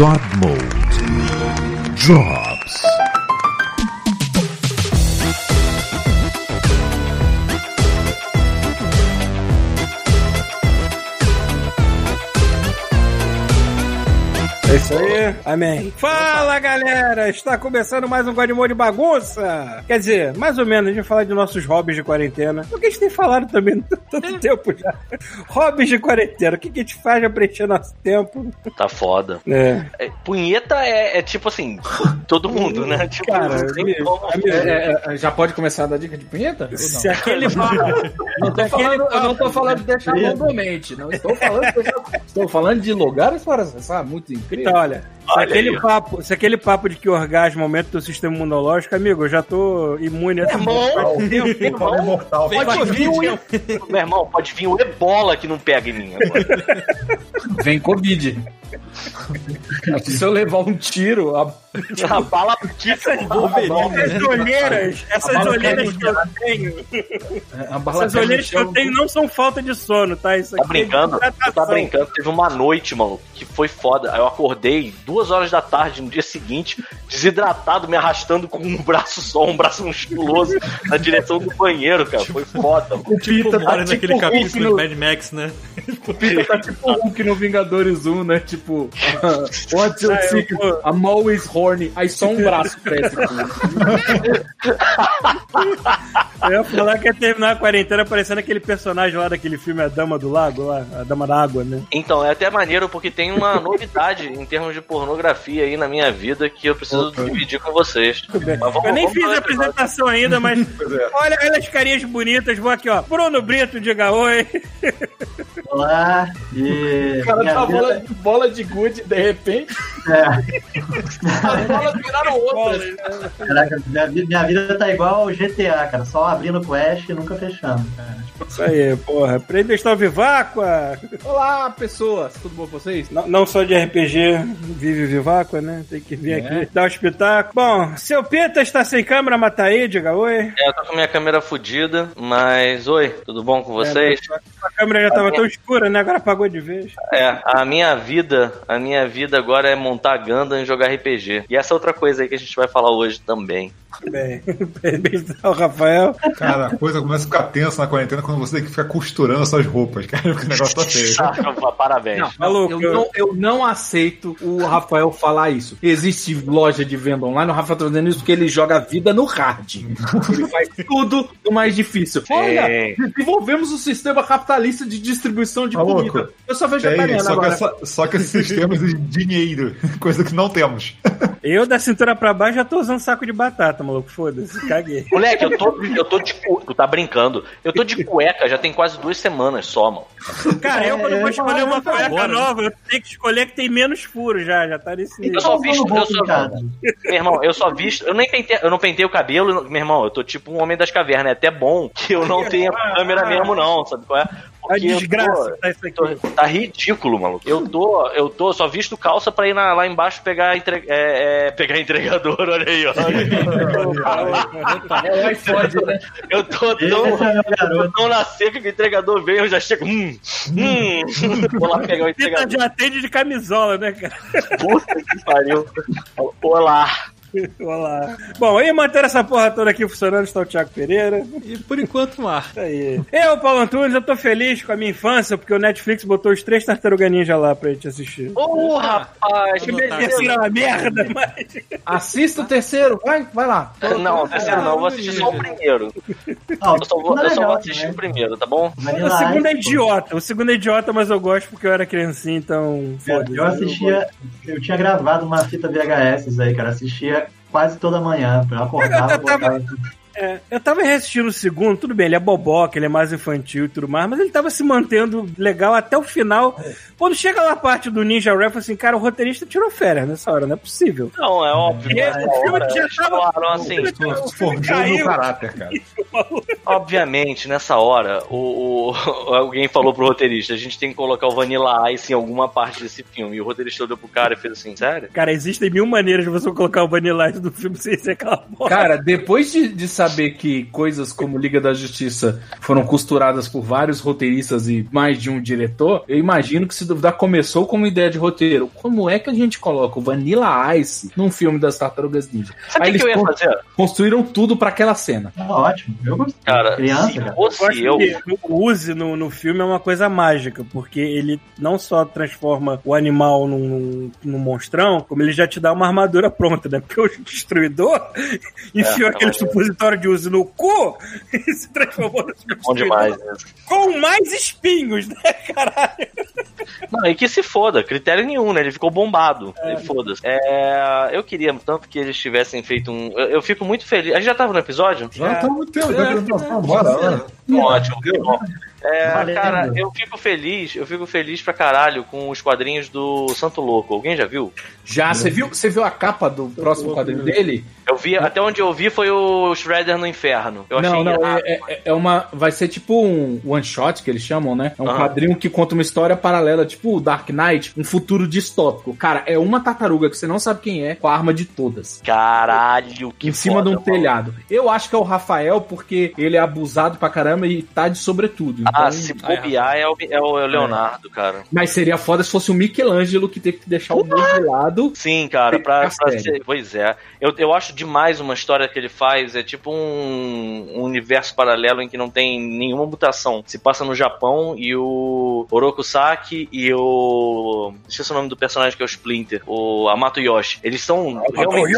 God Mode drops. Isso aí. Amém. Fala, galera! Está começando mais um Godmode de bagunça. Quer dizer, mais ou menos, a gente vai falar de nossos hobbies de quarentena. O que a gente tem falado também há tanto tempo já. Hobbies de quarentena. O que a gente faz pra preencher nosso tempo? Tá foda. É. É, punheta é, é tipo assim, todo mundo, né? Tipo, Cara, como- amigo, É, é, já pode começar a dar dica de punheta? Se aquele papo, Não tô falando, eu não tô falando de deixar randommente. Não estou falando Estou falando de lugares para acessar, muito incrível. Então, olha, se aquele, aí. papo, se aquele papo de que orgasmo aumenta o sistema imunológico, amigo, eu já tô imune a essa Irmão, Fala imortal. pode vir o meu irmão, pode vir o ebola que não pega em mim agora. Vem Covid. Se eu levar um tiro, a, A bala Essas olheiras, essas olheiras que eu tenho, a bala essas olheiras que eu chão. tenho não são falta de sono, tá? Isso Tá aqui brincando? é tá brincando. Teve uma noite, mano, que foi foda. Aí eu acordei duas horas da tarde no dia seguinte, desidratado, me arrastando com um braço só, um braço musculoso, na direção do banheiro, cara. Foi foda. mano. O Pita tá Mora tipo naquele Hulk capítulo no, de Mad Max, né? o Pita tá tipo Hulk no Vingadores 1, né? Tipo, what's your eu secret? I'm always horny. Aí só um braço cresce. Eu ia falar que ia terminar a quarentena parecendo aquele personagem lá daquele filme A Dama do Lago, lá, A Dama da Água, né? Então, é até maneiro porque tem uma novidade em termos de pornografia aí na minha vida que eu preciso dividir com vocês. Mas vamos- eu nem fiz a apresentação ainda, mas olha, olha as carinhas bonitas. Vou aqui, ó. Bruno Brito, diga oi. Olá, e O cara tá vida- bola, bola de good de repente, é, as bolas viraram outras. caraca, minha, vi- minha vida tá igual ao GTA, cara, só abrindo quest e nunca fechando. cara. Isso aí, porra. Prenda está viváqua. Olá, pessoas, tudo bom com vocês? Não, não só de RPG vive viváqua, né? Tem que vir É. aqui dar um espetáculo. Bom, seu Peta está sem câmera, mas tá aí, diga oi. É, eu tô com minha câmera fodida, mas oi, tudo bom com vocês? A câmera já tava tão escura, né? Agora apagou de vez. É, a minha vida, a minha vida agora é montar Gundam e jogar RPG. E essa é outra coisa aí que a gente vai falar hoje também. Bem, bem, o Rafael. Cara, a coisa começa a ficar tensa na quarentena quando você tem que ficar costurando suas roupas, cara, porque o negócio tá feio. Ah, Parabéns. Não, Maluco, eu, não, eu não aceito o Rafael falar isso. Existe loja de venda online, o Rafael tá fazendo isso porque ele joga a vida no hard. Ele faz tudo do mais difícil. Olha, É. desenvolvemos o sistema capitalista de distribuição de Maluco, comida. Eu sou Tem, vegetariano só, que agora. essa, só que esse sistema exige dinheiro, coisa que não temos. Eu da cintura pra baixo já tô usando saco de batata, maluco. Foda-se, caguei. Moleque, eu tô, eu tô de cu... Tu tá brincando. Eu tô de cueca já tem quase duas semanas só, mano. Cara, eu quando É, vou escolher uma cueca agora, nova, eu tenho que escolher que tem menos furo já, já tá nesse Eu nível. só visto, eu só, meu irmão, eu só visto, eu nem pentei, eu não pentei o cabelo, meu irmão, eu tô tipo um homem das cavernas, é até bom que eu não tenha câmera mesmo não, sabe qual é? A eu desgraça tô- tá isso aqui. tô- tá ridículo, maluco. Eu tô, eu tô, só visto calça pra ir na- lá embaixo pegar, entre, é, é, pegar entregador, olha aí, ó. É iPod, né? Eu tô tão, é eu tô tão na seca que o entregador vem, eu já chego, hum, hum, vou lá pegar o Pita entregador. já atende de camisola, né, cara? Puta que pariu. Olá. Olá. Bom, aí manter essa porra toda aqui funcionando está o Thiago Pereira. E por enquanto, Mar. Aí. Eu, Paulo Antunes, eu tô feliz com a minha infância, porque o Netflix botou os três Tartaruga Ninja lá pra gente assistir. Ô, rapaz, que O terceiro é uma merda, mas... Assista o terceiro, vai, vai lá. Não, terceiro não, eu vou assistir só o primeiro. Não, Eu só vou, tudo eu só vou assistir né? o primeiro, tá bom? O segundo é idiota. O segundo é idiota, mas eu gosto porque eu era criancinha, então. Cara, foda-se. eu assistia, eu tinha gravado uma fita VHS aí, cara, assistia quase toda manhã, eu acordava, Eu tava- botava... É, eu tava reassistindo o segundo, tudo bem, ele é boboca, ele é mais infantil e tudo mais, mas ele tava se mantendo legal até o final. Quando chega lá a parte do Ninja Rap, assim, cara, o roteirista tirou férias nessa hora, não é possível. Não, é óbvio. É, o filme hora, já tava- falaram assim, Caiu. meu caráter, cara. obviamente, nessa hora, o, o- alguém falou pro roteirista, a gente tem que colocar o Vanilla Ice em alguma parte desse filme. E o roteirista olhou pro cara e fez assim, sério? Cara, existem mil maneiras de você colocar o Vanilla Ice do filme sem ser aquela porra. Cara, depois de, de saber que coisas como Liga da Justiça foram costuradas por vários roteiristas e mais de um diretor, eu imagino que se duvidar começou como ideia de roteiro. Como é que a gente coloca o Vanilla Ice num filme das Tartarugas Ninja? Sabe o Aí que, que eu ia fazer? construíram tudo pra aquela cena. Ah, ótimo. Eu gostei. Cara, Criança, se. Eu fosse eu. o Uzi no, no filme é uma coisa mágica, porque ele não só transforma o animal num, num, monstrão, como ele já te dá uma armadura pronta, né? Porque o destruidor enfiou é aquele maneiro. supositório de Uzi no cu e se transformou no Bom demais, né? com mais espinhos, né, caralho? Não, e que se foda, critério nenhum, né? Ele ficou bombado. E Foda-se. É, eu queria tanto que eles tivessem feito um. Eu, eu fico muito feliz. A gente já tava no episódio? Já tá muito tempo, já apresentação, bora, bora. Ótimo, que bom. É, cara, eu fico feliz, eu fico feliz pra caralho com os quadrinhos do Santo Louco. Alguém já viu? Já, você viu, você viu a capa do próximo quadrinho dele? Eu vi, até onde eu vi foi o Shredder no inferno. Eu achei não, não, é, é- é uma. Vai ser tipo um one shot que eles chamam, né? É um Aham. quadrinho que conta uma história paralela, tipo o Dark Knight, um futuro distópico. Cara, é uma tartaruga que você não sabe quem é, com a arma de todas. Caralho, que em cima foda, de um mano. telhado. Eu acho que é o Rafael, porque ele é abusado pra caramba e tá de sobretudo. Então, Ah, se bobear é o, é o Leonardo, cara. Mas seria foda se fosse o Michelangelo que teve que deixar o mundo de lado. Sim, cara, pra, pra ser. Pois é. Eu, eu acho demais uma história que ele faz. É tipo um, um universo paralelo em que não tem nenhuma mutação. Se passa no Japão e o Orokusaki e o. Esqueci o nome do personagem que é o Splinter, o Amato Yoshi. Eles são realmente.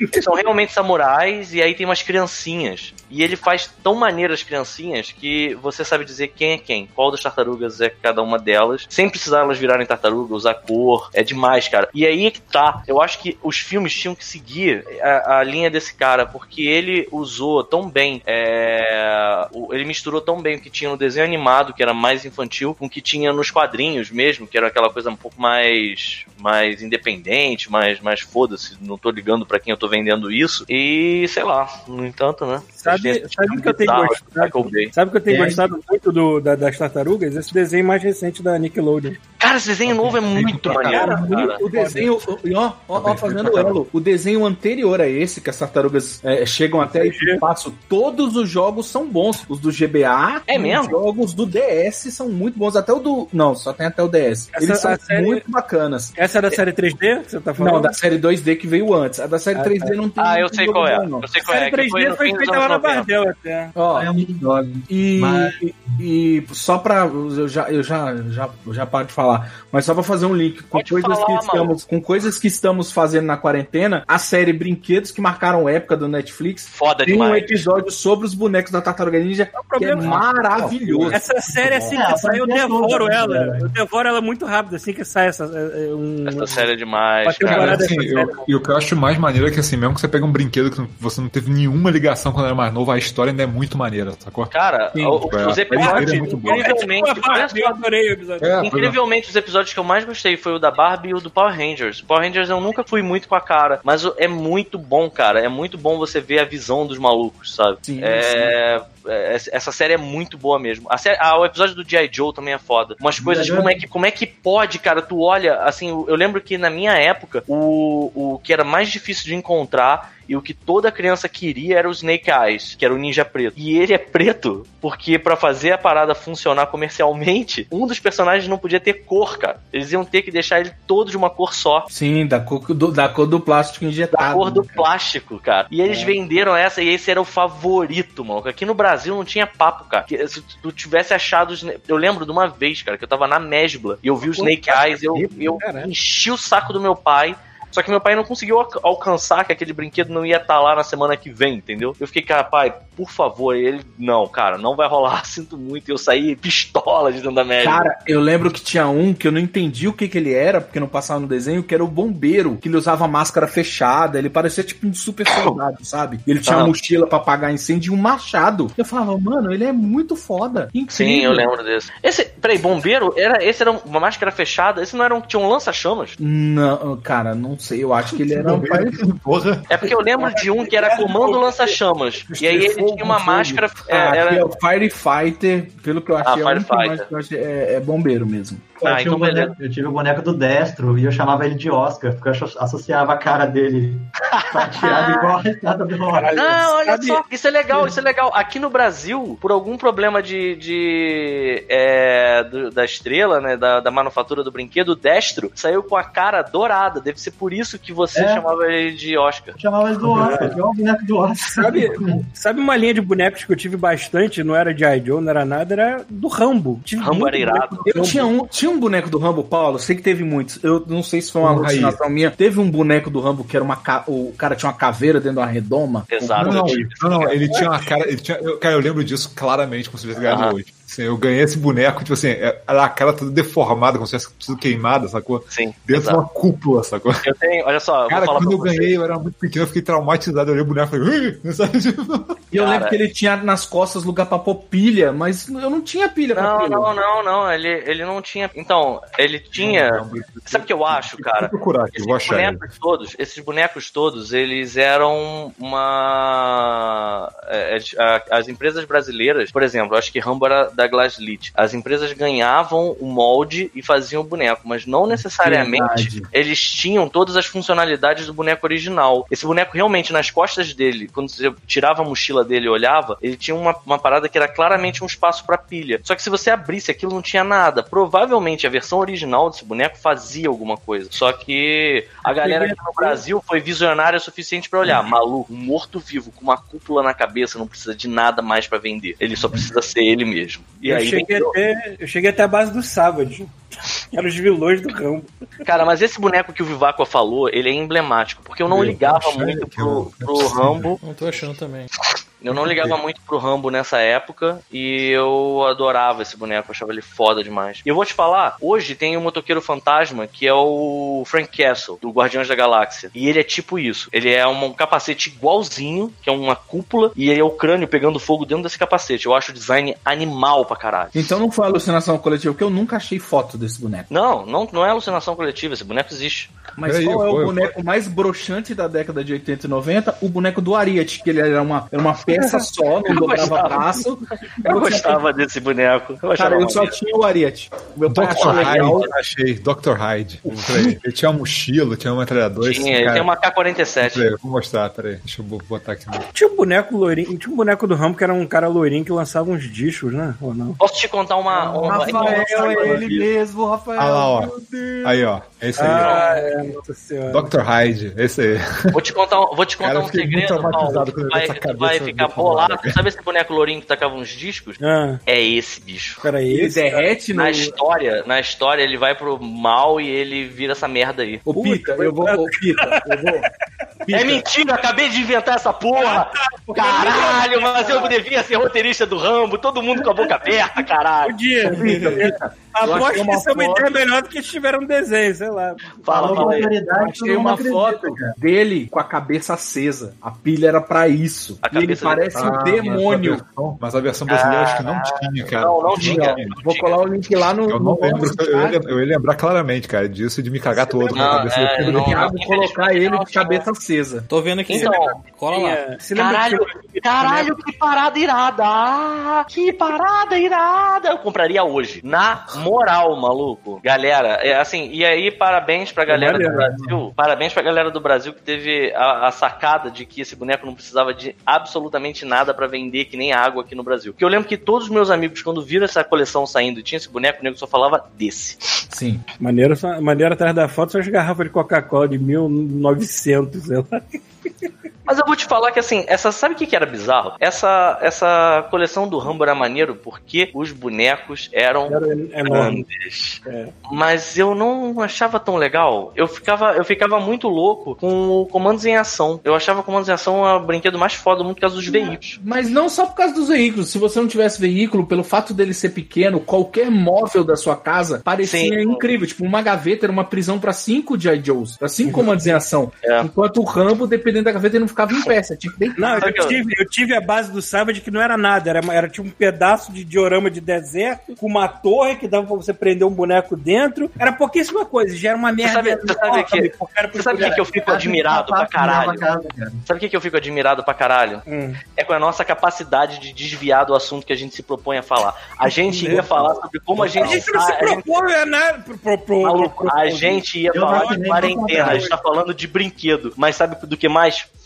Eles são realmente samurais e aí tem umas criancinhas. E ele faz tão maneiras as criancinhas que você sabe dizer quem é quem, qual das tartarugas é cada uma delas, sem precisar elas virarem tartaruga, usar cor. É demais, cara. E aí é que tá. Eu acho que os filmes tinham que seguir a, a linha desse cara, porque ele usou tão bem, é, ele misturou tão bem o que tinha no desenho animado, que era mais infantil, com o que tinha nos quadrinhos mesmo, que era aquela coisa um pouco mais, mais independente, mais, mais foda-se, não tô ligando pra quem eu tô vendendo isso. E sei lá, no entanto, né? Sabe- sabe o que eu tenho gostado? Sabe o que eu tenho É. gostado muito do, da- das tartarugas? Esse desenho mais recente da Nickelodeon. Cara, esse desenho novo é muito maneiro, Cara, cara. o desenho, e ó, ó, ó, fazendo elo, o desenho anterior a esse, que as tartarugas é, chegam até pro passo, todos os jogos são bons. Os do GBA, É os mesmo? jogos do DS são muito bons, até o do. Não, só tem até o DS. Essa- Eles são a série- muito bacanas. Essa é da série 3D que você tá falando? Não, da série 2D que veio antes. A da série Ah, 3D não tem. Ah, eu sei jogo qual é. bom, não. Eu sei A qual é. série que 3D no foi feita lá na 90. Bardel até. Ó, É um. E, Mas- e, e só pra. Eu já, eu já, já, já paro de falar. Mas só pra fazer um link com Pode coisas, falar, que mano. estamos, com coisas que estamos fazendo na quarentena, a série Brinquedos que marcaram época do Netflix. Foda Tem um demais. episódio sobre os bonecos da Tartaruga Ninja que é problema- maravilhoso. Essa série, assim É, que sai, eu aparece devoro ela. né? Eu devoro ela muito rápido, assim que sai essa. é, é, um, Essa série é demais, cara. assim, eu- e o que eu acho mais maneiro é que assim, mesmo que você pega um brinquedo que você não teve nenhuma ligação quando era mais novo, a história ainda é muito maneira, sacou? Cara, Sim, o- é. os A episódios, é incrivelmente, Tipo, eu adorei o episódio. É, pois. Incrivelmente, os episódios que eu mais gostei foi o da Barbie e o do Power Rangers. Power Rangers eu nunca fui muito com a cara, mas é muito bom, cara. É muito bom você ver a visão dos malucos, sabe? Sim, É, é, essa série é muito boa mesmo. A série- ah, o episódio do G.I. Joe também é foda. Umas coisas, como é, que, como é que pode, cara? Tu olha, assim, eu lembro que na minha época, o, o que era mais difícil de encontrar e o que toda criança queria era o Snake Eyes, que era o ninja preto. E ele é preto porque pra fazer a parada funcionar comercialmente, um dos personagens não podia ter cor, cara. Eles iam ter que deixar ele todo de uma cor só. Sim, da cor do, da cor do plástico injetado. Da cor do né, cara? plástico, cara. E eles venderam essa e esse era o favorito, mano. Aqui no Brasil não tinha papo, cara. Que Se tu tivesse achado. os- Eu lembro de uma vez, cara, que eu tava na Mesbla e eu vi o Snake Eyes, eu, eu enchi o saco do meu pai. Só que meu pai não conseguiu alca- alcançar que aquele brinquedo não ia estar lá na semana que vem, entendeu? Eu fiquei, cara, pai, por favor. E ele, não, cara, não vai rolar, sinto muito. E eu saí pistola de dentro da Mesbla. Cara, eu lembro que tinha um que eu não entendi o que, que ele era, porque não passava no desenho, que era o bombeiro, que ele usava máscara fechada, ele parecia tipo um super soldado, sabe? Ele tinha Ah. uma mochila pra apagar incêndio e um machado. Eu falava, mano, ele é muito foda. Sim, Incrível. eu lembro desse. Esse, peraí, bombeiro, era, esse era uma máscara fechada? Esse não era um, tinha um lança-chamas? Não, cara, não sei. Eu acho que ele era um pai. Porra. É porque eu lembro de um que era comando lança-chamas. E aí ele tinha uma máscara. é, Ah, era- aqui é o Firefighter, pelo que eu achei, Ah, a única Firefighter. imagem que eu achei é, é bombeiro mesmo. Eu, Ah, tive então o boneco, beleza. eu tive o boneco do Destro e eu chamava ele de Oscar, porque eu asso- associava a cara dele prateado igual a estátua do Oscar. Não, olha Sabe- só, isso é legal, isso é legal. Aqui no Brasil, por algum problema de. de é, do- da estrela, né? Da, da manufatura do brinquedo, o Destro saiu com a cara dourada. Deve ser por isso que você É. chamava ele de Oscar. Eu chamava ele do Oscar, igual o boneco do Oscar. Sabe, sabe uma linha de bonecos que eu tive bastante, não era de I. Joe, não era nada, era do Rambo. Tive Rambo era irado. Eu Rambo. tinha um, tinha um boneco do Rambo, Paulo, sei que teve muitos. Eu não sei se foi uma Um aí. alucinação minha. Teve um boneco do Rambo que era uma. ca- O cara tinha uma caveira dentro de uma redoma. Exato. Não, não, não, não, ele tinha uma cara. Ele tinha, eu, cara, eu lembro disso claramente como se tivesse ganhado hoje. Assim, eu ganhei esse boneco, tipo assim, era a cara toda deformada, como se tivesse sido queimada, sacou? Sim, Dentro de exato. uma cúpula, sacou? Eu tenho, olha só, Cara, vou falar quando eu pra você. ganhei, eu era muito pequeno, eu fiquei traumatizado. Eu olhei o boneco e falei, sabe? Tipo, E eu Cara. lembro que ele tinha nas costas lugar pra pôr pilha, mas eu não tinha pilha pra Não, pilha. não, não, não. Ele, ele não tinha. Então, ele tinha. Sabe o que eu acho, cara? Vou procurar aqui, Esses vou achar ele. bonecos todos, esses bonecos todos, eles eram uma. é, é, As empresas brasileiras, por exemplo, acho que Rambo era da Glaslit. As empresas ganhavam o molde e faziam o boneco, mas não necessariamente Verdade. eles tinham todas as funcionalidades do boneco original. Esse boneco realmente, nas costas dele, quando você tirava a mochila dele e olhava, ele tinha uma, uma parada que era claramente um espaço para pilha. Só que se você abrisse aquilo, não tinha nada. Provavelmente a versão original desse boneco fazia alguma coisa. Só que a galera aqui no Brasil foi visionária o suficiente para olhar. Maluco, um morto-vivo com uma cúpula na cabeça não precisa de nada mais para vender. Ele só precisa ser ele mesmo. E eu, aí cheguei até, eu cheguei até a base do Savage. Que eram os vilões do Rambo. Cara, mas esse boneco que o Vivaco falou, ele é emblemático, porque eu não Eu ligava muito que pro, eu- pro é. Rambo. Não tô achando também. Eu não ligava muito pro Rambo nessa época e eu adorava esse boneco, achava ele foda demais. E eu vou te falar, hoje tem um motoqueiro fantasma que é o Frank Castle, do Guardiões da Galáxia. E ele é tipo isso. Ele é um capacete igualzinho, que é uma cúpula, e ele é o crânio pegando fogo dentro desse capacete. Eu acho o design animal pra caralho. Então não foi alucinação coletiva, porque eu nunca achei foto desse boneco. Não, não, não é alucinação coletiva, esse boneco existe. Mas Peraí, qual é foi, o boneco mais broxante da década de 80 e 90? O boneco do Ariat, que ele era uma, era uma peça só, não dobrava gostava. braço. Eu Eu gostava desse boneco. Eu Cara, eu só tinha o Ariat. O meu pai Dr. Hyde, achei. Dr. Hyde. Ele tinha uma mochila, tinha uma metralhadora. Tinha, ele tem uma K-47. Peraí, eu vou mostrar, peraí. Deixa eu botar aqui. no- Tinha um boneco loirinho, tinha um boneco do Rambo que era um cara loirinho que lançava uns discos, né? Ou não? Posso te contar uma. uma... Rafael, é ele mesmo, Rafael. Ah lá, ó. Meu Deus. Aí, ó. É esse aí. Ah, é, nossa senhora. Dr. Hyde, esse aí. Vou te contar, um- vou te contar Cara, um segredo, Paulo. Tu vai, tu vai ficar bolado. Sabe esse boneco lourinho que tacava uns discos? Ah, É esse bicho. peraí. Ele esse- derrete no. Na história, na história, ele vai pro mal e ele vira essa merda aí. Ô, Pita, eu vou. Ô, Pita, eu vou. É mentira, acabei de inventar essa porra! Caralho, mas eu devia ser roteirista do Rambo, todo mundo com a boca aberta, caralho. Podia. Eu Aposto que isso é uma foto- ideia melhor do que se tiver um desenho, sei lá. Fala, Falou fala aí. Achei uma acredita, foto cara. dele com a cabeça acesa. A pilha era pra isso. A E ele dele- parece um Ah, demônio. Mas a versão, mas a versão brasileira acho que não tinha, cara. Não, não tinha. Vou colar o link lá no. Eu não no lembro, eu, ia, chat. eu ia lembrar claramente, cara, disso de me cagar todo com a cabeça é, do não, colocar ele de cabeça acesa. Tô vendo aqui. Então, Cola lá. Caralho, que- caralho, que parada irada! Ah, que parada irada! Eu compraria hoje. Na moral, maluco. Galera, é assim, e aí, parabéns pra galera do maneiro. Brasil. Parabéns pra galera do Brasil que teve a, a sacada de que esse boneco não precisava de absolutamente nada pra vender, que nem água aqui no Brasil. Porque eu lembro que todos os meus amigos, quando viram essa coleção saindo e tinha esse boneco, o nego só falava desse. Sim. Maneiro, maneiro atrás da foto são as garrafas de Coca-Cola de 1900, sei lá. Mas eu vou te falar que assim, essa sabe o que, que era bizarro? Essa, essa coleção do Rambo era maneiro porque os bonecos eram Era enorme. grandes. É. Mas eu não achava tão legal. Eu ficava, eu ficava muito louco com o comandos em ação. Eu achava comandos em ação o brinquedo mais foda do mundo por causa dos veículos. Mas não só por causa dos veículos. Se você não tivesse veículo, pelo fato dele ser pequeno, qualquer móvel da sua casa parecia Sim. incrível. Tipo, uma gaveta era uma prisão pra cinco G.I. Joes, pra cinco comandos em ação. É. Enquanto o Rambo, dependendo da gaveta, ele não ficava em pé, você tinha que deitar. Não, Sabe eu que tive, eu tive a base do Savage que não era nada, era, era tipo um pedaço de diorama de deserto, com uma torre que dava pra você prender um boneco dentro. Era pouquíssima coisa, já era uma merda. sabe- você sabe que- porque era Você sabe o que, que eu fico admirado pra caralho? Sabe o que, que eu fico admirado pra caralho? Hum. É com a nossa capacidade de desviar do assunto que a gente se propõe a falar. A gente ia falar sobre como a A gente gente não se a gente- propõe a nada. A gente ia falar de quarentena, a gente tá falando de brinquedo. Mas sabe do que mais?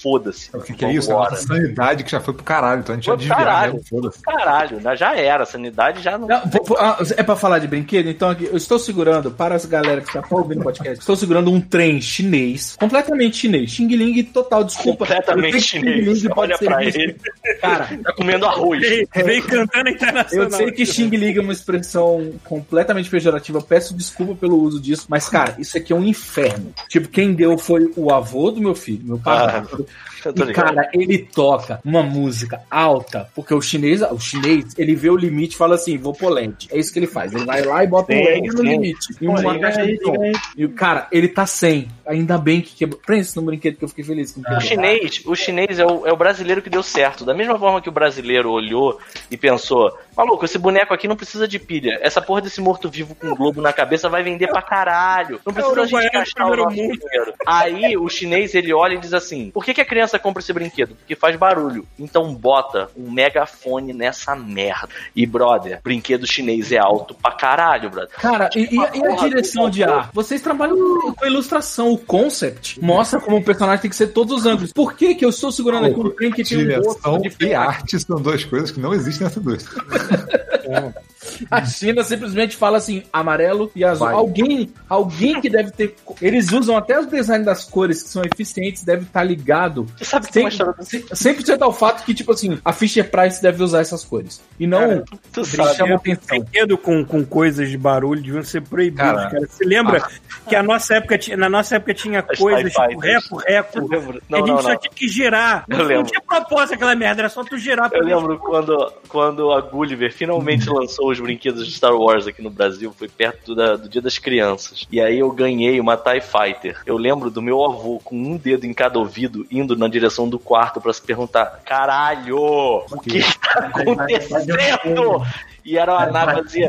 Foda-se. O que, que é isso? A Vambora. nossa sanidade que já foi pro caralho, então a gente Foi pro desviar caralho. foda-se. Caralho, né? já era. A sanidade já não. Não, ah, é pra falar de brinquedo? Então aqui, eu estou segurando, para as galera que está ouvindo o podcast, estou segurando um trem chinês, completamente chinês. Xing Ling total, desculpa. Completamente chinês. Ling pode Olha pra ele. Cara, Tá comendo arroz. Veio, veio cantando internacional. eu sei que Xing Ling é uma expressão completamente pejorativa, eu peço desculpa pelo uso disso, mas cara, isso aqui é um inferno. Tipo, quem deu foi o avô do meu filho, meu pai. Eu tô E, cara, ele toca uma música alta, porque o chinês, o chinês, ele vê o limite e fala assim, vou pôr LED. É isso que ele faz. Ele vai lá e bota um Sim, LED no sim. limite. E uma caixa de som. E o cara, ele tá sem. Ainda bem que quebrou. Prende isso no brinquedo que eu fiquei feliz. Não O chinês, o chinês é o, é o brasileiro que deu certo. Da mesma forma que o brasileiro olhou e pensou: maluco, esse boneco aqui não precisa de pilha. Essa porra desse morto-vivo com um globo na cabeça vai vender pra caralho. Não precisa a gente gastar o nosso dinheiro. Aí o chinês ele olha e diz assim: por que, que a criança compra esse brinquedo? Porque faz barulho. Então bota um megafone nessa merda. E brother, brinquedo chinês é alto pra caralho, brother. Cara, e, e a, e a direção de ar? Vocês trabalham com com ilustração. O concept mostra como o personagem tem que ser todos os ângulos. Por que, que eu estou segurando aqui um trem que tem um de e arte são duas coisas que não existem nessa indústria. A China simplesmente fala assim, amarelo e azul. Vai. Alguém, alguém que deve ter. Eles usam até os designs das cores que são eficientes, deve estar ligado. Você sabe que história do 100% ao fato que, tipo assim, a Fisher Price deve usar essas cores. E não Cara, Tu eles sabe. chamam atenção. Brinquedo com, com coisas de barulho deviam ser proibidos, Cara, cara. Você lembra que a nossa época tinha, na nossa época tinha As coisas tipo reco, reco. Não, a gente não, só não. tinha que girar. Eu Não, lembro. tinha propósito aquela merda, era só tu girar pra Eu lembro quando, quando a Gulliver finalmente lançou os brinquedos de Star Wars aqui no Brasil, foi perto da- do Dia das Crianças. E aí eu ganhei uma TIE Fighter. Eu lembro do meu avô com um dedo em cada ouvido indo na direção do quarto pra se perguntar: caralho, o que tá acontecendo? E era uma nave fazia,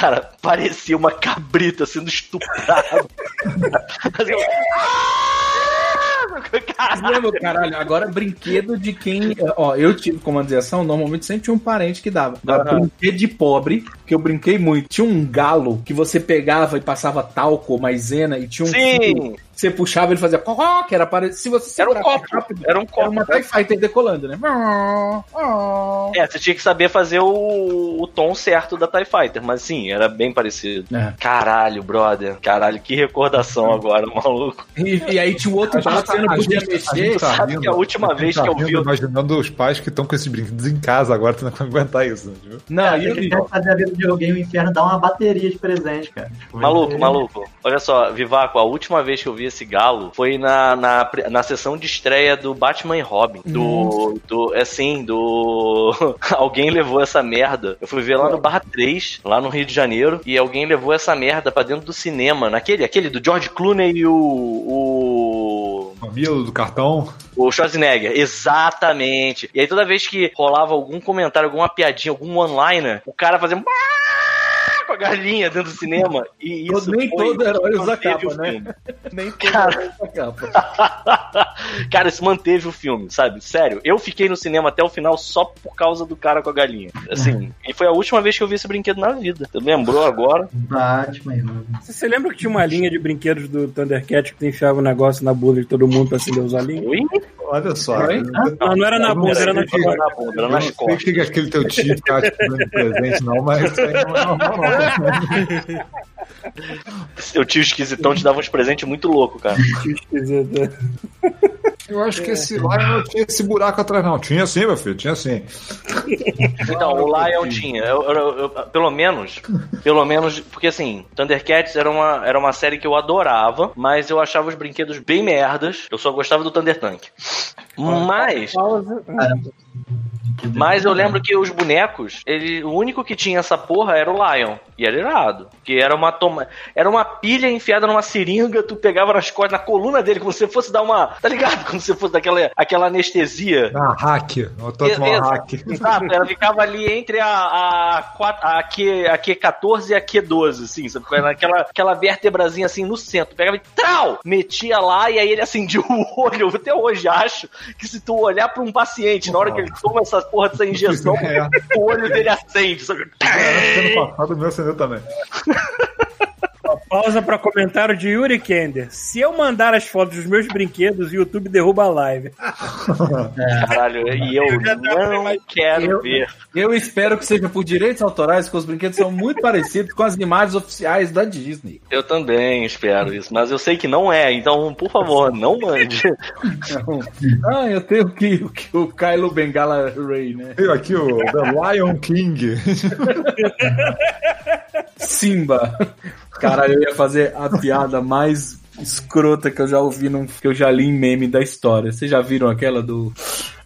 cara, parecia uma cabrita sendo estuprada. Fazia Vocês Caralho. caralho, agora brinquedo de quem. Ó, eu tive comando de ação, normalmente sempre tinha um parente que dava. Agora, Aham. brinquedo de pobre, que eu brinquei muito. Tinha um galo que você pegava e passava talco ou maisena e tinha um fio Sim, que você puxava ele fazia que era parecido. Se você era um copo. rápido, Era um era copo. uma TIE Fighter decolando, né? É, você tinha que saber fazer o, o tom certo da TIE Fighter, mas sim, era bem parecido. É. Caralho, brother. Caralho, que recordação agora, maluco. E, e aí tinha o outro A lado que você não podia mexer. tá sabe rindo, que a última a vez tá que eu vi- Imaginando os pais que estão com esses brinquedos em casa agora, tendo que aguentar isso. né, tipo? Não, É, e eu, quiser fazer a vida de alguém, o inferno dá uma bateria de presente, cara. Maluco, vai maluco. Olha só, Vivaco, a última vez que eu vi esse galo foi na, na, na sessão de estreia do Batman e Robin. Do. do assim, do. alguém levou essa merda. Eu fui ver lá no Barra 3, lá no Rio de Janeiro, e alguém levou essa merda pra dentro do cinema. Naquele, aquele do George Clooney e o. o Mamilo do cartão. O Schwarzenegger, exatamente. E aí toda vez que rolava algum comentário, alguma piadinha, algum one-liner, o cara fazia com a galinha dentro do cinema. E isso nem foi- todo herói usa manteve capa, o né? filme. nem todo Cara. essa capa. cara, isso manteve o filme, sabe? Sério, eu fiquei no cinema até o final só por causa do cara com a galinha. Assim, e foi a última vez que eu vi esse brinquedo na vida. Tu lembrou agora? Batman e Robin. Você, você lembra que tinha uma linha de brinquedos do Thundercat que tu enfiava um negócio na bunda de todo mundo pra acender os olhinhos? Oi? Olha só. Oi? Não, não era na bunda, era na que- costas. Na bunda, era Eu nas não sei o costas. que que aquele teu tio ficava te dando presente, não, mas isso aí não é normal, não. Seu tio esquisitão te dava uns presentes muito loucos, cara. Que esquisito. Eu acho que esse lá não tinha esse buraco atrás, não. Tinha sim, meu filho, tinha sim. Então, o Lion tinha. Eu- eu- eu- pelo menos. Pelo menos. Porque assim, Thundercats era uma, era uma série que eu adorava, mas eu achava os brinquedos bem merdas. Eu só gostava do Thunder Tank. Mas. Pausa. Mas eu lembro que os bonecos, ele, o único que tinha essa porra era o Lion. E era irado. Que era uma toma, era uma pilha enfiada numa seringa, tu pegava nas costas, na coluna dele, como se fosse dar uma. Tá ligado? Como se fosse daquela aquela anestesia. Ah, hack. Eu tô tomando hack. Exato, ela ficava ali entre a, a, quat- a, Q, a Q14 e a Q12, assim, sabe? Aquela, aquela vértebrazinha assim no centro. Pegava e trau! Metia lá e aí ele acendia o olho. Eu até hoje acho que se tu olhar pra um paciente, na hora que ele toma essa porra dessa injeção, É. o olho dele acende, sabe? Ano passado o meu acendeu também. Pausa pra comentário de Yuri Kender. Se eu mandar as fotos dos meus brinquedos, o YouTube derruba a live. Caralho, e eu não quero Eu- ver. Eu espero que seja por direitos autorais, porque os brinquedos são muito parecidos com as imagens oficiais da Disney. Eu também espero isso, mas eu sei que não é, então, por favor, não mande. Ah, eu tenho que, que o Kylo Bengala Ray, né? Veio aqui o The Lion King. Simba. Cara, eu ia fazer a piada mais escrota que eu já ouvi, num, que eu já li em meme da história. Vocês já viram aquela do.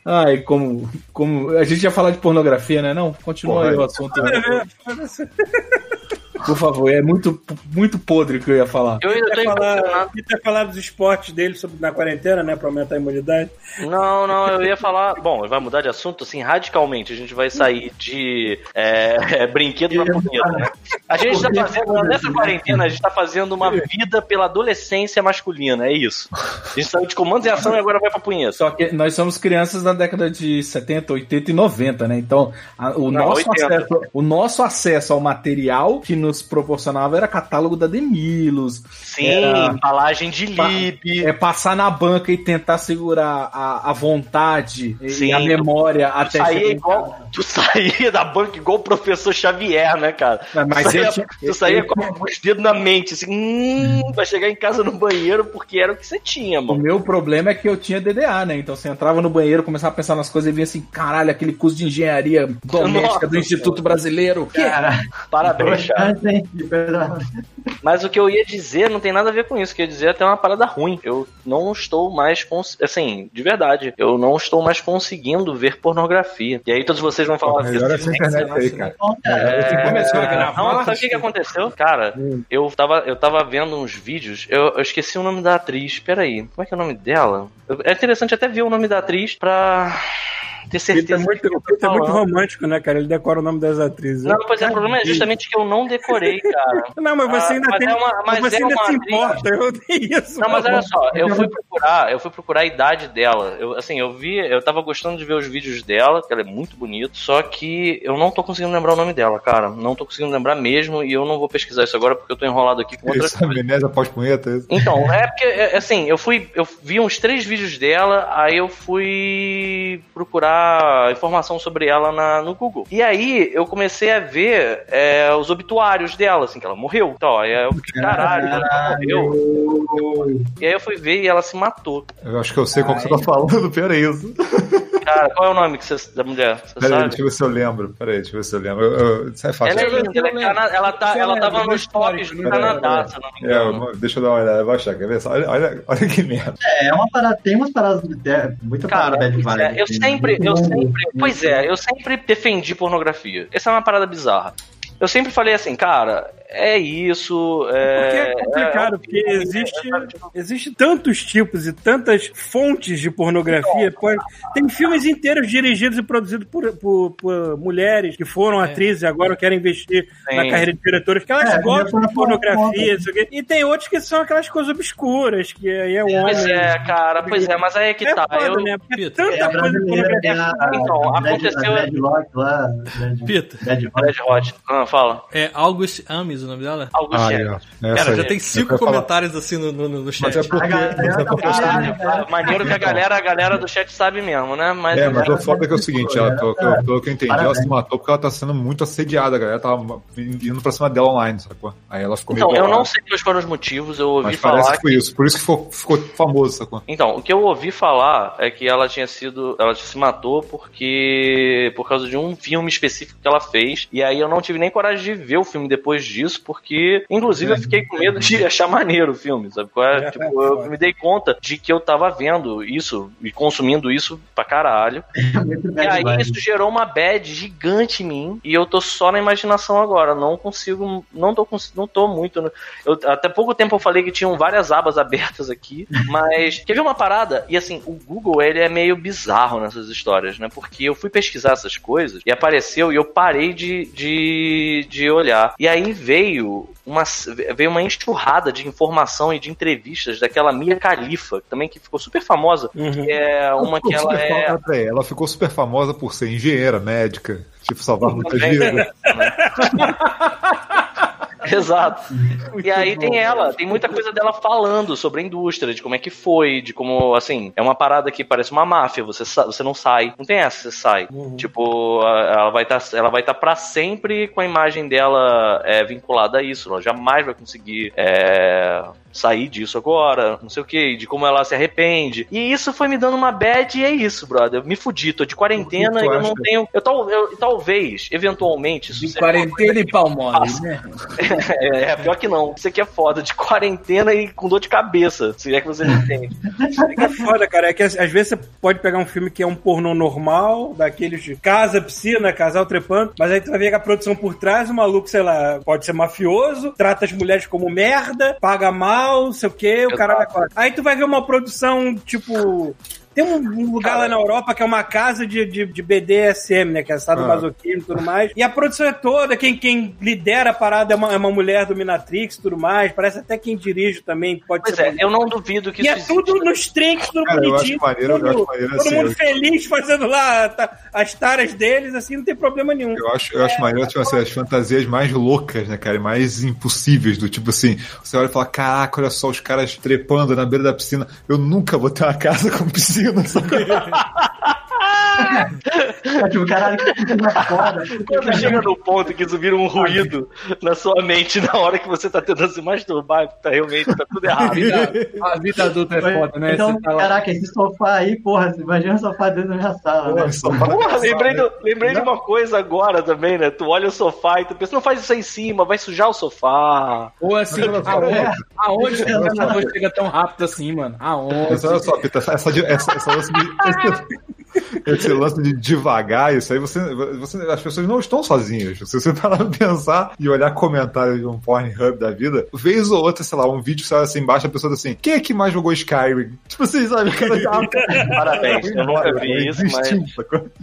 Ai, como. como a gente ia falar de pornografia, né? Não, continua Porra, aí o assunto. Por favor, é muito, muito podre o que eu ia falar. Eu ainda tô falar, quer falar dos esportes dele sobre, na quarentena, né? Pra aumentar a imunidade. Não, não, eu ia falar. Bom, vai mudar de assunto assim radicalmente. A gente vai sair de é, é, brinquedo pra punheta, né? A gente tá fazendo, nessa quarentena, a gente tá fazendo uma vida pela adolescência masculina, é isso. A gente saiu de comandos em ação e agora vai pra punheta. Só que nós somos crianças da década de 70, 80 e 90, né? Então, a- o, Não, nosso 80. acesso, o nosso acesso ao material que nos proporcionava era catálogo da Demilos, Sim, Era- embalagem de lib. é passar na banca e tentar segurar a, a vontade e- Sim. e a memória Tu até saía chegar em igual. Tu saía da banca igual o professor Xavier, né, cara? Mas- mas tu saía, eu tu saía eu- com os dedos na mente, assim, hum, pra chegar em casa no banheiro, porque era o que você tinha, O mano. meu problema é que eu tinha DDA, né? Então você entrava no banheiro, começava a pensar nas coisas e vinha assim, caralho, aquele curso de engenharia doméstica Nossa, do Instituto Brasileiro. Que? Cara, Parabéns, cara. Mas o que eu ia dizer não tem nada a ver com isso. O que eu ia dizer é até uma parada ruim. Eu não estou mais. Cons... Assim, de verdade. Eu não estou mais conseguindo ver pornografia. E aí todos vocês vão falar Melhor essa internet aí, cara. É... começou a gravar, Não, sabe o que, que aconteceu? Cara, eu tava, eu tava vendo uns vídeos, eu, eu esqueci o nome da atriz. Peraí, como é que é o nome dela? É interessante até ver o nome da atriz pra ter Ele é certeza. muito, que ele é muito romântico, né, cara? Ele decora o nome das atrizes. Não, pois é, o problema é justamente que eu não decorei, cara. Não, mas você Ah, ainda mas tem. é uma- mas você é ainda uma se atriz. importa, eu tenho isso. Não, mas olha só, eu fui procurar, eu fui procurar a idade dela. Eu, assim, eu vi, eu tava gostando de ver os vídeos dela, que ela é muito bonita, só que eu não tô conseguindo lembrar o nome dela, cara. Não tô conseguindo lembrar mesmo e eu não vou pesquisar isso agora porque eu tô enrolado aqui com Isso, coisas. amnésia pós-punheta. isso. Então, é porque, é, assim, eu fui, eu vi uns três vídeos dela, aí eu fui procurar informação sobre ela na, no Google. E aí eu comecei a ver é, os obituários dela, assim, que ela morreu. Então, aí eu fiquei, caralho, ela morreu. E aí eu fui ver e ela se matou. Eu acho que eu sei qual que você tá falando, pior é isso. Cara, qual é o nome que você, da mulher? Você Pera aí, sabe? deixa eu ver se eu lembro. Pera aí, deixa eu ver se eu lembro. Eu, eu, isso é fácil. Ela é ela, é cana- ela, tá, ela tava nos tops do né? Canadá, se eu não me É, engano. eu- deixa eu dar uma olhada, eu vou achar, quer ver? Olha, olha, olha que merda. É, uma parada, tem umas paradas. É, muita Cara, parada bad vibe. é, eu né? sempre, eu Muito sempre, pois é, eu sempre defendi pornografia. Essa é uma parada bizarra. Eu sempre falei assim, cara, é isso. É, Porque é complicado, é- porque existe, existe tantos tipos e tantas fontes de pornografia. Pô, Tem filmes inteiros dirigidos e produzidos por, por- por mulheres que foram atrizes e agora querem investir Sim. na carreira de diretoras, que elas É, gostam de falando pornografia, isso aqui. e tem outros que são aquelas coisas obscuras, que aí é o homem. Pois é, cara, pois é, mas aí é que É tá. foda, eu, né? É tanta coisa de pornografia. Então, aconteceu- Bad Lock lá. Hot. Ah, fala. É August O nome dela? August Ah, é. Cara, já tem cinco comentários assim no, no, no chat. Mas é porque. A galera você tá tá Caralho, cara, maneiro que a galera, a galera do chat sabe mesmo, né? Mas, É, mas o foda é que é o seguinte, ela, pelo, pelo- que eu entendi, ela se matou porque ela tá sendo muito assediada, a galera tava indo pra cima dela online, sacou? Aí ela ficou meio Então, eu não sei quais foram os motivos, eu ouvi Mas parece falar que foi isso, por isso que ficou, ficou famoso, sacou? Então, o que eu ouvi falar é que ela tinha sido. Ela se matou porque. por causa de um filme específico que ela fez. E aí eu não tive nem coragem de ver o filme depois disso. Isso, porque, inclusive, eu fiquei com medo de achar maneiro o filme, sabe? é? É, Tipo, é eu me dei conta de que eu tava vendo isso e consumindo isso pra caralho. E aí isso gerou uma bad gigante em mim e eu tô só na imaginação agora. Não consigo, não tô, não tô muito. no- Eu, até pouco tempo eu falei que tinham várias abas abertas aqui, mas ver uma parada? E assim, o Google ele é meio bizarro nessas histórias, né? Porque eu fui pesquisar essas coisas e apareceu e eu parei de, de, de olhar. E aí veio uma, veio uma enxurrada de informação e de entrevistas daquela Mia Khalifa, também que ficou super famosa. Uhum. que É uma que ela é. peraí, ela ficou super famosa por ser engenheira, médica, tipo, salvar muitas Também. Exato. e aí tem ela, tem muita coisa dela falando sobre a indústria, de como é que foi, de como, assim, é uma parada que parece uma máfia, você, você não sai. Não tem essa, você sai. Tipo, a- ela vai estar ela vai tá pra sempre com a imagem dela é, vinculada a isso. Ela jamais vai conseguir é, sair disso agora, não sei o que, de como ela se arrepende. E isso foi me dando uma bad e é isso, brother. Eu me fudi, tô de quarentena e eu não tenho. Eu, tal, eu talvez, eventualmente, isso De quarentena e palmole, né? é, é, pior que não. Isso aqui é foda, de quarentena e com dor de cabeça, se é que você não entende. É foda, cara. É que às às vezes você pode pegar um filme que é um pornô normal, daqueles de casa, piscina, casal trepando, mas aí tu vai ver que a produção por trás, o maluco, sei lá, pode ser mafioso, trata as mulheres como merda, paga mal, não sei o quê, o cara vai fora. Aí tu vai ver uma produção, tipo. Tem um um lugar lá na Europa que é uma casa de, de, de BDSM, né? Que é estado Ah. masoquismo e tudo mais. E a produção é toda, quem, quem lidera a parada é uma, é uma mulher dominatrix e tudo mais. Parece até quem dirige também pode Pois ser. é, eu não duvido que E é isso tudo nos trinks, tudo Cara, eu bonitinho. acho maneiro, eu tudo, acho maneiro, todo assim, mundo eu- feliz fazendo lá tá, as taras deles, assim, não tem problema nenhum. Eu acho, eu acho maneiro, tipo assim, as fantasias mais loucas, né, cara? E mais impossíveis, do tipo assim, você olha e fala, caraca, olha só os caras trepando na beira da piscina. Eu nunca vou ter uma casa com piscina, sabe? É, tipo, caralho, que coisa foda. Quando chega no ponto que vira um ruído na sua mente na hora que você tá tentando se masturbar, tá realmente tá tudo errado. a vida adulta é foda, né? Então, tá lá- caraca, esse sofá aí, porra, você imagina o sofá dentro da minha sala, né? Só para Porra, lembrei, né? do- lembrei de uma coisa agora também, né? Tu olha o sofá e tu pensa, não faz isso aí em cima, vai sujar o sofá. Ou assim, aonde, aonde o computador chega tão rápido assim, mano? Aonde? Mas olha só, Pita, essa, essa, essa, essa de, esse, lance de devagar, isso aí, você, você, as pessoas não estão sozinhas. Se você parar pra pensar e olhar comentários de um Pornhub da vida, vez ou outra, sei lá, um vídeo, olha assim embaixo, a pessoa tá assim, quem é que mais jogou Skyrim? Tipo assim, sabe? O cara já... Parabéns, eu nunca vi isso, mas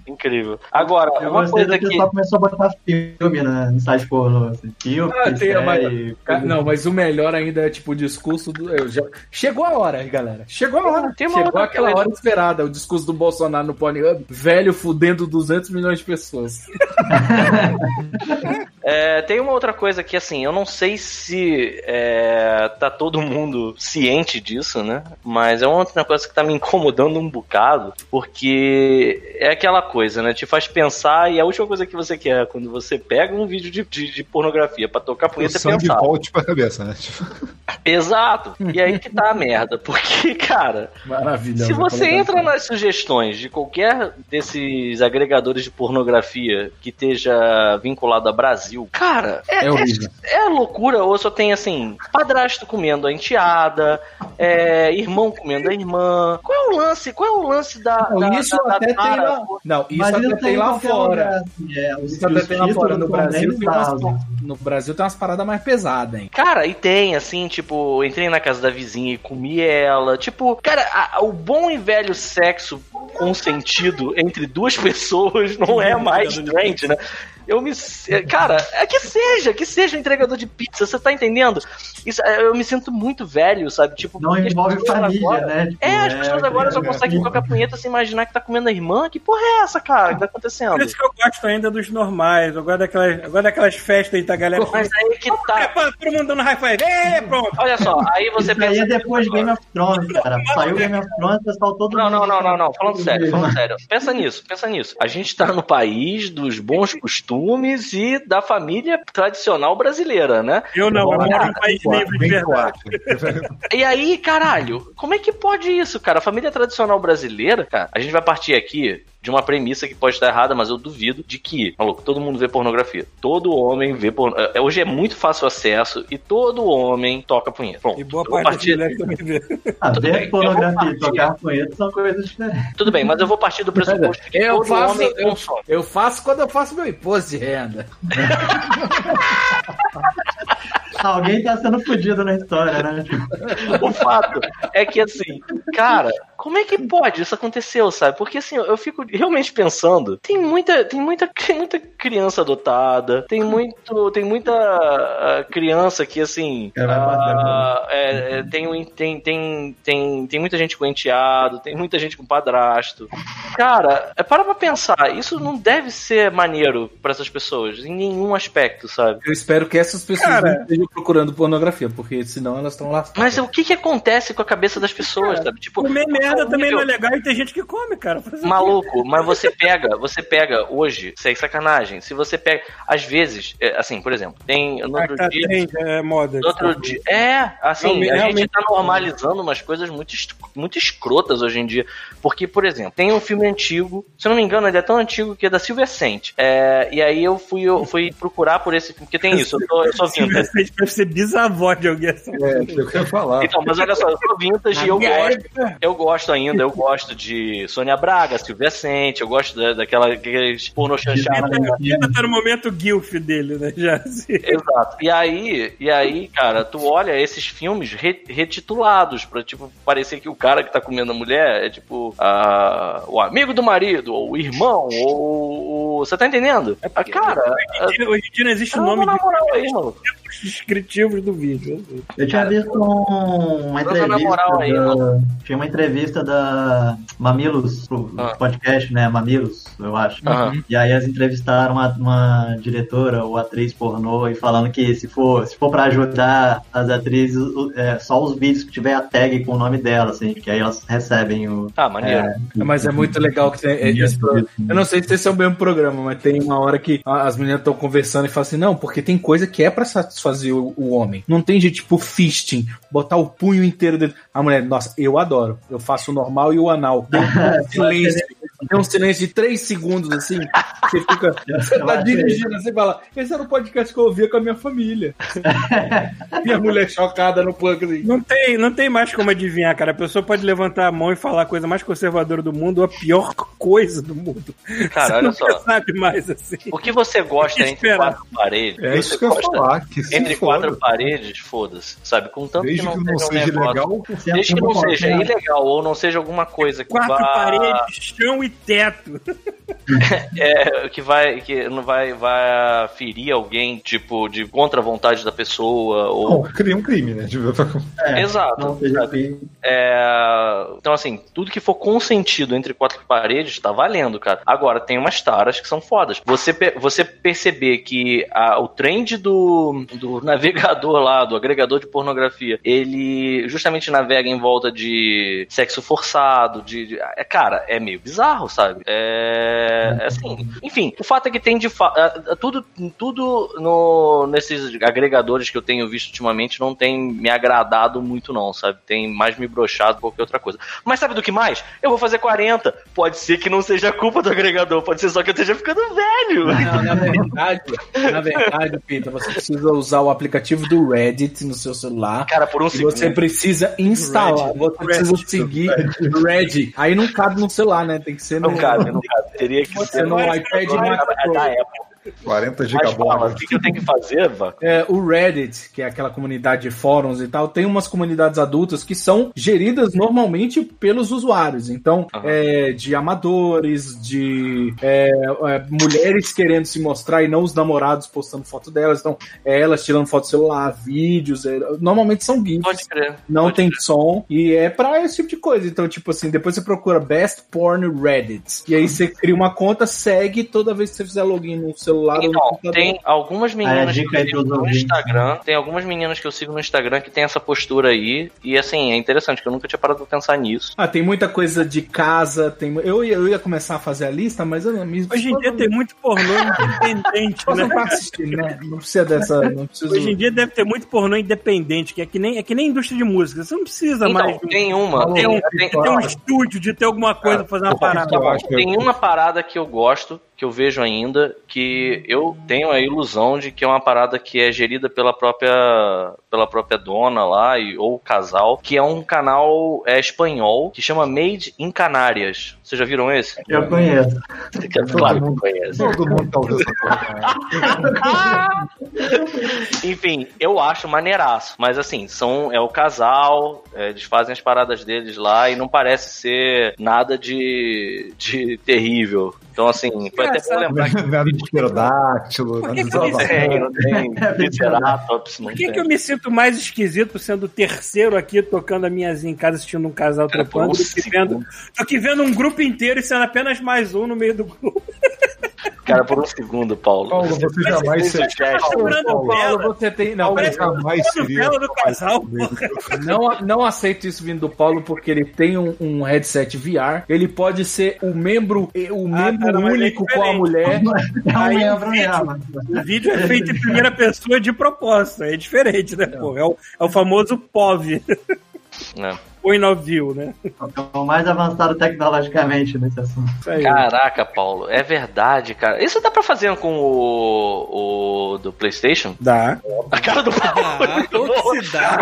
incrível. Agora, Eu uma coisa que. só começou a botar filme né, no site pornô. Assim, filme, Ah, tem, série, Ca- Não, mas o melhor ainda é tipo o discurso do. eu já- Chegou a hora, galera. Chegou a hora. Tem uma Chegou outra aquela hora esperada. O discurso do Bolsonaro no Pornhub. Velho fudendo 200 milhões de pessoas. É, tem uma outra coisa que, assim, eu não sei se é, tá todo mundo ciente disso, né? Mas é uma outra coisa que tá me incomodando um bocado, porque é aquela coisa, né? Te faz pensar e a última coisa que você quer quando você pega um vídeo de, de, de pornografia pra tocar punheta é pensar. volte pra cabeça, né? Tipo, Exato. E aí que tá a merda, porque, cara, Maravilhoso. se você entra nas sugestões de qualquer desses agregadores de pornografia que esteja vinculado a Brasil, cara, é, É horrível. é- é loucura. Ou só tem assim, padrasto comendo a enteada, é, irmão comendo a irmã. Qual é o lance? Qual é o lance da. Não, da- isso da- da até tem tara? lá. Não, isso Mas até tem em lá qualquer fora. é, os- Isso até tem lá fora. No Brasil, tem umas, no Brasil tem umas paradas mais pesadas, hein? Cara, e tem, assim, tipo, entrei na casa da vizinha e comi ela. Tipo, cara, a- o bom e velho sexo consentido entre duas pessoas não é mais trend, né? Eu me. Cara, é que seja, que seja um entregador de pizza, você tá entendendo? Isso, é, eu me sinto muito velho, sabe? Tipo, Não envolve família, agora- né? Tipo, É, as pessoas agora só é, conseguem é, tocar punheta sem imaginar que tá comendo a irmã. Que porra é essa, cara? Que tá acontecendo? Por isso que eu gosto ainda dos normais. Eu gosto daquelas, eu gosto daquelas festas aí da galera. Mas aí que tá. Todo mundo dando high five. Ê, pronto. Olha só, aí você Isso aí pensa. é depois de Game of Thrones, cara. Saiu Game of Thrones, pessoal todo Não, mundo- não, não, não, não. Falando sério, falando sério. Pensa nisso, pensa nisso. A gente tá no país dos bons costumes e da família tradicional brasileira, né? Eu não, eu moro em um país livre de verdade. E aí, caralho, como é que pode isso, cara? A família tradicional brasileira, cara, a gente vai partir aqui de uma premissa que pode estar errada, mas eu duvido de que, maluco, todo mundo vê pornografia. Todo homem vê pornografia. Hoje é muito fácil acesso e todo homem toca punheta. Pronto. E boa parte das partir- mulheres também vê. Ah, Tudo ver bem, pornografia e tocar punheta são coisas diferentes. Tudo bem, mas eu vou partir do pressuposto que Eu todo faço, homem eu, consome. eu faço quando eu faço meu imposto de renda. Alguém tá sendo fudido na história, né? O fato é que, assim, cara, como é que pode isso aconteceu, sabe? Porque, assim, eu fico realmente pensando, tem muita, tem muita, tem muita criança adotada, tem muito, tem muita ah, criança que, assim, É, vai ah, é, é, tem, tem, tem, tem, tem muita gente com enteado, tem muita gente com padrasto. Cara, é, para pra pensar, isso não deve ser maneiro pra essas pessoas, em nenhum aspecto, sabe? Eu espero que essas pessoas Cara. não estejam procurando pornografia, porque senão elas estão lá. Mas o que que acontece com a cabeça das pessoas, sabe? Tipo, Comer merda ao também não é legal e tem gente que come, cara. Maluco, mas você pega, você pega hoje, sem sacanagem, se você pega, às vezes, é, assim, por exemplo, tem no Ah, outro tá, dia, trend, é moda. no outro dia, é, assim, Realmente- a gente tá normalizando umas coisas muito, muito escrotas hoje em dia, porque, por exemplo, tem um filme antigo, se eu não me engano, ele é tão antigo que é da Silvia Sente, é, e aí eu fui, eu fui procurar por esse filme, porque tem isso, eu sou, eu sou vintage. Você deve ser bisavó de alguém assim. É, eu queria falar. Então, mas olha só, eu sou vintage e eu gosto. Eu gosto ainda, eu gosto de Sônia Braga, Silvia Sente, eu gosto da, daquela pornô chanchada. Ainda tá no momento guilf dele, né? Já assim. Exato. E aí, e aí, cara, tu olha esses filmes re- retitulados pra, tipo, parecer que o cara que tá comendo a mulher é, tipo, a- o amigo do marido, ou o irmão, ou o... Você tá entendendo? Ah, cara, Hoje em dia- Hoje em dia não existe o Calma, nome na de moral aí, mano. descritivos do vídeo. Eu tinha visto um- uma entrevista. moral aí, da- tinha uma entrevista da Mamilos, pro Ah. podcast, né? Mamilos, eu acho. E aí elas entrevistaram uma, uma diretora ou atriz pornô e falando que se for, se for pra ajudar as atrizes, é, só os vídeos que tiver a tag com o nome dela, assim, que aí elas recebem o. Ah, maneiro. Mas é muito legal que tem é, esse Eu não sei se esse é o mesmo programa, mas tem uma hora que as meninas estão conversando e falam assim: não, porque tem coisa que é pra satisfazer o, o homem. Não tem de tipo fisting, botar o punho inteiro dentro. A mulher, nossa, eu adoro. Eu faço o normal e o anal. Tem um silêncio. Tem um silêncio de três segundos assim. Você fica. Você tá dirigindo, você fala, esse era o podcast que eu ouvia com a minha família. e a mulher chocada no plug assim. Não tem, não tem mais como adivinhar, cara. A pessoa pode levantar a mão e falar a coisa mais conservadora do mundo ou a pior coisa do mundo. Cara, Você olha só. sabe mais assim. O que você gosta entre esperar? quatro paredes? É isso que eu ia falar. Entre foda. quatro paredes, foda-se, sabe? Contanto Desde que que não, não seja um seja legal, Desde que não seja ilegal ou não seja alguma coisa que Quatro vá, paredes, chão e teto. é, que vai que não vai vai ferir alguém tipo de contra a vontade da pessoa ou Não, cria um crime, né? Tipo, É, Exato, assim. É, Então, assim, tudo que for consentido entre quatro paredes tá valendo, cara. Agora, tem umas taras que são fodas. Você, você perceber que a- o trend do, do navegador lá, do agregador de pornografia, ele justamente navega em volta de sexo forçado, de. de- é, cara, é meio bizarro, sabe? É. é assim. Enfim, o fato é que tem de fa- é, é, tudo, tudo no, nesses agregadores que eu tenho visto ultimamente não tem me agradado muito, não, sabe? Tem mais me broxado do que qualquer outra coisa. Mas sabe do que mais? Eu vou fazer 40. Pode ser que não seja culpa do agregador, pode ser só que eu esteja ficando velho. Não, na verdade, na verdade, Pita, você precisa usar o aplicativo do Reddit no seu celular. Cara, por um segundo. você precisa instalar, você precisa seguir o Reddit. Aí não cabe no celular, né? Tem que ser no, Não cabe, não cabe. Teria que ser no iPad Max É da Apple. 40 Mas fala, o gigabytes. que que eu tenho que fazer, Vá? É, o Reddit, que é aquela comunidade de fóruns e tal, tem umas comunidades adultas que são geridas normalmente pelos usuários. Então, é, de amadores, de é, é, mulheres querendo se mostrar e não os namorados postando foto delas. Então, é elas tirando foto do celular, vídeos. é, normalmente são GIFs. Pode crer. Não Pode tem crer. som e é pra esse tipo de coisa. Então, tipo assim, depois você procura Best Porn Reddit. E aí você cria uma conta, segue toda vez que você fizer login no celular celular ou no Então, computador. tem algumas meninas que eu sigo no ouvintes. Instagram. Tem algumas meninas que eu sigo no Instagram que tem essa postura aí. E assim, é interessante, que eu nunca tinha parado pra pensar nisso. Ah, tem muita coisa de casa, tem... eu, ia, eu ia começar a fazer a lista, mas eu não me Hoje em dia tem muito pornô independente, né? pra assistir, né? Não precisa dessa. Não precisa... Hoje em dia deve ter muito pornô independente, que é que nem, é que nem indústria de música. Você não precisa mais. Então, tem uma. Tem um, Tem, tem um estúdio de ter alguma coisa pra fazer uma parada. eu acho que- tem uma parada que eu gosto, que eu vejo ainda, que eu tenho a ilusão de que é uma parada que é gerida pela própria pela própria dona lá e, ou casal, que é um canal é, espanhol que chama Made in Canárias. Vocês já viram esse? Eu conheço. Claro que conhece. Todo mundo tá usando essa. Enfim, eu acho maneiraço. Mas assim, são, é o casal, é, eles fazem as paradas deles lá e não parece ser nada de, de terrível. Então, assim, foi até bom lembrar que Nada de pterodáctilo, nada de que eu não tem, não tem É Triceratops, não Por que, tem. que eu me sinto mais esquisito sendo o terceiro aqui tocando a minhazinha em casa assistindo um casal Cara, do que, vendo, segundo. do que vendo um grupo inteiro e sendo apenas mais um no meio do grupo? Cara, por um segundo, Paulo. Paulo, você jamais seria. Paulo. Paulo, você tem. Não, Paulo jamais seria. do casal, não, não aceito isso vindo do Paulo porque ele tem um, um headset VR. Ele pode ser o membro, o membro cara, mas é único com a mulher. Aí, Aí, eu mesmo. O vídeo é feito em primeira pessoa de propósito. É diferente, né, pô? É o, é o famoso POV. É. Point of view, né? Estão mais avançado tecnologicamente nesse assunto. Caraca, Paulo, é verdade, cara. Isso dá pra fazer com o, o do PlayStation? Dá. A cara do Paulo. Ah, se dá?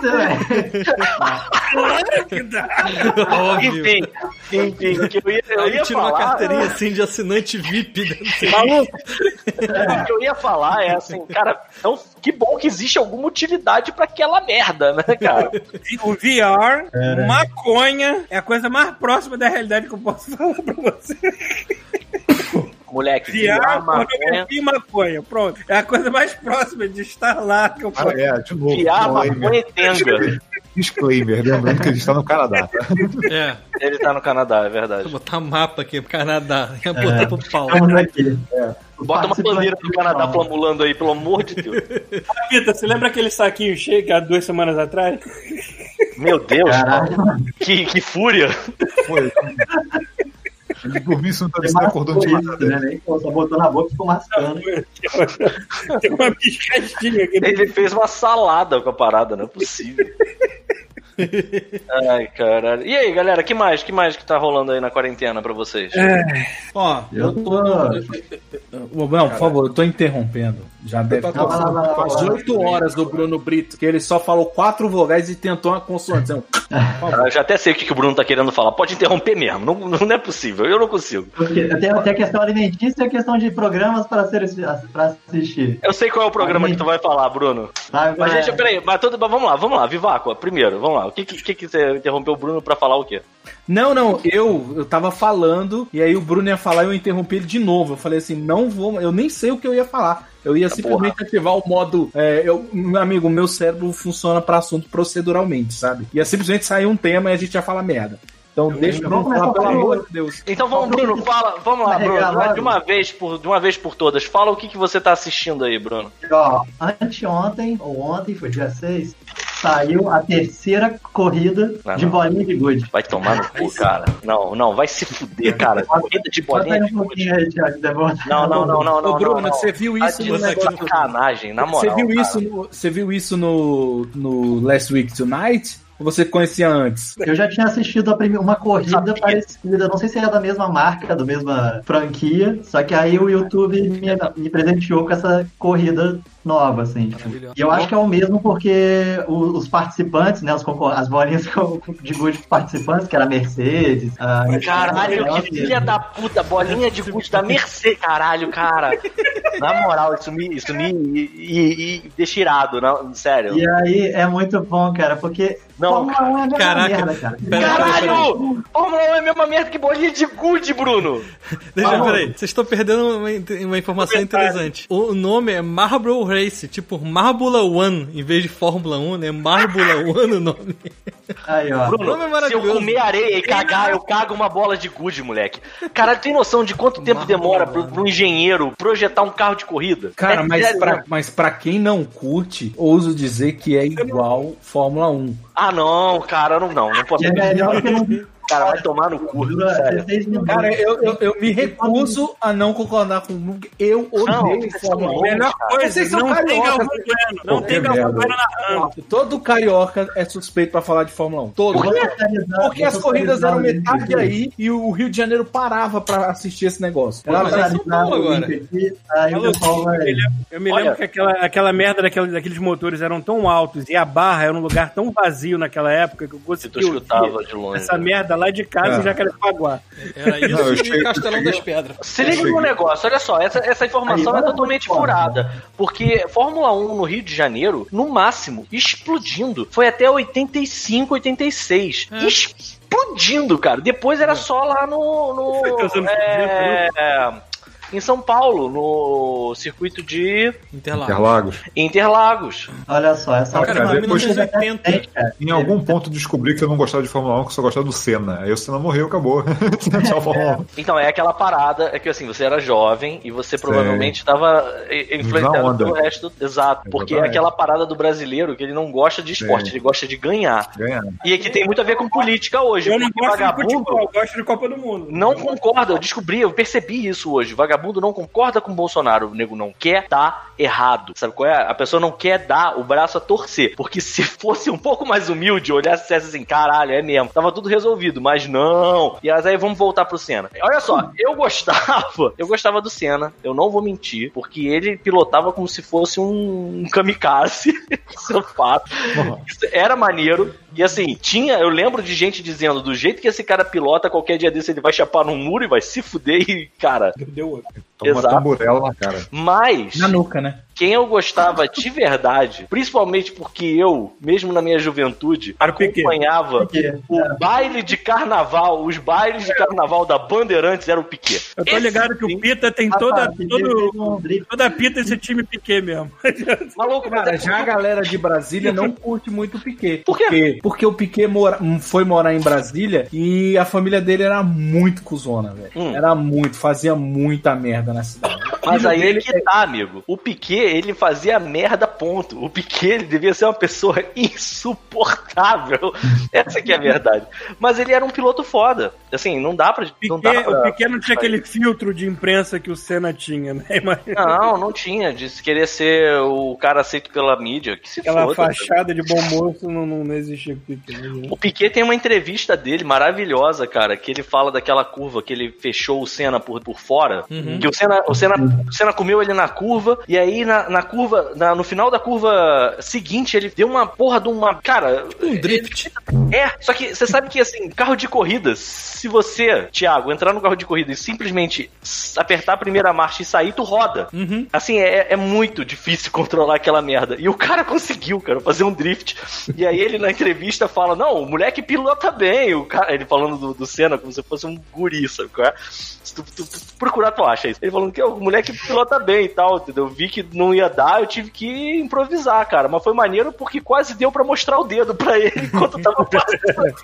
Ser, velho. Claro que dá. Óbvio. Enfim, enfim, que eu ia, eu Aí ia tira uma falar. carteirinha assim de assinante VIP dentro. Maluco, O que eu ia falar é assim, cara, então, que bom que existe alguma utilidade pra aquela merda, né, cara? o VR, maconha, é a coisa mais próxima da realidade que eu posso falar pra você. Moleque, VR, virar maconha, e maconha. Pronto. É a coisa mais próxima de estar lá que eu Ah, posso. é, de novo. disclaimer. maconha e tenga. Disclaimer, lembrando que a gente tá no Canadá. Tá? É, Ele tá no Canadá, é verdade. vou botar mapa aqui pro Canadá. Eu botar pro Paulo. Estamos aqui. Bota uma bandeira do Canadá flamulando aí, pelo amor de Deus. Pita, você lembra aquele saquinho cheio que há duas semanas atrás? Meu Deus. Que, que fúria. Foi. Ele dormiu, tá você acordou de madrugada. né? Só botou na boca e ficou mascando. Tem uma piscadinha aqui. Ele fez uma salada com a parada, não é possível. Ai, caralho. E aí, galera, que mais? Que mais que tá rolando aí na quarentena pra vocês? Ó, eu tô- Não, por favor, eu tô interrompendo. Já deve Tá estar não. 8 horas do Bruno Brito, que ele só falou quatro vogais e tentou uma consoante. Eu já até sei o que, que o Bruno tá querendo falar. Pode interromper mesmo. Não, não é possível. Eu não consigo. Porque tem, tem a questão alimentícia e a questão de programas para, ser, para assistir. Eu sei qual é o programa que tu vai falar, Bruno. Mas, É, gente, peraí, mas, tudo, mas vamos lá, vamos lá, Viváqua, primeiro, vamos lá. O que, que, que que você interrompeu o Bruno pra falar o quê? Não, não, eu, eu tava falando, e aí o Bruno ia falar e eu interrompi ele de novo. Eu falei assim, não vou, eu nem sei o que eu ia falar. Eu ia simplesmente ativar o modo. É, eu, meu amigo, o meu cérebro funciona pra assunto proceduralmente, sabe? Ia simplesmente sair um tema e a gente ia falar merda. Então deixa o Bruno falar, pelo amor de Deus. Então vamos, Bruno, fala, vamos lá, regar Bruno, de uma vez por, de uma vez por todas, fala o que, que você tá assistindo aí, Bruno. Ó, anteontem, ou ontem, foi dia 6, saiu a terceira corrida Não, de não. bolinha de gude. Vai tomar no cu, cara. Não, não, vai se fuder, cara. Corrida de bolinha de gude. Não, não, não, não, não. Ô, Bruno, não, não. você viu isso no negócio. sacanagem, na moral. Você viu cara. isso no, você viu isso no, no Last Week Tonight? Ou você conhecia antes? Eu já tinha assistido a prime- uma corrida parecida, não sei se era da mesma marca, da mesma franquia, só que aí o YouTube me, me presenteou com essa corrida nova, assim. tipo. E eu acho que é o mesmo porque os participantes, né, os as bolinhas de gude participantes, que era a Mercedes, a Caralho, Mercedes, que filha da puta, bolinha de gude da Mercedes, caralho, cara. Na moral, isso me, isso me e, e, e deixa irado, não, sério. E aí é muito bom, cara, porque Não, Fórmula 1 é Caraca. merda, cara. Pera, pera, pera. Caralho! Fórmula 1 é a mesma merda que bolinha de gude, Bruno. Deixa, peraí, vocês estão perdendo uma, uma informação interessante. O nome é Marlboro Race, tipo Marbula One, em vez de Fórmula 1, né? Marbula One o nome. Aí, ó. Bruno, nome é se eu comer areia e cagar, eu cago uma bola de gude, moleque. Caralho, tem noção de quanto tempo demora pro, pro engenheiro projetar um carro de corrida? Cara, É mas sério pra, mesmo. mas pra quem não curte, ouso dizer que é igual Fórmula 1. Ah, não, cara, não, não, não posso. É melhor que não Cara, vai tomar no cu. dura sério. 16 minutos. Cara, eu, eu, eu me recuso a não concordar com o Luke. Eu odeio são 1. Melhor coisa, Vocês são não tem cariocas. Galvão Bueno. Não Pô, tem Galvão. Bueno narrando. Todo carioca é suspeito pra falar de Fórmula 1. Todo. Porque as corridas eram metade aí e o Rio de Janeiro parava pra assistir esse negócio. Pô, mas Era- é São Paulo agora. Vai. Eu me Olha- lembro que aquela, aquela merda daqueles, daqueles motores eram tão altos e a barra era um lugar tão vazio naquela época que eu Se consegui tu escutava de longe. essa merda lá de casa É. em Jacarepaguá. Era isso Não, eu e cheguei- Castelão das Pedras. Se liga no negócio, olha só, essa, essa informação Aí, é totalmente furada. Porque Fórmula 1 no Rio de Janeiro, no máximo, explodindo, foi até 85, 86. É. Explodindo, cara. Depois era só lá no. no é, em São Paulo, no circuito de Interlagos. Interlagos. Olha só, essa Cara, Cara, depois- 1980. cara. Em algum ponto descobri que eu não gostava de Fórmula 1, que eu só gostava do Senna. Aí o Senna morreu, acabou. Tchau, Fórmula 1. Então, é aquela parada, é que assim, você era jovem e você provavelmente estava influenciado pelo resto. Exato. Porque é aquela parada do brasileiro que ele não gosta de esporte, Sim. ele gosta de ganhar. Ganhar. E aqui tem muito a ver com política hoje. Eu não gosto de futebol, eu gosto de Copa do Mundo. não concorda, eu descobri, eu percebi isso hoje. Vagabundo não concorda com o Bolsonaro, o nego não quer dar errado. Sabe qual é? A pessoa não quer dar o braço a torcer. Porque se fosse um pouco mais humilde, olhasse e dissesse assim, caralho, é mesmo, tava tudo resolvido, mas não. E aí vamos voltar pro Senna. Olha só, eu gostava, eu gostava do Senna, eu não vou mentir, porque ele pilotava como se fosse um, kamikaze. Isso é um fato. Era maneiro. E assim, tinha, eu lembro de gente dizendo, do jeito que esse cara pilota, qualquer dia desse ele vai chapar num muro e vai se fuder e, cara. Toma uma Exato. na cara. Mas Na nuca, né? Quem eu gostava de verdade, principalmente porque eu, mesmo na minha juventude, o Piquet. acompanhava Piquet, o baile de carnaval, os bailes de carnaval da Bandeirantes era o Piquet. Eu tô Esse ligado que o Pita tem toda, todo, toda a Pita esse time Piquet mesmo. Maluco, Cara, é já a galera de Brasília não curte muito o Piquet. Por quê? Porque, porque o Piquet mora- foi morar em Brasília e a família dele era muito cuzona, velho. Hum. Era muito, fazia muita merda na cidade. Mas aí é que tá, amigo. O Piquet, ele fazia merda, ponto. O Piquet, ele devia ser uma pessoa insuportável. Essa que é a verdade. Mas ele era um piloto foda. Assim, não dá pra... Não dá Piquet, pra... o Piquet não tinha aquele filtro de imprensa que o Senna tinha, né? Imagina Não, não tinha. De querer ser o cara aceito pela mídia. Que se aquela foda. fachada de bom moço não, não, não existia com o Piquet. né? O Piquet tem uma entrevista dele maravilhosa, cara, que ele fala daquela curva que ele fechou o Senna por, por fora. Uhum. Que o Senna, o, Senna, o Senna comeu ele na curva, e aí na, na curva, na- no final da curva seguinte, ele deu uma porra de uma. Cara. Um drift. É, só que você sabe que assim, carro de corrida, se você, Thiago, entrar no carro de corrida e simplesmente apertar a primeira marcha e sair, tu roda. Uhum. Assim, é, é muito difícil controlar aquela merda. E o cara conseguiu, cara, fazer um drift. E aí ele na entrevista fala: Não, o moleque pilota bem. O cara, ele falando do, do Senna como se fosse um guri, sabe? é? Se tu, tu- tu procurar, tu acha isso. Ele falando que o moleque pilota bem e tal, entendeu? Eu vi que não ia dar, eu tive que improvisar, cara. Mas foi maneiro porque quase deu pra mostrar o dedo pra ele enquanto tava passando.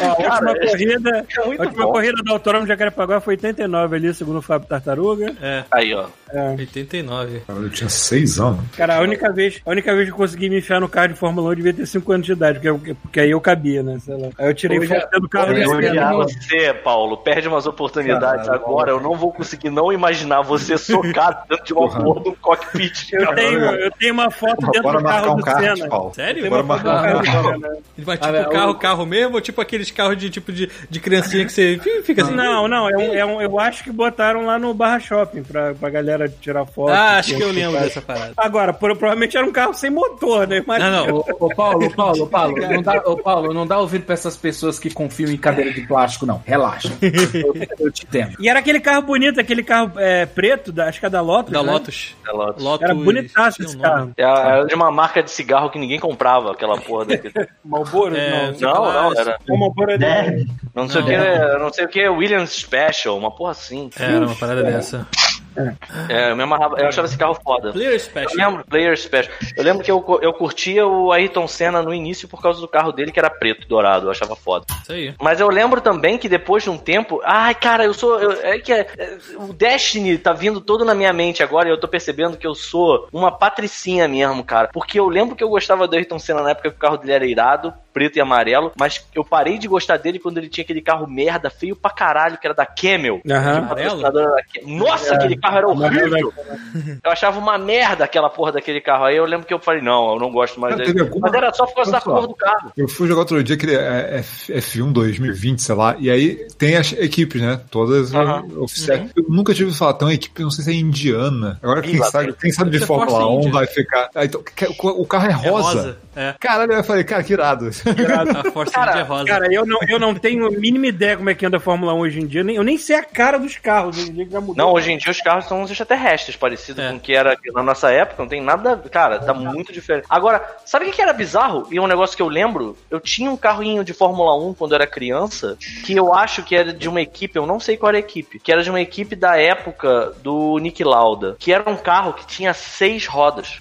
Ó, a última Cara, é- corrida, é última bom. corrida do Autódromo de Jacarepaguá foi 89 ali, segundo o Fábio Tartaruga. É, Aí, ó. É. 89. Cara, Eu tinha seis anos. Cara, a única vez, a única vez que eu consegui me enfiar no carro de Fórmula 1 eu devia ter 5 anos de idade, porque, eu- porque aí eu cabia, né? Sei lá. Aí eu tirei Hoje foto do carro desse é. Você, Paulo, perde umas oportunidades agora. Eu não vou conseguir não imaginar você socado dentro de uma Porra. porra cockpit. Eu cara. tenho, eu tenho uma foto Porra, dentro bora do carro um do kart, Senna. Paulo. Sério? Bora marcar carro um kart. Senna. Ele vai tipo Ah, é, carro, carro mesmo, ou tipo aqueles carros de tipo de, de criancinha que você fica assim. Não, não, é um, é um- eu acho que botaram lá no Barra Shopping pra, pra galera tirar foto. Ah, acho que eu lembro dessa parada. Agora, pro- provavelmente era um carro sem motor, né? Mas, Não, não. Ô, ô, Paulo, Paulo, ô, Paulo, não dá, ô, Paulo, não dá ouvido pra essas pessoas que confiam em cadeira de plástico, não. Relaxa. Eu, eu te entendo. E era aquele carro bonito, aquele carro é, preto, da, acho que é da Lotus. Da né? Lotus. É Lotus. Lotus. Era bonitaço esse carro. Era era de uma marca de cigarro que ninguém comprava, aquela porra daquele. Malboro? É, não. Não, não, era. O Malboro é da- Deve. Não sei o que, não sei o que, Williams Special, uma porra assim. É, era uma parada dessa. É, eu me amarrava, eu achava esse carro foda. Player Eu Special. lembro, Player Special. Eu lembro que eu, eu curtia o Ayrton Senna no início por causa do carro dele, que era preto e dourado. Eu achava foda. Isso aí. Mas eu lembro também que depois de um tempo. Ai, cara, eu sou. eu- é que é- é- o Destiny tá vindo todo na minha mente agora e eu tô percebendo que eu sou uma patricinha mesmo, cara. Porque eu lembro que eu gostava do Ayrton Senna na época que o carro dele era irado, preto e amarelo. Mas eu parei de gostar dele quando ele tinha aquele carro merda, feio pra caralho, que era da Camel. Aham. Nossa, aquele carro era horrível. Eu achava uma merda aquela porra daquele carro. Aí eu lembro que eu falei, não, eu não gosto mais dele. alguma- Mas era só por causa da cor do carro. Eu fui jogar outro dia aquele é, F, F1 2020, sei lá, e aí tem as equipes, né? Todas Aham. oficiais. Eu nunca tive falar tão equipe, não sei se é indiana. Agora quem sabe, quem sabe de Fórmula Force 1 India. vai ficar. Ah, então, o, carro é É rosa. rosa. É. Caralho, eu falei, cara, que irado. A Force Cara, India é rosa. Cara, eu não, eu não tenho a mínima ideia como é que anda a Fórmula 1 hoje em dia. Nem, eu nem sei a cara dos carros. Hoje em dia que já mudou. Não, hoje em dia os carros são uns extraterrestres, parecido É. com o que era na nossa época, não tem nada. Cara, tá muito diferente. Agora, sabe o que que era bizarro? E é um negócio que eu lembro? Eu tinha um carrinho de Fórmula 1 quando eu era criança, que eu acho que era de uma equipe, eu não sei qual era a equipe, que era de uma equipe da época do Nick Lauda, que era um carro que tinha seis rodas.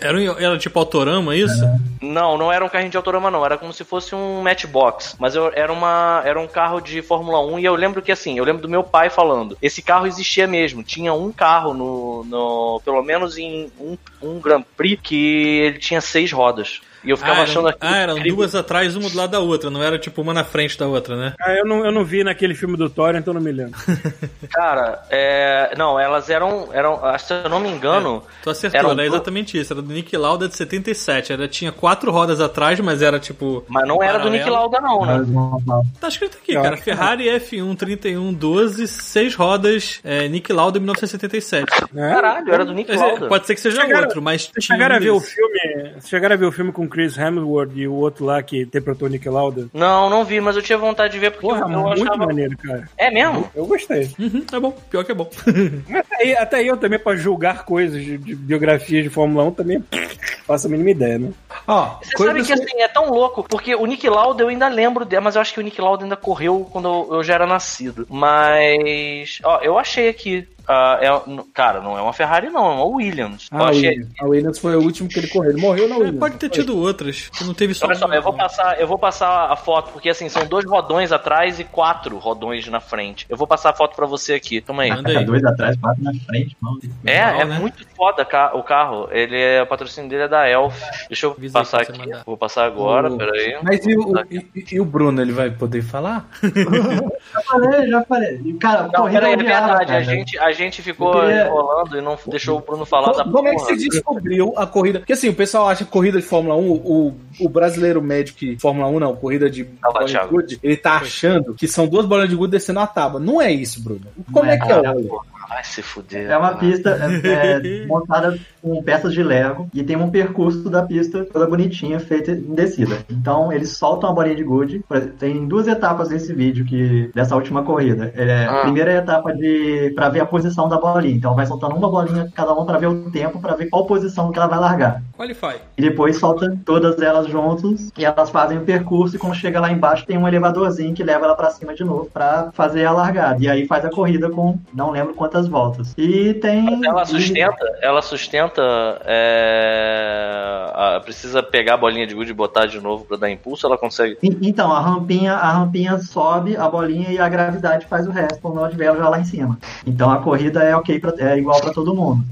Era, um- era tipo Autorama, isso? Não, não era um carrinho de autorama, não. Era como se fosse um matchbox. Mas eu, era, uma, era um carro de Fórmula 1 e eu lembro que assim, eu lembro do meu pai falando. Esse carro existia mesmo. Tinha um carro no. no pelo menos em um, um Grand Prix que ele tinha seis rodas. E eu ficava Ah, achando aquilo ah, eram incrível. duas atrás, uma do lado da outra. Não era tipo uma na frente da outra, né? Ah, eu, não, eu não vi naquele filme do Thor, então não me lembro. Cara, é. Não, elas eram. eram se eu não me engano. Tu acertou, eram era du- exatamente isso. Era do Nick Lauda de 77. Era, tinha quatro rodas atrás, mas era tipo. Mas não era do paralelo. Nick Lauda, não, né? Tá escrito aqui, cara. Ferrari F1 31 12, 6 rodas, é, Nick Lauda 1977. Né? Caralho, era do Nick dizer, Lauda. pode ser que seja Chegaram- outro, mas chegaram a ver o filme. Vocês chegaram a ver o filme com Chris Hemsworth e o outro lá que interpretou o Nick Lauda? Não, não vi, mas eu tinha vontade de ver porque Porra, eu, eu muito achava. maneiro, cara. É mesmo? Eu gostei. Uhum, é bom, pior que é bom. Até, aí- até eu também, pra julgar coisas de, de biografias de Fórmula 1, também faço a mínima ideia, né? Ó, Você sabe que assim, é tão louco, porque o Nick Lauda eu ainda lembro dele, mas eu acho que o Nick Lauda ainda correu quando eu, eu já era nascido. Mas, ó, eu achei aqui. Ah, é, cara, não é uma Ferrari, não, é uma Williams. Ah, achei. Williams. A Williams foi o último que ele correu. Ele morreu na É, Williams. pode ter tido outras, que não teve só. Olha só, uma. eu vou passar, eu vou passar a foto, porque assim, são dois rodões atrás e quatro rodões na frente. Eu vou passar a foto pra você aqui, toma aí. Manda aí. Dois atrás, quatro na frente, mano. É, Legal, é né? muito foda o carro. Ele é, o patrocínio dele é da Elf. Deixa eu Avisa aí passar aqui. mandar. Vou passar agora, O- peraí. Mas e o, e, e o Bruno, ele vai poder falar? Já falei, já falei. Cara, Não, corrida peraí, é verdade. cara. A gente, a gente ficou queria- enrolando e não deixou o Bruno falar da Como é que porra. você descobriu a corrida? Porque assim, o pessoal acha que corrida de Fórmula 1, o, o brasileiro médio que Fórmula 1 não, corrida de lá, bola de gude, ele tá achando que são duas bolas de gude descendo a tábua. Não é isso, Bruno. Como é, que é o rolê? Vai se fuder. É uma pista é, é, montada com peças de Lego e tem um percurso da pista toda bonitinha, feita em descida. Então eles soltam a bolinha de gude. Tem duas etapas nesse vídeo que dessa última corrida. É, Ah. A primeira etapa de para ver a posição da bolinha. Então vai soltando uma bolinha cada uma para ver o tempo, para ver qual posição que ela vai largar. Qualify. E depois solta todas elas juntas e elas fazem o percurso e quando chega lá embaixo tem um elevadorzinho que leva ela pra cima de novo pra fazer a largada. E aí faz a corrida com não lembro quantas voltas. E tem Ela sustenta, ela sustenta. É, a- precisa pegar a bolinha de gude e botar de novo pra dar impulso. Ela consegue. Então, a rampinha, a rampinha sobe a bolinha e a gravidade faz o resto quando ela estiver já lá em cima. Então a corrida é ok, pra, é igual pra todo mundo.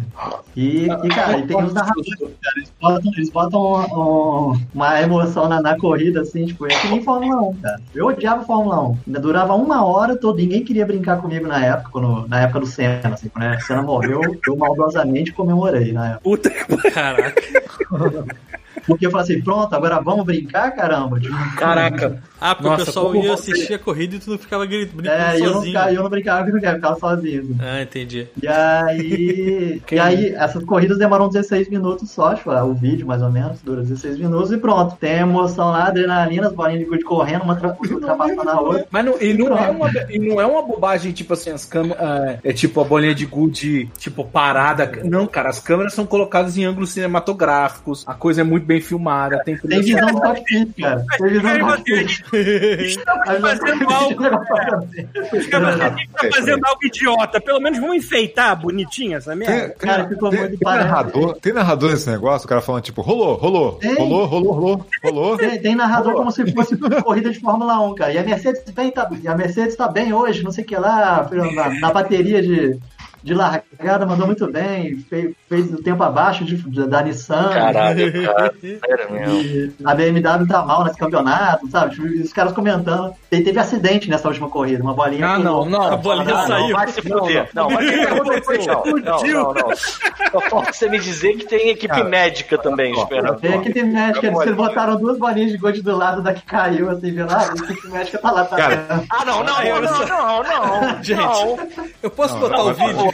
E, e, cara, e tem os narradores, cara, eles botam, eles botam um- um- uma emoção na, na corrida, assim, tipo, é que nem Fórmula 1, cara. Eu odiava Fórmula 1. Ainda durava uma hora, todo, ninguém queria brincar comigo na época, quando, na época do Senna, assim, quando o Senna morreu, eu maldosamente comemorei na época. Puta que Caraca. Porque eu falei assim, pronto, agora vamos brincar, caramba? Caraca. Ah, porque Nossa, o pessoal ia assistir a corrida e tu não ficava gritando, brincando é, e eu não, sozinho. ficava, eu não brincava com ninguém, eu ficava sozinho. Ah, entendi. E aí, e aí, essas corridas demoram 16 minutos só, tipo, o vídeo mais ou menos, dura 16 minutos e pronto. Tem emoção lá, adrenalina, as bolinhas de gude correndo, uma tra- ultrapassando a outra. Mas não, e, não é uma, e não é uma bobagem, tipo assim, as câmeras. É, é tipo a bolinha de gude, tipo, parada. Não, cara, as câmeras são colocadas em ângulos cinematográficos, a coisa é muito bem bem filmada, tem Tem visão do cockpit, cara. Tem visão do. Estamos fazendo algo. negócio pra ver. Os caras tá fazendo algo idiota. Pelo menos vamos enfeitar bonitinha essa merda. Tem, Cara, ficou tem- muito tem narrador, tem narrador nesse negócio, o cara falando tipo, rolou, rolou, Tem. rolou, rolou, rolou, rolou. Tem, tem narrador como se fosse corrida de Fórmula 1, cara. E a Mercedes bem, tá, a Mercedes tá bem hoje, não sei o que lá, na, na bateria de, de largada, mandou muito bem, fez, fez o tempo abaixo de, de- da Nissan. Caralho, cara. Sério mesmo. A BMW tá mal nesse campeonato, sabe? Tipo, os caras comentando. Te- teve acidente nessa última corrida, uma bolinha. Ah, não, não. A bolinha Não, saiu. Vai se fuder. Não, mas o que aconteceu? Não, não, não. Só falta você me dizer que tem equipe Cara, médica também esperando. Tem equipe médica, eles botaram duas bolinhas de gold do lado da que caiu, assim, vendo? Ah, a equipe médica tá lá, tá Cara, vendo? Ah, não, não, não, não, não, não. Gente, Não. Eu posso Não, botar não, o vídeo?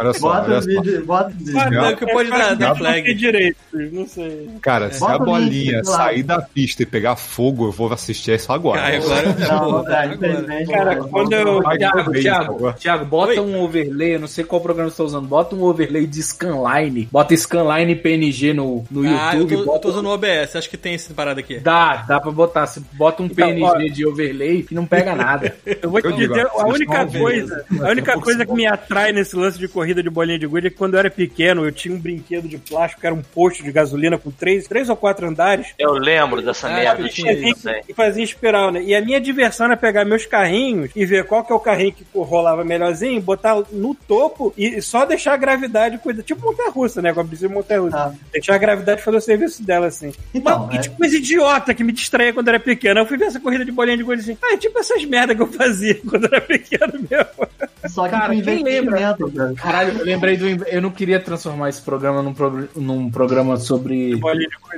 Olha só, Bota olha o só. vídeo, bota o vídeo. Ah, Não, que pode dar, dar Não flag. direito, não sei. Cara, se Bota a bolinha lá. sair da pista e pegar fogo, eu vou assistir isso agora. Ah, agora. Não, cara, agora. infelizmente. Cara, não. quando eu- agora. Tiago, bota Oi. um overlay, eu não sei qual programa você tá usando, bota um overlay de Scanline, bota Scanline PNG no, no Ah, eu YouTube, tô, eu bota... tô usando o OBS, acho que tem essa parada aqui. Dá, dá pra botar, você bota um Então, PNG ó. de overlay que não pega nada. Eu vou te Eu digo, dizer, a única coisa, a única coisa que me atrai nesse lance de corrida de bolinha de gude é que quando eu era pequeno, eu tinha um brinquedo de plástico que era um posto de gasolina com três, três ou quatro andares. Eu lembro dessa Ah, merda. eu jeito também. E fazia espiral, né? E a minha diversão era pegar meus carrinhos e ver qual que é o carrinho que rolava melhorzinho, botar no topo e só deixar a gravidade cuidar. Tipo montanha-russa, né? Com a bicicleta montanha-russa. Ah. Deixar a gravidade fazer o serviço dela, assim. Então, Mas, é- tipo, coisa idiota que me distraía quando era pequeno. Eu fui ver essa corrida de bolinha de gude assim. Ah, é tipo essas merdas que eu fazia quando era pequeno mesmo. Só que Cara, com quem lembra? Cara. Caralho, eu lembrei do. Eu não queria transformar esse programa num, num programa sobre.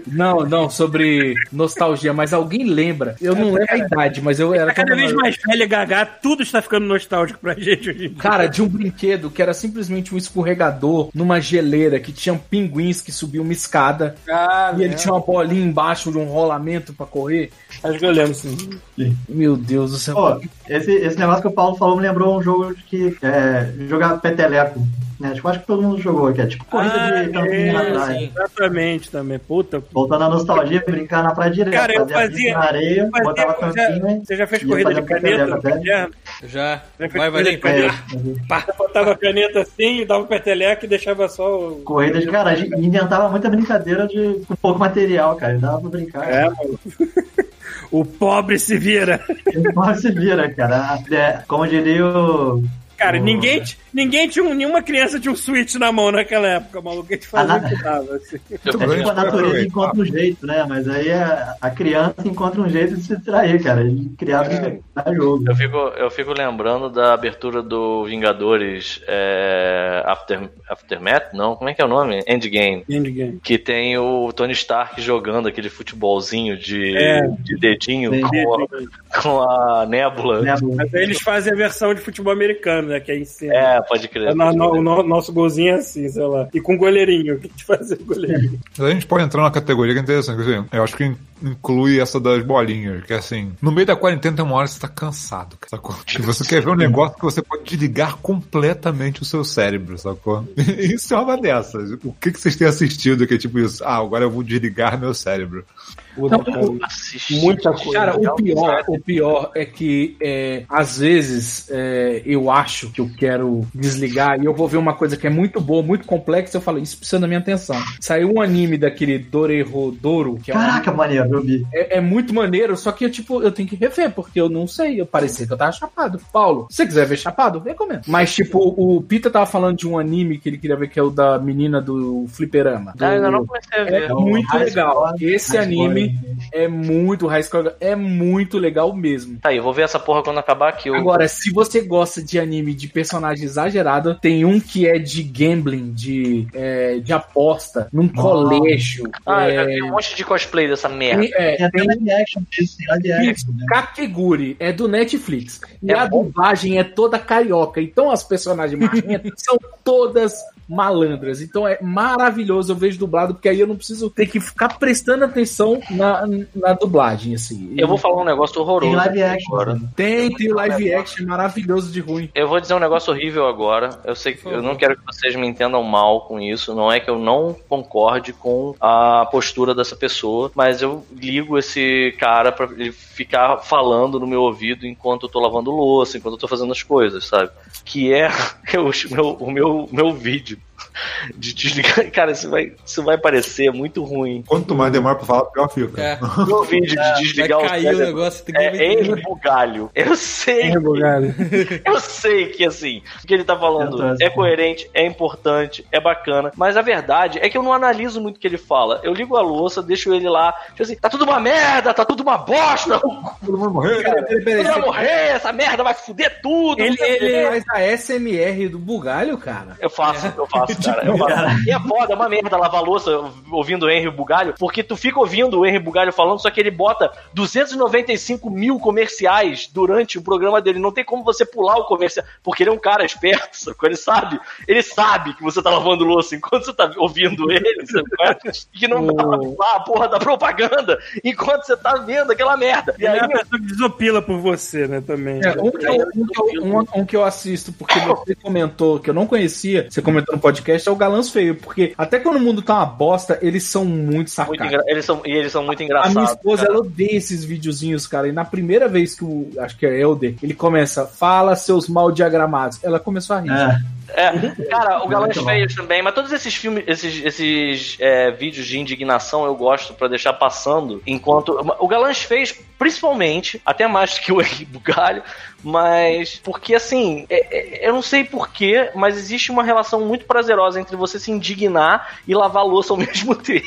Não, não, sobre nostalgia, mas alguém lembra. Eu não lembro a idade, mas eu era cada vez mais velho e gaga, tudo está ficando nostálgico pra gente hoje em dia. Cara, de um brinquedo que era simplesmente um escorregador numa geleira que tinha pinguins que subiam uma escada Ah, e ele tinha uma bolinha embaixo de um rolamento pra correr. Acho que eu lembro, sim. Meu Deus do céu. Pô, esse, esse negócio que o Paulo falou me lembrou um jogo de que é, jogar peteleco. Né? Tipo, acho que todo mundo jogou, que é tipo corrida Ah, de campinho na é, praia. sim. Exatamente também. Puta. Voltando à nostalgia, brincar na praia direto. Cara, eu fazia na areia, eu fazia- botava já- tampinha. Você já fez corrida de caneta? Já. Já fez Vai, caneta? É, Pá, botava a caneta assim, dava o peteleco e deixava só o. corrida de cara, a gente inventava muita brincadeira de com pouco material, cara. Dava pra brincar. É, mano. o pobre se vira. Não se vira, cara. É, como diria o. Cara, Oh. ninguém, ninguém tinha um, nenhuma criança tinha um Switch na mão naquela época, maluco. A gente fazia Ah, o que dava. Assim. É tipo a natureza encontra um jeito, né? Mas aí a, a criança encontra um jeito de se distrair, cara. E criar brincadeira jogo. eu fico, eu fico lembrando da abertura do Vingadores é, After, Aftermath, não? Como é que é o nome? Endgame. Endgame. Que tem o Tony Stark jogando aquele futebolzinho de, É. de dedinho com a, com a nébula. Né? Mas aí eles fazem a versão de futebol americano, né? Que é em cima. É, pode crer. É, no- no- o no- nosso golzinho é assim, sei lá. E com goleirinho, que a gente com goleirinho. A gente pode entrar numa categoria que é interessante. assim, Eu acho que inclui essa das bolinhas, que é assim, no meio da quarentena tem uma hora que você tá cansado, sacou? E você quer ver um negócio que você pode desligar completamente o seu cérebro, sacou? Isso é uma dessas. O que, que vocês têm assistido que é tipo isso? Ah, agora eu vou desligar meu cérebro. Puta, Então, cara. Assiste. Muita coisa. Cara, o pior, o pior é que é, às vezes é, eu acho que eu quero desligar e eu vou ver uma coisa que é muito boa, muito complexa, eu falo, isso precisa da minha atenção. Saiu um anime daquele Dorerodoro, que é, um anime- Caraca, maneiro, eu vi. é, é muito maneiro, só que eu, tipo, eu tenho que rever, porque eu não sei, eu parecia que eu tava chapado. Paulo, se você quiser ver chapado, recomendo. Mas, tipo, o Pita tava falando de um anime que ele queria ver, que é o da menina do Fliperama. Do- Ah, ainda não comecei a é ver. muito High legal. Esse anime É muito High Score, é muito legal mesmo. Tá aí, eu vou ver essa porra quando acabar aqui. Eu... Agora, se você gosta de anime de personagem exagerado, tem um que é de gambling, de, é, de aposta, num colégio. Ah, eu já é, vi um monte de cosplay dessa merda. tem- é, Tem live action disso, live action, né? Kakeguri, é do Netflix. E É a bom? dublagem é toda carioca. Então as personagens marrentas são todas malandras. Então é maravilhoso. Eu vejo dublado, porque aí eu não preciso ter que ficar prestando atenção na, na dublagem, assim. Eu vou falar um negócio horroroso. Tem live action. agora. Tem, tem live action maravilhoso de ruim. Eu vou dizer um negócio horrível agora. Eu sei que eu não quero que vocês me entendam mal com isso. Não é que eu não concorde com a postura dessa pessoa, mas eu ligo esse cara pra ele ficar falando no meu ouvido enquanto eu tô lavando louça, enquanto eu tô fazendo as coisas, sabe? Que é o meu, o meu, meu vídeo de desligar. Cara, isso vai, isso vai parecer muito ruim. Quanto mais demora pra falar, pior fica. É, Meu vídeo de vai desligar o cair o negócio, tem que é ver. Henry Bugalho. Eu sei. É, bugado. Eu sei que, assim, o que ele tá falando é coerente, é importante, é bacana, mas a verdade é que eu não analiso muito o que ele fala. Eu ligo a louça, deixo ele lá, tipo assim, tá tudo uma merda, tá tudo uma bosta, Todo mundo morreu. Peraí, peraí, tudo vai morrer, essa merda vai fuder tudo. Ele, ele faz a SMR do bugalho, cara. Eu faço, eu faço, cara. Eu faço. E é foda, é uma merda lavar louça ouvindo o Henry Bugalho, porque tu fica ouvindo o Henry Bugalho falando, só que ele bota 295 mil comerciais durante o programa dele. Não tem como você pular o comercial, porque ele é um cara esperto, sacou? Ele sabe, ele sabe que você tá lavando louça enquanto você tá ouvindo ele, sacou? E que não dá pra pular a porra da propaganda enquanto você tá vendo aquela merda. E Ele aí, é uma pessoa que desopila por você, né, também. É, um, que eu, um, que eu, um- um que eu assisto, porque você comentou, que eu não conhecia, você comentou no podcast, é o Galãs Feio, porque até quando o mundo tá uma bosta, eles são muito muito sacados. engra... eles são, e eles são muito A engraçados. minha esposa, cara. ela odeia esses videozinhos, cara. E na primeira vez que o, acho que é Elder, ele começa, fala seus mal diagramados. Ela começou a rir. É. É, cara, o Galãs. Feios também, mas todos esses filmes, esses, esses é, vídeos de indignação eu gosto pra deixar passando enquanto. O Galãs Feios, principalmente, até mais que o Henrique Bugalho, mas porque assim, é- é- eu não sei porquê, mas existe uma relação muito prazerosa entre você se indignar e lavar louça ao mesmo tempo.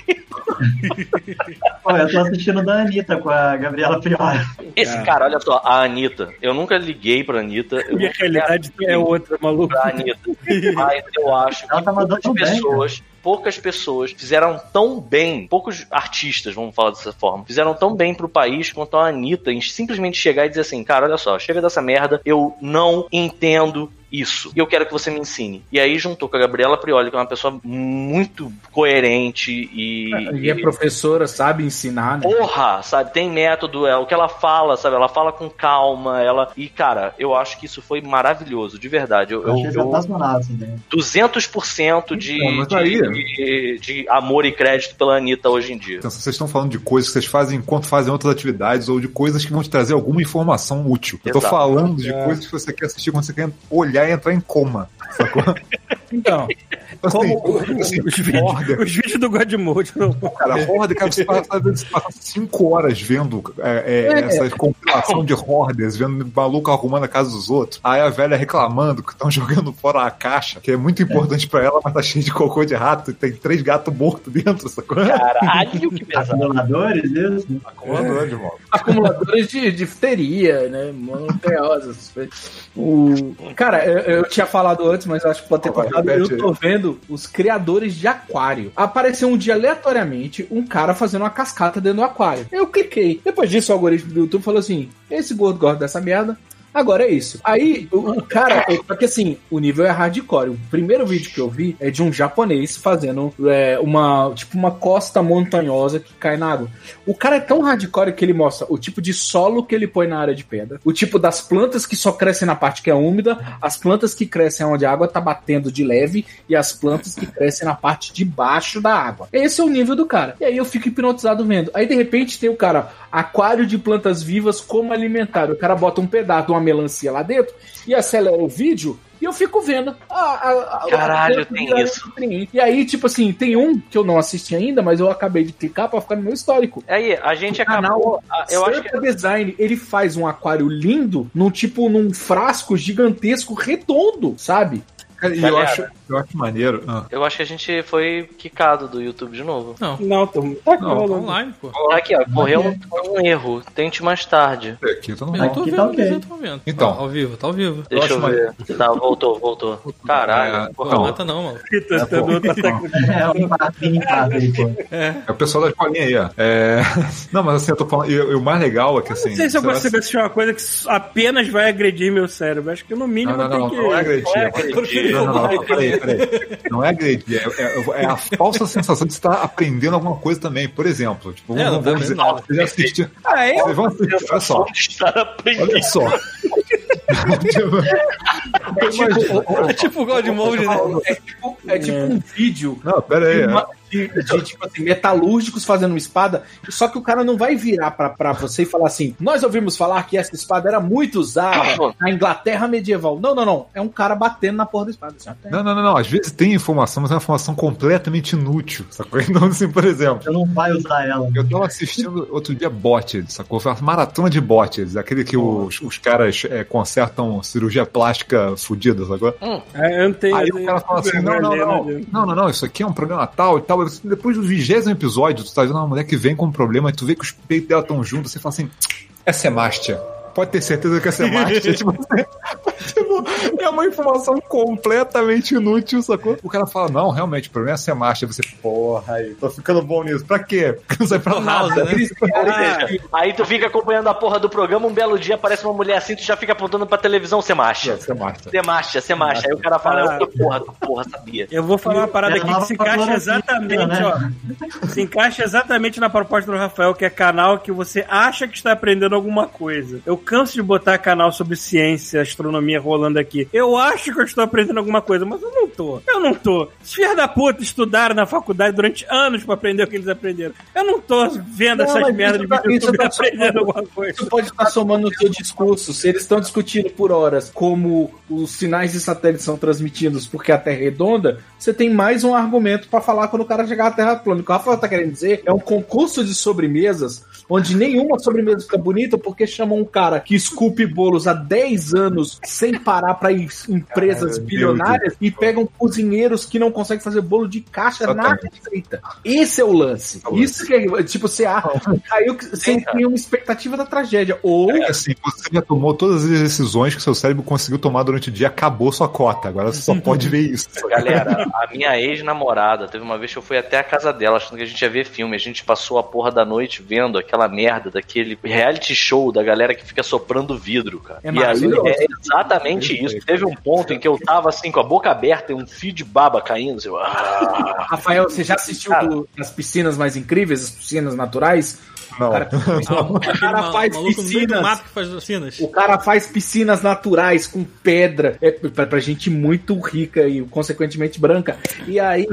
Pô, eu tô assistindo da Anitta com a Gabriela Priori. Esse cara, olha só, a Anitta, eu nunca liguei pra Anitta. Eu Minha realidade é outra, maluco. pra Anitta. Mas eu acho Ela que tá mandando poucas bem, pessoas, poucas pessoas fizeram tão bem, poucos artistas, vamos falar dessa forma, fizeram tão bem pro país quanto a Anitta em simplesmente chegar e dizer assim, cara, olha só, chega dessa merda, eu não entendo isso. E eu quero que você me ensine. E aí juntou com a Gabriela Prioli, que é uma pessoa muito coerente e. E é professora, sabe ensinar, né? Porra, sabe? Tem método, é o que ela fala, sabe? Ela fala com calma, ela. E, cara, eu acho que isso foi maravilhoso, de verdade. Eu, Eu achei eu, eu sensacional, assim, né? 200% de, Então, mas aí- de, de amor e crédito pela Anitta hoje em dia. Então, vocês estão falando de coisas que vocês fazem enquanto fazem outras atividades ou de coisas que vão te trazer alguma informação útil. Eu tô Exato. falando de É. coisas que você quer assistir quando você quer olhar e entrar em coma. Sacou? Então, Assim, Como assim, os, vídeos, os vídeos do Godmode. cara, Horda, cara, você passa, você passa cinco horas vendo é, é, essa compilação de hordas, vendo maluco arrumando a casa dos outros. Aí a velha reclamando que estão jogando fora a caixa, que é muito importante pra ela, mas tá cheio de cocô de rato e tem três gatos mortos dentro, sacou? Caralho, que pesado. Acumuladores, isso? Acumulador de moto. acumuladores de difteria, né? Monotreosas. O... Cara, eu, eu tinha falado antes, mas acho que pode ter contado. Eu tô vendo os criadores de aquário. Apareceu um dia aleatoriamente um cara fazendo uma cascata dentro do aquário. Eu cliquei. Depois disso, o algoritmo do YouTube falou assim: esse gordo gosta dessa merda. Agora é isso. Aí, o, cara, é, porque assim, o nível é hardcore. O primeiro vídeo que eu vi é de um japonês fazendo é, uma, tipo, uma costa montanhosa que cai na água. O cara é tão hardcore que ele mostra o tipo de solo que ele põe na área de pedra, o tipo das plantas que só crescem na parte que é úmida, as plantas que crescem onde a água tá batendo de leve e as plantas que crescem na parte de baixo da água. Esse é o nível do cara. E aí eu fico hipnotizado vendo. Aí de repente tem o cara, aquário de plantas vivas como alimentar. O cara bota um pedaço uma melancia lá dentro e acelera o vídeo. E eu fico vendo. a- a- a- Caralho, tem isso. E aí, tipo assim, tem um que eu não assisti ainda, mas eu acabei de clicar pra ficar no meu histórico. Aí, a gente O canal acabou. a- Eu acho que Serpa Design, ele faz um aquário lindo num tipo, num frasco gigantesco redondo, sabe? Cara, e eu acho, eu acho maneiro. Ah. eu acho que a gente foi quicado do YouTube de novo. Não, Não, tô, tá aqui Não, tá rolando. online, pô. Aqui, ó, correu um, um erro. Tente mais tarde. É, Aqui, tá Eu normal. tô Aqui vendo, tá ok. eu tô vendo. Então. Ao vivo, tá ao vivo. Deixa eu, acho ver. Tá, voltou, voltou. Caralho, É, porra. Não, Não. mata não, mano. Tá sacaneando. É aí, pô. É o pessoal da escolinha aí, ó. É... Não, mas assim, eu tô falando. E, o mais legal é que assim. Não sei se eu será- consigo assistir uma coisa que apenas vai agredir meu cérebro. Acho que no mínimo Não, não, não, tem não, que. é. Não é é agredir. Porque Não, não, não, peraí, peraí. Não é agredir, é, é- é a falsa sensação de estar aprendendo alguma coisa também. Por exemplo, tipo, É, não vamos, vamos dizer, nada. vocês assistiram. Ah, eu? Vocês vão assistir, olha só. Olha só. Tipo, É tipo, É tipo o God Mode, né? é tipo, é tipo um vídeo Não, pera aí. uma- de- de, tipo assim, metalúrgicos fazendo uma espada, só que o cara não vai virar pra, pra você e falar assim: Nós ouvimos falar que essa espada era muito usada na Inglaterra medieval. Não, não, não. É um cara batendo na porra da espada. Assim, Não, não, não, não. Às vezes tem informação, mas é uma informação completamente inútil, sacou? Então, assim, por exemplo, Você não vai usar ela. eu tava assistindo outro dia Botted, sacou? Foi uma maratona de Botted, aquele que os, os caras é, consertam cirurgia plástica fudida, sacou? É, eu não tenho. Aí o cara fala assim: não, não, não, não, não, não, isso aqui é um problema tal e tal. Depois do vigésimo episódio, tu tá vendo uma mulher que vem com um problema, e tu vê que os peitos dela estão juntos, você fala assim: é Semastia. Pode ter certeza que é Semastia. tipo, é uma informação completamente inútil, sacou? O cara fala: não, realmente, o problema é Semastia. Você, porra, aí, tô ficando bom nisso. Pra quê? Porque não sai pra nada. né? Ah, Aí tu fica acompanhando a porra do programa, um belo dia aparece uma mulher assim, tu já fica apontando pra televisão, você É, macha. Semastia. Você macha, você macha. Aí o cara fala, Ah. eu, porra, tu porra, sabia. eu vou falar uma parada É aqui que se encaixa exatamente, né? ó. Se encaixa exatamente na proposta do Rafael, que é canal que você acha que está aprendendo alguma coisa. Eu canso de botar canal sobre ciência, astronomia rolando aqui. Eu acho que eu estou aprendendo alguma coisa, mas eu não tô. Eu não tô. Os filhos da puta estudaram na faculdade durante anos pra aprender o que eles aprenderam. Eu não tô vendo Não, essas merdas de tá- YouTube tá aprendendo somando- alguma coisa. Isso pode estar somando no seu discurso. Se eles estão discutindo por horas como os sinais de satélite são transmitidos porque a Terra é redonda, você tem mais um argumento pra falar quando o cara chegar à Terra plana. O que o Rafael tá querendo dizer é um concurso de sobremesas onde nenhuma sobremesa fica bonita porque chamam um cara que esculpe bolos há 10 anos sem parar pra ir em empresas Cara, bilionárias e pegam cozinheiros que não conseguem fazer bolo de caixa na Exatamente. receita. Esse é o lance. É o lance. Isso que é, tipo, você caiu sem cara. nenhuma expectativa da tragédia. Ou É assim, você já tomou todas as decisões que seu cérebro conseguiu tomar durante o dia, acabou sua cota. Agora você só pode ver isso. Galera, a minha ex-namorada, teve uma vez que eu fui até a casa dela achando que a gente ia ver filme. A gente passou a porra da noite vendo aquela merda daquele reality show da galera que fica soprando vidro, cara. É e aí maravilhoso. é exatamente isso. Teve um ponto em que eu tava assim, com a boca aberta e um fio de baba caindo. Assim, ah, Rafael, você já assistiu Cara. do- as piscinas mais incríveis, as piscinas naturais? Não. O cara, o Aquele cara faz piscinas. mato que faz piscinas. O cara faz piscinas naturais com pedra. É pra, pra gente muito rica e, consequentemente, branca. E aí.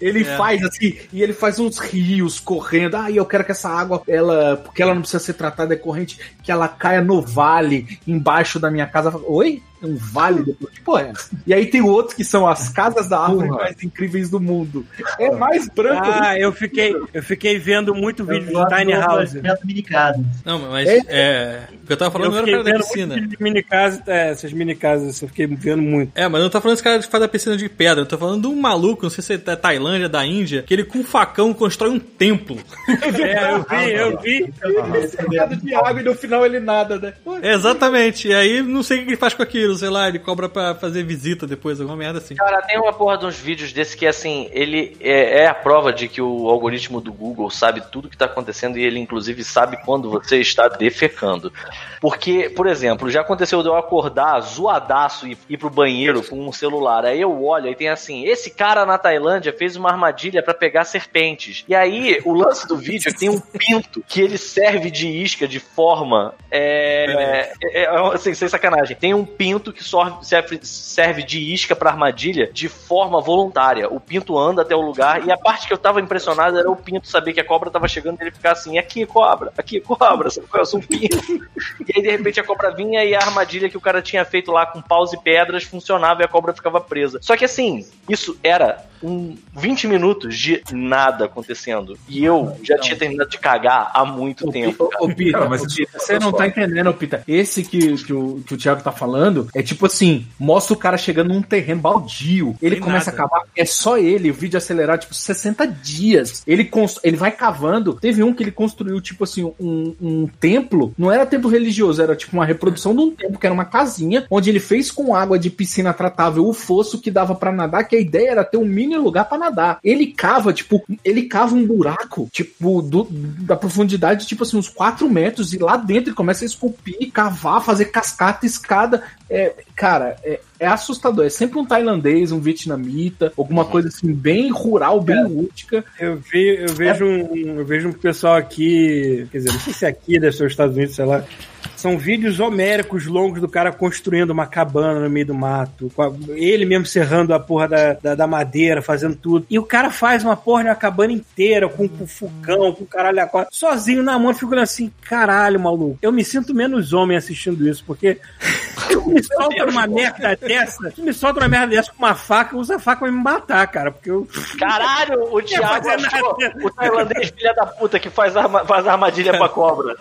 Ele É. faz assim, e ele faz uns rios correndo. Ah, e eu quero que essa água, ela, porque ela não precisa ser tratada é corrente, que ela caia no vale embaixo da minha casa. Oi? Um vale depois? Que porra é essa? E aí tem outros que são as casas da árvore Porra. mais incríveis do mundo. É mais branco. Ah, eu fiquei, eu fiquei vendo muito vídeo de Tiny House. Mini casa. Não, mas É. é. O que eu tava falando Eu não era o cara da piscina. de mini casa, é, essas mini casas, eu fiquei vendo muito. É, mas eu não tô falando desse cara que faz a piscina de pedra. Eu tô falando de um maluco, não sei se é da Tailândia, da Índia, que ele com um facão constrói um templo. É, eu vi, eu vi. Cercado de água e no final ele nada, né? Exatamente. E aí não sei o que ele faz com aquilo, sei lá, ele cobra pra fazer visita depois, alguma merda assim. Cara, tem uma porra de uns vídeos desse que, assim, ele é, é a prova de que o algoritmo do Google sabe tudo que tá acontecendo e ele, inclusive, sabe quando você está defecando. Porque, por exemplo, já aconteceu de eu acordar zoadaço e ir pro banheiro com um celular. Aí eu olho e tem assim: esse cara na Tailândia fez uma armadilha pra pegar serpentes. E aí, o lance do vídeo tem um pinto que ele serve de isca de forma. É. é, é assim, sem sacanagem. Tem um pinto que só serve, de isca pra armadilha de forma voluntária. O pinto anda até o lugar e a parte que eu tava impressionado era o pinto saber que a cobra tava chegando e ele ficar assim: aqui, cobra, aqui, cobra, eu sou um pinto. E aí, de repente, a cobra vinha e a armadilha que o cara tinha feito lá com paus e pedras funcionava e a cobra ficava presa. Só que assim, isso era um 20 minutos de nada acontecendo. E eu já tinha terminado de cagar há muito tempo. cara. Ô, Pita, Cara, mas ô, isso- Pita, você não tá entendendo, Pita. Esse que, que, o, que o Thiago tá falando é tipo assim: mostra o cara chegando num terreno baldio. Ele Tem começa nada. a cavar, é só ele, o vídeo acelerar, tipo, 60 dias. Ele, ele vai cavando. Teve um que ele construiu, tipo assim, um, um templo. Não era templo religioso, era tipo uma reprodução de um templo, que era uma casinha, onde ele fez com água de piscina tratável o fosso que dava pra nadar, que a ideia era ter um mini lugar pra nadar. Ele cava, tipo, ele cava um buraco, tipo, do- da profundidade, tipo assim, uns 4 metros, e lá dentro ele começa a esculpir, cavar, fazer cascata, escada. É, cara, é, é assustador. É sempre um tailandês, um vietnamita, alguma coisa assim, bem rural, bem rústica. Eu, vi, eu, vejo um, eu vejo um pessoal aqui, quer dizer, não sei se é aqui, deve ser os Estados Unidos, sei lá. São vídeos homéricos longos do cara construindo uma cabana no meio do mato. com a- ele mesmo serrando a porra da, da, da madeira, fazendo tudo. E o cara faz uma porra de uma cabana inteira, com, com fogão, com caralho a quatro, sozinho na mão, figurando assim, caralho, maluco. Eu me sinto menos homem assistindo isso, porque tu me solta uma merda dessa, tu me solta uma merda dessa com uma faca, usa a faca pra me matar, cara, porque eu... Caralho, o Thiago achou o tailandês filha da puta que faz, arma, faz armadilha pra cobra.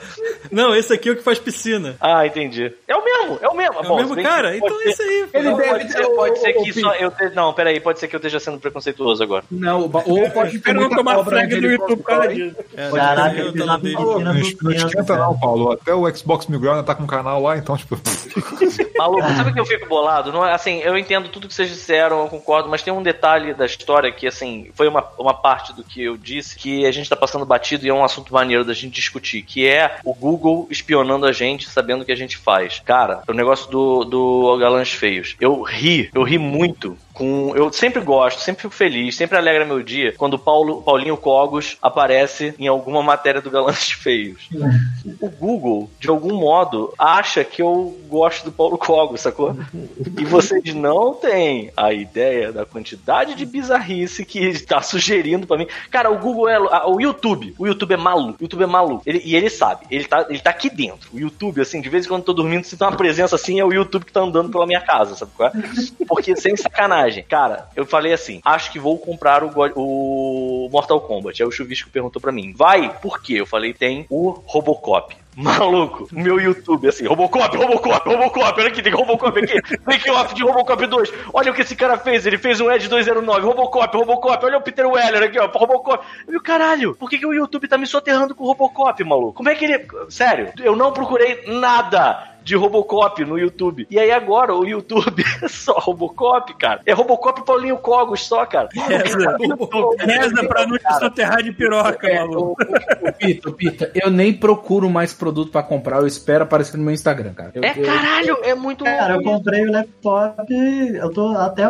Não, esse aqui é o que faz piscina. Ah, entendi. É o mesmo, é o mesmo. É o mesmo cara? Então é isso aí. Ele Não, deve pode ser, o- pode ser que só eu te... Não, peraí, pode ser que eu esteja sendo preconceituoso agora. Não, ou pode ter muita tomar flag do YouTube por causa disso. É, Caraca, eu ele tô fez na dele. Não, esquenta não. Paulo. Até o Xbox Mil Grau ainda tá com um canal lá, então, tipo... Maluco, sabe o que eu fico bolado? Não é assim, eu entendo tudo que vocês disseram, eu concordo, mas tem um detalhe da história que, assim, foi uma, uma parte do que eu disse que a gente tá passando batido e é um assunto maneiro da gente discutir, que é o Google espionando a gente, sabendo o que a gente faz. Cara, o negócio do, do Galãs Feios. Eu ri, eu ri muito com. Eu sempre gosto, sempre fico feliz, sempre alegra meu dia quando Paulo, Paulinho Cogos aparece em alguma matéria do Galãs Feios. O Google, de algum modo, acha que eu gosto do Paulo Cogos, sacou? E vocês não têm a ideia da quantidade de bizarrice que ele tá sugerindo pra mim. Cara, o Google é. O YouTube, o YouTube é maluco. O YouTube é maluco. Ele- e ele sabe, ele tá, ele tá aqui dentro. O YouTube, assim, de vez em quando eu tô dormindo, se tem uma presença assim, é o YouTube que tá andando pela minha casa, sabe qual é? Porque sem sacanagem. Cara, eu falei assim: acho que vou comprar o, o Mortal Kombat. Aí o Chuvisco perguntou pra mim: vai? Por quê? Eu falei: tem o Robocop. Maluco, meu YouTube, assim, Robocop, Robocop, Robocop, olha aqui, tem Robocop aqui, make off de Robocop 2, olha o que esse cara fez, ele fez um Edge 209, Robocop, Robocop, olha o Peter Weller aqui, ó, Robocop. Eu, caralho, por que, que o YouTube tá me soterrando com o Robocop, maluco? Como é que ele. Sério, eu não procurei nada de Robocop no YouTube. E aí agora o YouTube é só Robocop, cara. É Robocop e Paulinho Cogos só, cara. Reza, reza pra não te soterrar de piroca, É, maluco. Pita, Pita, eu nem procuro mais produto pra comprar, eu espero aparecer no meu Instagram, cara. Eu- É eu- caralho, é muito Cara, eu comprei o laptop, eu tô até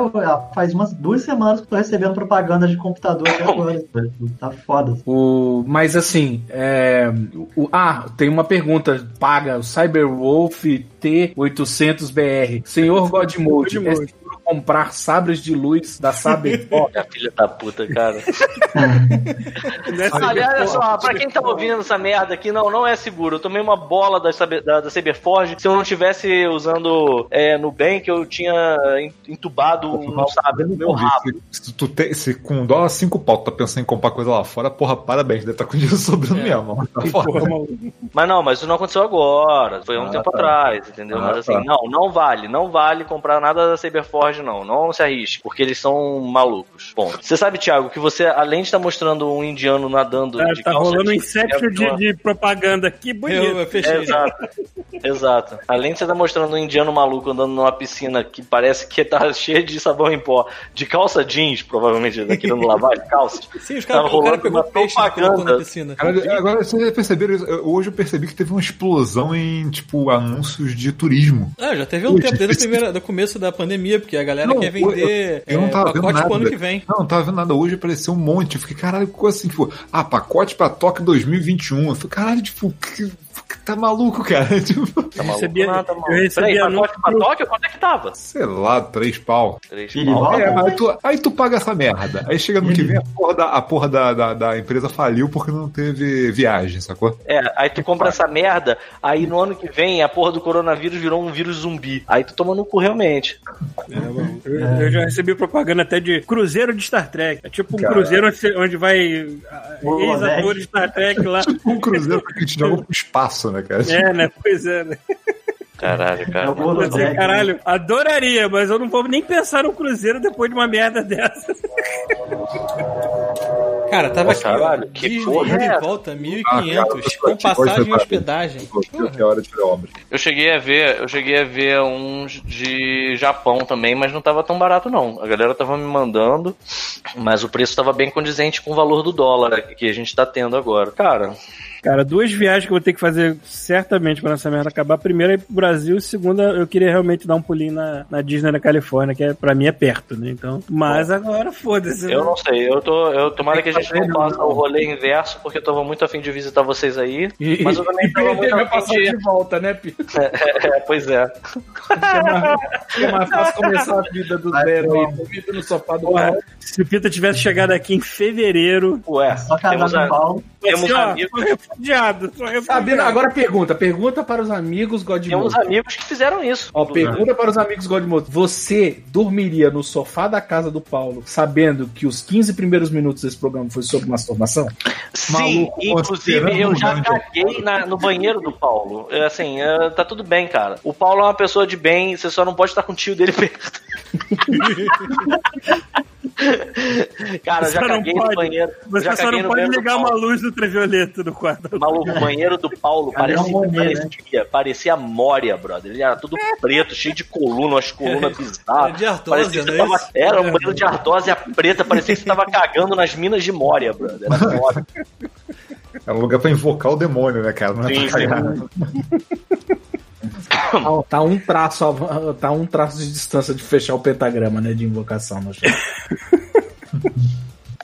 faz umas duas semanas que eu tô recebendo propaganda de computador até agora. Tá foda. O, mas assim, é, o, ah, tem uma pergunta paga. O Cyberwolf feet. T800BR. Senhor Godmode, é seguro comprar sabres de luz da Saber? É filha da puta, cara. Nessa Olha, olha só, pra quem tá ouvindo essa merda aqui, não, não é seguro. Eu tomei uma bola da, da, da Cyberforge. Se eu não tivesse usando é, Nubank, eu tinha entubado um sabe, no meu rabo. Se, se tu tem, se com dólar cinco pau tu tá pensando em comprar coisa lá fora, porra, parabéns, deve estar com dinheiro sobrando mesmo. Tá porra. Mas não, mas isso não aconteceu agora. Foi há um Ah, tempo tá. atrás, entendeu? Ah, mas assim, tá. não, não vale. Não vale comprar nada da Cyberforge, não. Não se arrisque, porque eles são malucos. Bom, você sabe, Thiago, que você, além de estar mostrando um indiano nadando Tá, de tá calça rolando um jeans, inception é de, de propaganda aqui, Eu, bonito. eu fechei. Exato. Exato. Além de você estar mostrando um indiano maluco andando numa piscina que parece que tá cheia de sabão em pó, de calça jeans, provavelmente, tá querendo lavar as calças. Sim, os Tava cara, pegou uma peixe colocou na propaganda. piscina. Cara, agora vocês perceberam isso? Eu- Hoje eu percebi que teve uma explosão em, tipo, anúncios de turismo. Ah, já teve um Hoje, tempo, desde o do começo da pandemia, porque a galera Não, quer vender eu não é, tava vendo pacote pro ano que vem. Não, não tava vendo nada. Hoje apareceu um monte. Eu fiquei, caralho, ficou assim, tipo, ah, pacote pra Tóquio 2021. Eu falei, caralho, tipo, que tá maluco, cara? Tipo, Tá maluco recebia- nada, eu mano. recebi Peraí, anúncio pacote pra pro- Tóquio, quanto é que tava? sei lá, três pau. Três pau. É, mas aí tu, aí tu paga essa merda. Aí chega no que vem, a porra, da, a porra da, da, da empresa faliu porque não teve viagem, sacou? É, aí tu compra essa merda, aí no ano que vem a porra do coronavírus virou um vírus zumbi. Aí tu toma no cu realmente. É. Eu, eu já recebi propaganda até de cruzeiro de Star Trek. É tipo um Caralho. cruzeiro onde, onde vai ah, ex-atores de Star Trek lá. Um cruzeiro que a gente joga pro espaço, né, cara? É, né? Pois é, né? Caralho, É cara. Eu sei, Jack, né? caralho, adoraria, mas eu não vou nem pensar num cruzeiro depois de uma merda dessa. Cara, tava aqui, ó. Caralho, que Disney porra de é essa? volta, Ah, 1.500, cara, com passagem e hospedagem. De obra. Eu cheguei a ver, eu cheguei a ver uns de Japão também, mas não tava tão barato não. A galera tava me mandando, mas o preço tava bem condizente com o valor do dólar que a gente tá tendo agora. Cara, Cara, duas viagens que eu vou ter que fazer certamente quando essa merda acabar. A primeira é pro Brasil, a segunda eu queria realmente dar um pulinho na, na Disney na Califórnia, que é, pra mim é perto, né? Então, mas agora foda-se. eu né? não sei, eu tô, eu tomara que a gente não faça o rolê inverso, porque eu tava muito afim de visitar vocês aí, E, mas eu também tava muito vai afim de... de volta, né, Pi? É, pois é. É mais, é mais fácil começar a vida do zero aí, bom. dormindo no sofá do Paulo. se o Pita tivesse chegado aqui em fevereiro, Ué, Só temos, a, temos assim, ó, amigos, refugiado. Sabina, agora pergunta. Pergunta para os amigos temos Godmode. amigos que fizeram isso. Ó, pergunta para os amigos Godmode. Você dormiria no sofá da casa do Paulo sabendo que os 15 primeiros minutos desse programa foi sobre masturbação? Sim, Maluco, inclusive eu já caguei na- no banheiro do Paulo. Assim, tá tudo bem, cara. O Paulo é uma pessoa de bem, você só não pode estar com o tio dele perto. cara, eu Você já caguei pode. no banheiro. Você já só não no pode ligar uma luz ultravioleta do quarto. Maluco, o banheiro do Paulo Cadê parecia, o Monet, né? parecia, parecia Moria, brother. Ele era tudo preto, cheio de coluna, umas colunas bizarras. Era de artósia, Parecia que é tava-? Era um banheiro de artósia preta, parecia que você tava cagando nas minas de Moria, brother. Era foda. É um lugar pra invocar o demônio, né, cara? Não é Sim, pra sim. Tá, tá um traço, tá um traço de distância de fechar o pentagrama, né, de invocação no chão.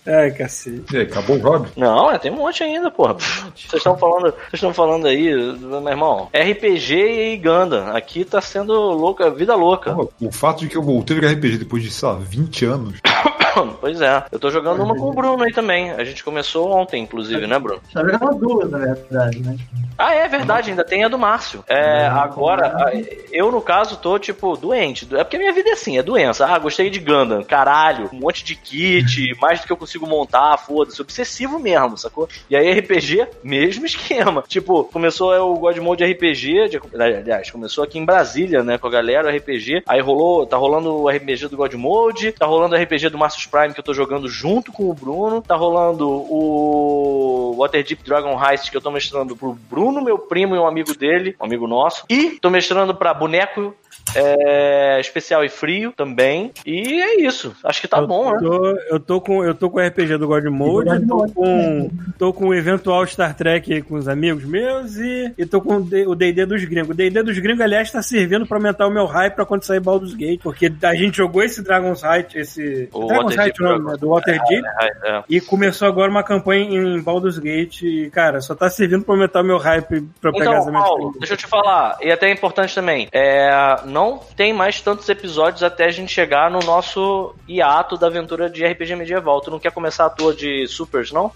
Ai, cacete. E aí, acabou o job? Não, é, tem um monte ainda, porra. Vocês estão falando, vocês estão falando aí, meu irmão, RPG e Ganda. Aqui tá sendo louca, vida louca. Pô, O fato de que eu voltei a jogar RPG depois de, sei lá, 20 anos. Pois é. Eu tô jogando uma com o Bruno aí também. A gente começou ontem, inclusive, né, Bruno? Só jogava duas, na verdade, né? Ah, é verdade, ainda tem a do Márcio. É, agora, a- eu no caso tô, tipo, doente. É porque minha vida é assim, é doença. Ah, gostei de Gundam, caralho, um monte de kit, mais do que eu consigo montar, foda-se, obsessivo mesmo, sacou? E aí RPG, mesmo esquema. Tipo, começou é, o God Mode RPG, de- aliás, começou aqui em Brasília, né, com a galera, o RPG. Aí rolou, tá rolando o RPG do God Mode, tá rolando o RPG do Márcio Prime que eu tô jogando junto com o Bruno, tá rolando o Waterdeep Dragon Heist que eu tô mestrando pro Bruno, meu primo e um amigo dele, um amigo nosso. E tô mestrando pra Boneco é, Especial e Frio também. E é isso. Acho que tá eu, bom, né? tô, eu tô com eu tô com o RPG do God Mode, God tô com tô com o eventual Star Trek aí com os amigos meus e, e tô com o D&D dos gringos. O D&D dos gringos, aliás, tá servindo pra aumentar o meu hype pra quando sair Baldur's Gate, porque a gente jogou esse Dragon's Heart, esse O Dragon's Waterdeep nome, né, do Waterdeep, É, é. e começou agora uma campanha em Baldur's Gate e, cara, só tá servindo pra aumentar o meu hype pra pegar Então, Paulo, deixa eu te falar, e até é importante também, é, não tem mais tantos episódios até a gente chegar no nosso hiato da aventura de RPG medieval. Tu não quer começar a tua de supers, não?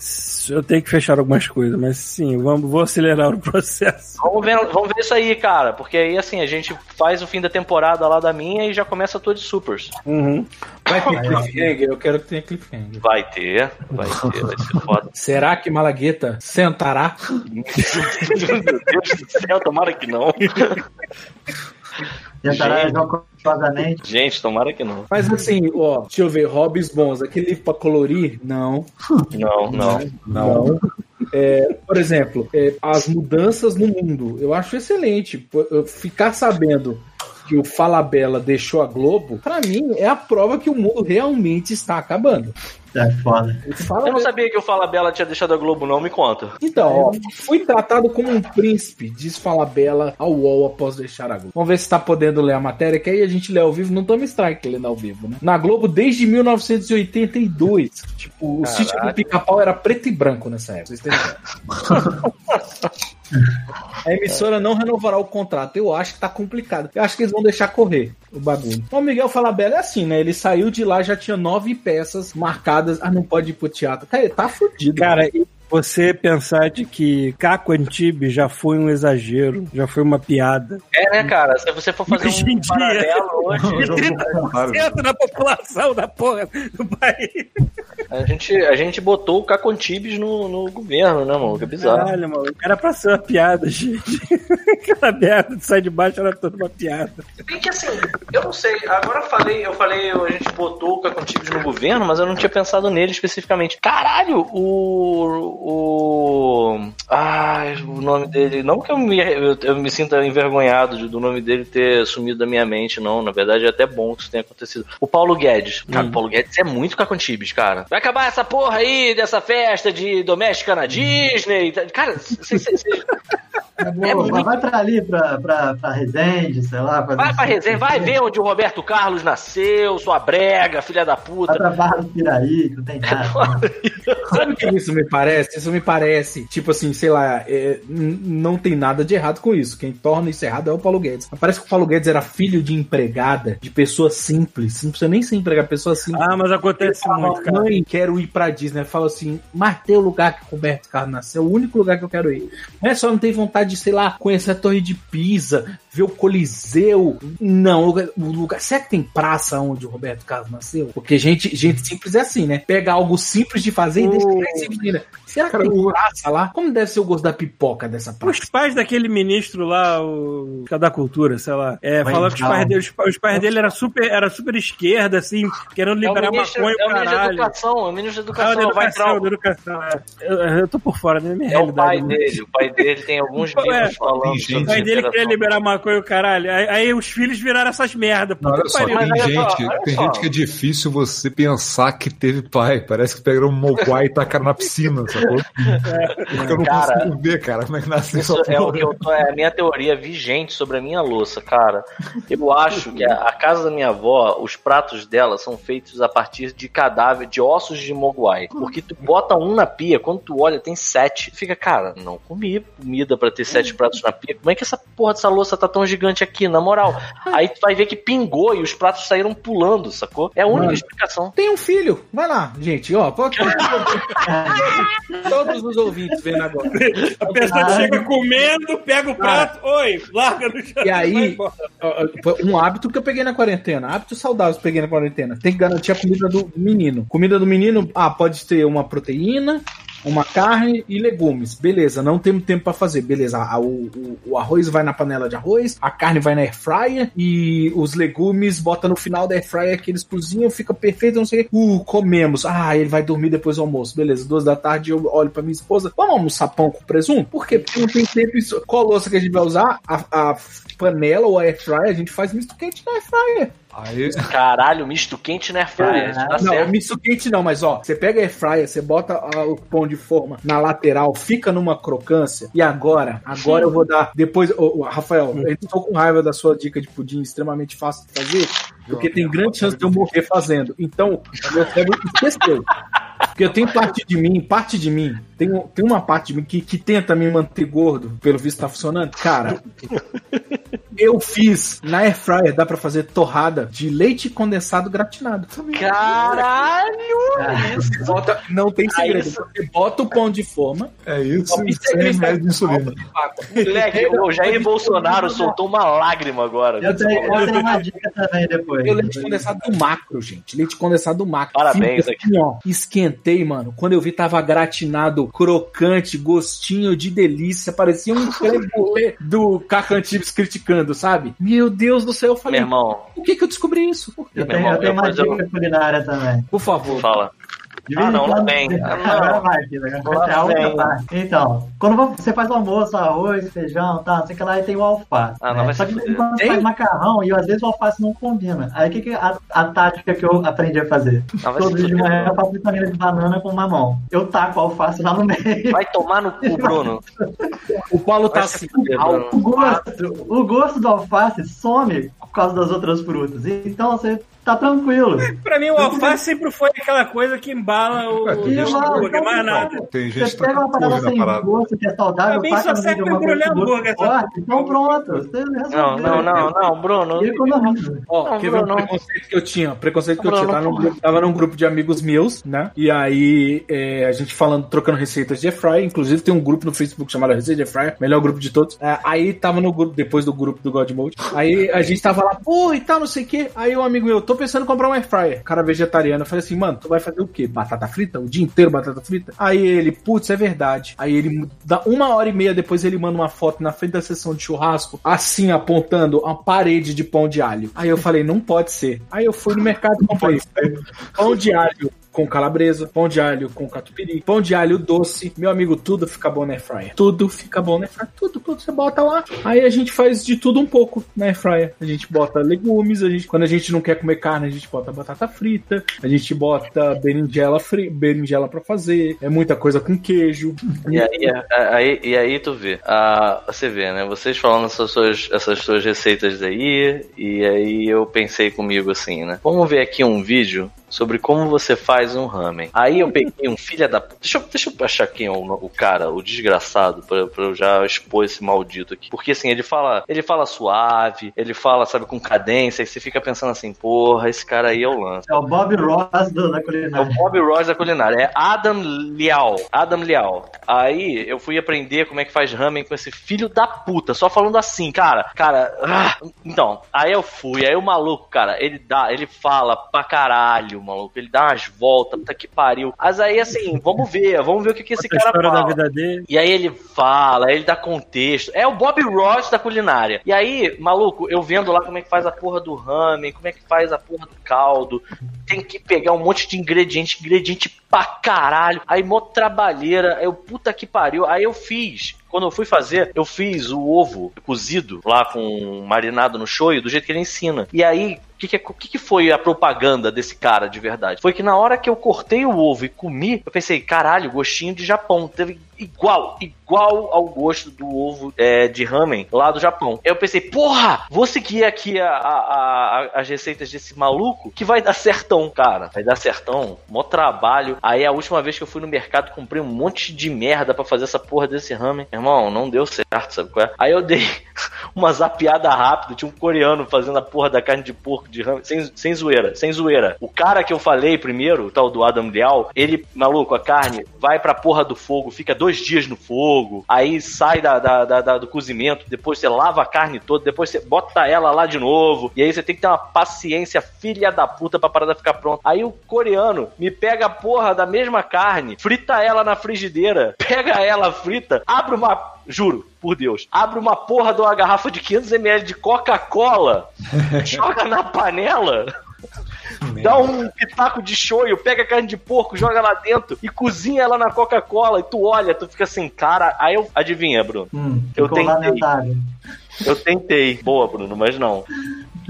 Eu tenho que fechar algumas coisas, mas sim, vamos, vou acelerar o processo. Vamos ver, vamos ver isso aí, cara, porque aí assim, a gente faz o fim da temporada lá da minha e já começa a tua de supers. Uhum. Vai ter cliffhanger? Eu quero que tenha cliffhanger. Vai ter, vai ter, vai ser foda. Será que Malagueta sentará? Meu Deus do céu, tomara que não. Tentará Gente. jocosamente. Gente, tomara que não. Mas assim, ó, deixa eu ver, hobbies bons. Aquele livro pra colorir? Não. Não, não. Não. É, por exemplo, é, as mudanças no mundo. Eu acho excelente. Ficar sabendo que o Falabella deixou a Globo, pra mim, é a prova que o mundo realmente está acabando. É foda. Fala- Eu não sabia que o Fala Bela tinha deixado a Globo, não, me conta. Então, ó, fui tratado como um príncipe, diz Falabella ao UOL após deixar a Globo. Vamos ver se tá podendo ler a matéria, que aí a gente lê ao vivo, não toma strike lendo ao vivo, né? Na Globo desde 1982. Tipo, o sítio do pica-pau era preto e branco nessa época, vocês têm. A emissora não renovará o contrato. Eu acho que tá complicado. Eu acho que eles vão deixar correr o bagulho. O Miguel Falabella é assim, né? Ele saiu de lá, já tinha nove peças marcadas. Ah, não pode ir pro teatro. Cara, ele tá fudido. Cara, você pensar de que Caco Antibes já foi um exagero, já foi uma piada. É, né, cara? Se você for fazer Hoje um dia. paralelo hoje. Jogo contrário. Centro da população da porra do país. A gente, a gente botou o Cacontibes no, no governo, né, mano? Que é bizarro. Caralho, mano. Era pra ser uma piada, gente. Aquela merda de sair de baixo era toda uma piada. Bem que assim, eu não sei, agora eu falei, eu falei, a gente botou o Cacontibes no governo, mas eu não tinha pensado nele especificamente. Caralho, o. o. Ai, o nome dele. Não que eu me, eu, eu me sinta envergonhado de- do nome dele ter sumido da minha mente, não. Na verdade, é até bom que isso tenha acontecido. O Paulo Guedes. Cara, o Paulo Guedes é muito Cacontibes, cara. Vai acabar essa porra aí dessa festa de doméstica na Disney. Cara, cê- cê- cê- É boa, vai pra ali, pra, pra, pra Resende, sei lá. vai pra resenha, vai ver onde o Roberto Carlos nasceu, sua brega, filha da Vai puta. pra Barra do Piraí, que não tem nada. Sabe o que isso me parece? Isso me parece, tipo assim, sei lá, é, não tem nada de errado com isso. Quem torna isso errado é o Paulo Guedes. Parece que o Paulo Guedes era filho de empregada, de pessoa simples. Não precisa nem ser empregada, pessoa simples. Ah, mas acontece Fala, muito, cara. Mãe, quero ir pra Disney. Fala assim, mas tem o lugar que o Roberto Carlos nasceu, é o único lugar que eu quero ir. Não é só não tem vontade de, sei lá, conhecer a Torre de Pisa, ver o Coliseu. Não, o lugar, o lugar. Será que tem praça onde o Roberto Carlos nasceu? Porque gente, gente simples é assim, né? Pega algo simples de fazer e deixa ainda. Será que Cara, tem o- praça lá? Como deve ser o gosto da pipoca dessa praça? Os pais daquele ministro lá, o da cultura, sei lá, é, falando que os pais dele, os, os pais dele era super, era super esquerda, assim, querendo É o liberar ministro, maconha é o ministro da caralho. educação, é o ministro da Ah, educação, da vai educação, educação, é. Eu, eu tô por fora, né? Minha É o pai né? dele, o pai dele tem alguns Ué, livros falando tem sobre gente- O pai dele queria liberar maconha e o caralho. Aí, aí os filhos viraram essas merda. Não, olha que só, pariu. tem Mas olha só, gente, olha tem só. gente que é difícil você pensar que teve pai. Parece que pegaram um moguai e tacaram na piscina, sacou? Porque eu não Cara, consigo ver, cara, como é que nasceu Isso essa é o que eu tô, é a minha teoria vigente sobre a minha louça, cara. Eu acho que a, a casa da minha avó, os pratos dela são feitos a partir de cadáver, de ossos de moguai. Porque tu bota um na pia, quando tu olha, tem sete. Fica, cara, não comi comida pra ter sete pratos na pia. Como é que essa porra dessa louça tá tão gigante aqui, na moral? Aí tu vai ver que pingou e os pratos saíram pulando, sacou? É a única Mano. explicação. Tem um filho. Vai lá, gente. Ó, pode... todos os ouvintes vendo agora. A pessoa chega comendo, pega o prato, oi, larga no chão. E aí, um hábito que eu peguei na quarentena. Hábito saudável que eu peguei na quarentena. Tem que garantir a comida do menino. Comida do menino, ah, pode ter uma proteína, uma carne e legumes. Beleza, não temos tempo pra fazer. Beleza, o, o- o arroz vai na panela de arroz, a carne vai na air fryer e os legumes bota no final da air fryer que eles cozinham, fica perfeito, não sei o. Uh, comemos. Ah, ele vai dormir depois do almoço. Beleza, duas da tarde eu olho pra minha esposa. Vamos almoçar pão com presunto? Por quê? Porque não tem tempo isso. Qual louça que a gente vai usar? A, a panela ou a air fryer, a gente faz misto quente na air fryer. Aí, Caralho, misto quente na airfryer, tá Não, certo. misto quente não, mas ó, você pega a fryer, você bota o pão de forma na lateral, fica numa crocância, e agora, agora eu vou dar, depois, ô, ô, Rafael, eu tô com raiva da sua dica de pudim extremamente fácil de fazer, porque tem grande chance de eu morrer fazendo, então, o meu cérebro esqueceu. Porque eu tenho parte de mim, parte de mim, tem, tem uma parte de mim que, que tenta me manter gordo, pelo visto tá funcionando. Cara, eu fiz na air fryer, dá pra fazer torrada de leite condensado gratinado. Caralho! Bota, não tem segredo. isso- Você bota o pão de forma. é isso, é sem remédio de insulina. Moleque, o Jair Bolsonaro soltou uma lágrima agora. Eu tenho, eu tenho uma dica também depois. Eu leite condensado do macro, gente. Leite condensado do macro. Parabéns, Fica assim, ó. Esquentei, mano. Quando eu vi, tava gratinado, crocante, gostinho de delícia. Parecia um creme do Cacantibes criticando, sabe? Meu Deus do céu, eu Meu falei, irmão, por que que eu descobri isso? Eu tenho, eu tenho uma Mas eu- dica culinária também. Por favor. fala. Ah, não, lá vem. Ah, não. Agora vai, filho. Agora vai ter Lá a outra vem. parte. Então, quando você faz o almoço, arroz, feijão, tá, não sei o que lá, e tem o alface. Ah, não né? Só que quando você faz macarrão e às vezes o alface não combina. Aí o que, que é a, a tática que eu aprendi a fazer? Ah, vai Todo dia de manhã eu faço vitamina de banana com mamão. Eu taco o alface lá no meio. Vai tomar no cu, Bruno. O Paulo tá Vai assim. O gosto, o gosto do alface some por causa das outras frutas. Então você tá tranquilo. Pra mim, o alface sempre foi aquela coisa que embala o o hambúrguer, então, mais nada. Tem gente Você que tá pega uma parada sem parada. gosto, que é saudável, Pra mim, só serve de pra embrulhar hambúrguer, forte, Então pronto, você resolveu. Não, não, não, não, Bruno. E economiza. Ó, Não, um Bruno. preconceito que eu tinha? Preconceito que eu tinha. Tava num, tava num grupo de amigos meus, né? E aí é, a gente falando, trocando receitas de airfryer. Inclusive tem um grupo no Facebook chamado Receita de Airfryer, melhor grupo de todos. É, aí tava no grupo, depois do grupo do God Mode. Aí a gente tava lá, pô, e tal, não sei o quê. Aí um amigo meu, todo tô pensando em comprar um air fryer. Cara vegetariano. Eu falei assim, mano, tu vai fazer o quê? Batata frita? O dia inteiro batata frita? Aí ele, putz, é verdade. Aí ele, dá uma hora e meia depois, ele manda uma foto na frente da sessão de churrasco, assim, apontando uma parede de pão de alho. Aí eu falei, não pode ser. Aí eu fui no mercado e comprei pão de alho com calabresa, pão de alho com catupiry, pão de alho doce. Meu amigo, tudo fica bom na air fryer. Tudo fica bom na air fryer. Tudo, tudo você bota lá. Aí a gente faz de tudo um pouco na air fryer. A gente bota legumes, a gente, quando a gente não quer comer carne, a gente bota batata frita, a gente bota berinjela, fri, berinjela pra fazer. É muita coisa com queijo. E aí, aí, e aí tu vê, ah, você vê, né? Vocês falando essas suas, essas suas receitas aí, e aí eu pensei comigo assim, né? Vamos ver aqui um vídeo sobre como você faz um ramen. Aí eu peguei um filho da puta. Deixa eu, deixa eu achar quem é o, o cara, o desgraçado, pra, pra eu já expor esse maldito aqui. Porque assim, ele fala, ele fala suave, ele fala, sabe, com cadência, e você fica pensando assim, porra, esse cara aí é o lance. É o Bob Ross do, da É o culinária. Bob Ross da culinária. É Adam Liao. Adam Liao. Aí eu fui aprender como é que faz ramen com esse filho da puta. Só falando assim, cara. Cara. ah, então, aí eu fui. Aí o maluco, cara, ele dá, ele fala pra caralho, maluco. Ele dá umas voltas, puta que pariu. Mas aí, assim, vamos ver, vamos ver o que, que esse cara fala. da vida dele. E aí ele fala, ele dá contexto. É o Bob Ross da culinária. E aí, maluco, eu vendo lá como é que faz a porra do ramen, como é que faz a porra do caldo. Tem que pegar um monte de ingrediente, ingrediente pra caralho. Aí, mó trabalheira. Eu, puta que pariu. Aí eu fiz. Quando eu fui fazer, eu fiz o ovo cozido lá com marinado no shoyu do jeito que ele ensina. E aí, que, que, o que, que foi a propaganda desse cara de verdade? Foi que na hora que eu cortei o ovo e comi, eu pensei, caralho, gostinho de Japão. Teve igual, igual ao gosto do ovo é, de ramen lá do Japão. Eu pensei, porra, vou seguir aqui a, a- a- as receitas desse maluco que vai dar certão, cara. Vai dar certão, mó trabalho. Aí a última vez que eu fui no mercado, comprei um monte de merda pra fazer essa porra desse ramen. Irmão, não deu certo, sabe qual é? Aí eu dei uma zapiada rápida, tinha um coreano fazendo a porra da carne de porco de ramen, sem, sem zoeira, sem zoeira. O cara que eu falei primeiro, o tal do Adam Leal, ele, maluco, a carne vai pra porra do fogo, fica dois dias no fogo, aí sai da, da- da- da- do cozimento, depois você lava a carne toda, depois você bota ela lá de novo, e aí você tem que ter uma paciência filha da puta pra parada ficar pronta. Aí o coreano me pega a porra da mesma carne, frita ela na frigideira, pega ela frita, abre uma. Juro, por Deus. Abre uma porra de uma garrafa de 500ml de Coca-Cola, joga na panela. Dá um pitaco de shoyu, pega a carne de porco, joga lá dentro e cozinha ela na Coca-Cola. E tu olha, tu fica assim, cara. Aí eu. Adivinha, Bruno? Hum, Eu tentei. lamentável. Eu tentei. Boa, Bruno, mas não.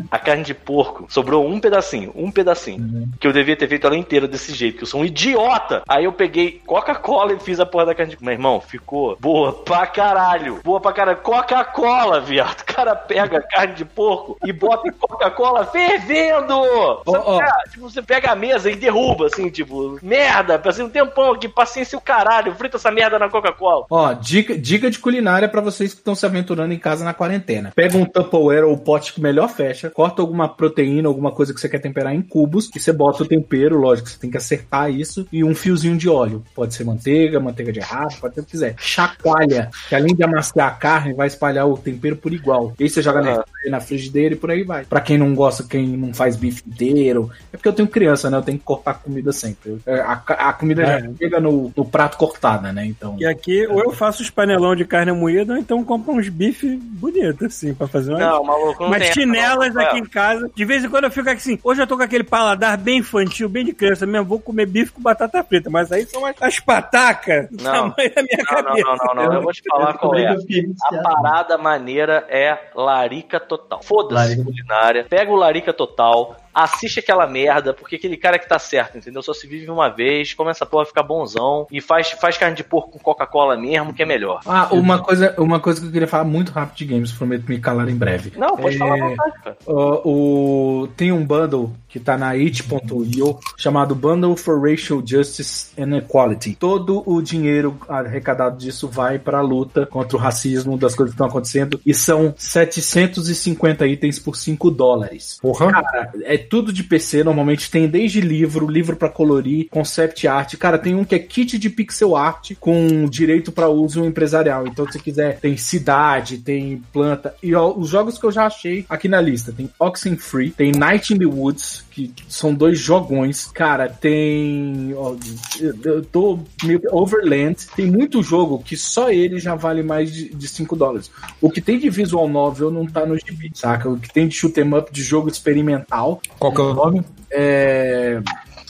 A carne de porco sobrou um pedacinho, um pedacinho. Que eu devia ter feito ela inteira desse jeito, que eu sou um idiota. Aí eu peguei Coca-Cola e fiz a porra da carne de porco. Meu irmão, ficou boa pra caralho. Boa pra caralho. Coca-Cola, viado. O cara pega a carne de porco e bota em Coca-Cola fervendo. Ó. cara, tipo, você pega a mesa e derruba, assim, tipo, merda, passei um tempão aqui, paciência o caralho, frita essa merda na Coca-Cola. Ó, dica, dica de culinária pra vocês que estão se aventurando em casa na quarentena. Pega um Tupperware ou pote que melhor fecha, corta alguma proteína, alguma coisa que você quer temperar em cubos, e você bota o tempero, lógico, você tem que acertar isso, e um fiozinho de óleo. Pode ser manteiga, manteiga de arrasto, pode ser o que quiser. Chacoalha, que além de amaciar a carne, vai espalhar o tempero por igual. E aí você joga na, na frigideira e por aí vai. Pra quem não gosta, quem não faz bife inteiro, é porque eu tenho criança, né? Eu tenho que cortar comida sempre. É, A, a comida já É. chega no, no prato cortada, né? Então. E aqui, ou eu faço os panelão de carne moída, ou então compro uns bife bonitos, assim, pra fazer umas, Não, maluco, não essa, chinelas não. aqui em casa. De vez em quando eu fico assim, hoje eu tô com aquele paladar bem infantil, bem de criança mesmo, vou comer bife com batata frita, mas aí são as, as patacas do Não. tamanho da minha Não, não, cabeça. não, não, não. Eu vou te falar qual é. A parada maneira é larica total. Foda-se Larica. culinária. Pega o larica total. Assiste aquela merda, porque aquele cara que tá certo, entendeu? Só se vive uma vez, come essa porra a ficar bonzão e faz, faz carne de porco com Coca-Cola mesmo, que é melhor. Ah, uma coisa, uma coisa que eu queria falar muito rápido de games, prometo me calar em breve. Não, pode É, falar à vontade, cara. Ó, o, tem um bundle que tá na it.io chamado Bundle for Racial Justice and Equality. Todo o dinheiro arrecadado disso vai pra luta contra o racismo das coisas que estão acontecendo e são 750 itens por 5 dólares. Porra. Cara, é tudo de PC, normalmente tem desde livro, livro pra colorir, concept art. Cara, tem um que é kit de pixel art com direito pra uso empresarial. Então, se quiser, tem cidade, tem planta. E ó, os jogos que eu já achei aqui na lista: tem Oxenfree, tem Night in the Woods, que são dois jogões. Cara, tem. ó, eu- tô meio Overland. Tem muito jogo que só ele já vale mais de, de 5 dólares. O que tem de visual novel não tá no gibi, saca? O que tem de shoot 'em up de jogo experimental Qual que é o nome? é,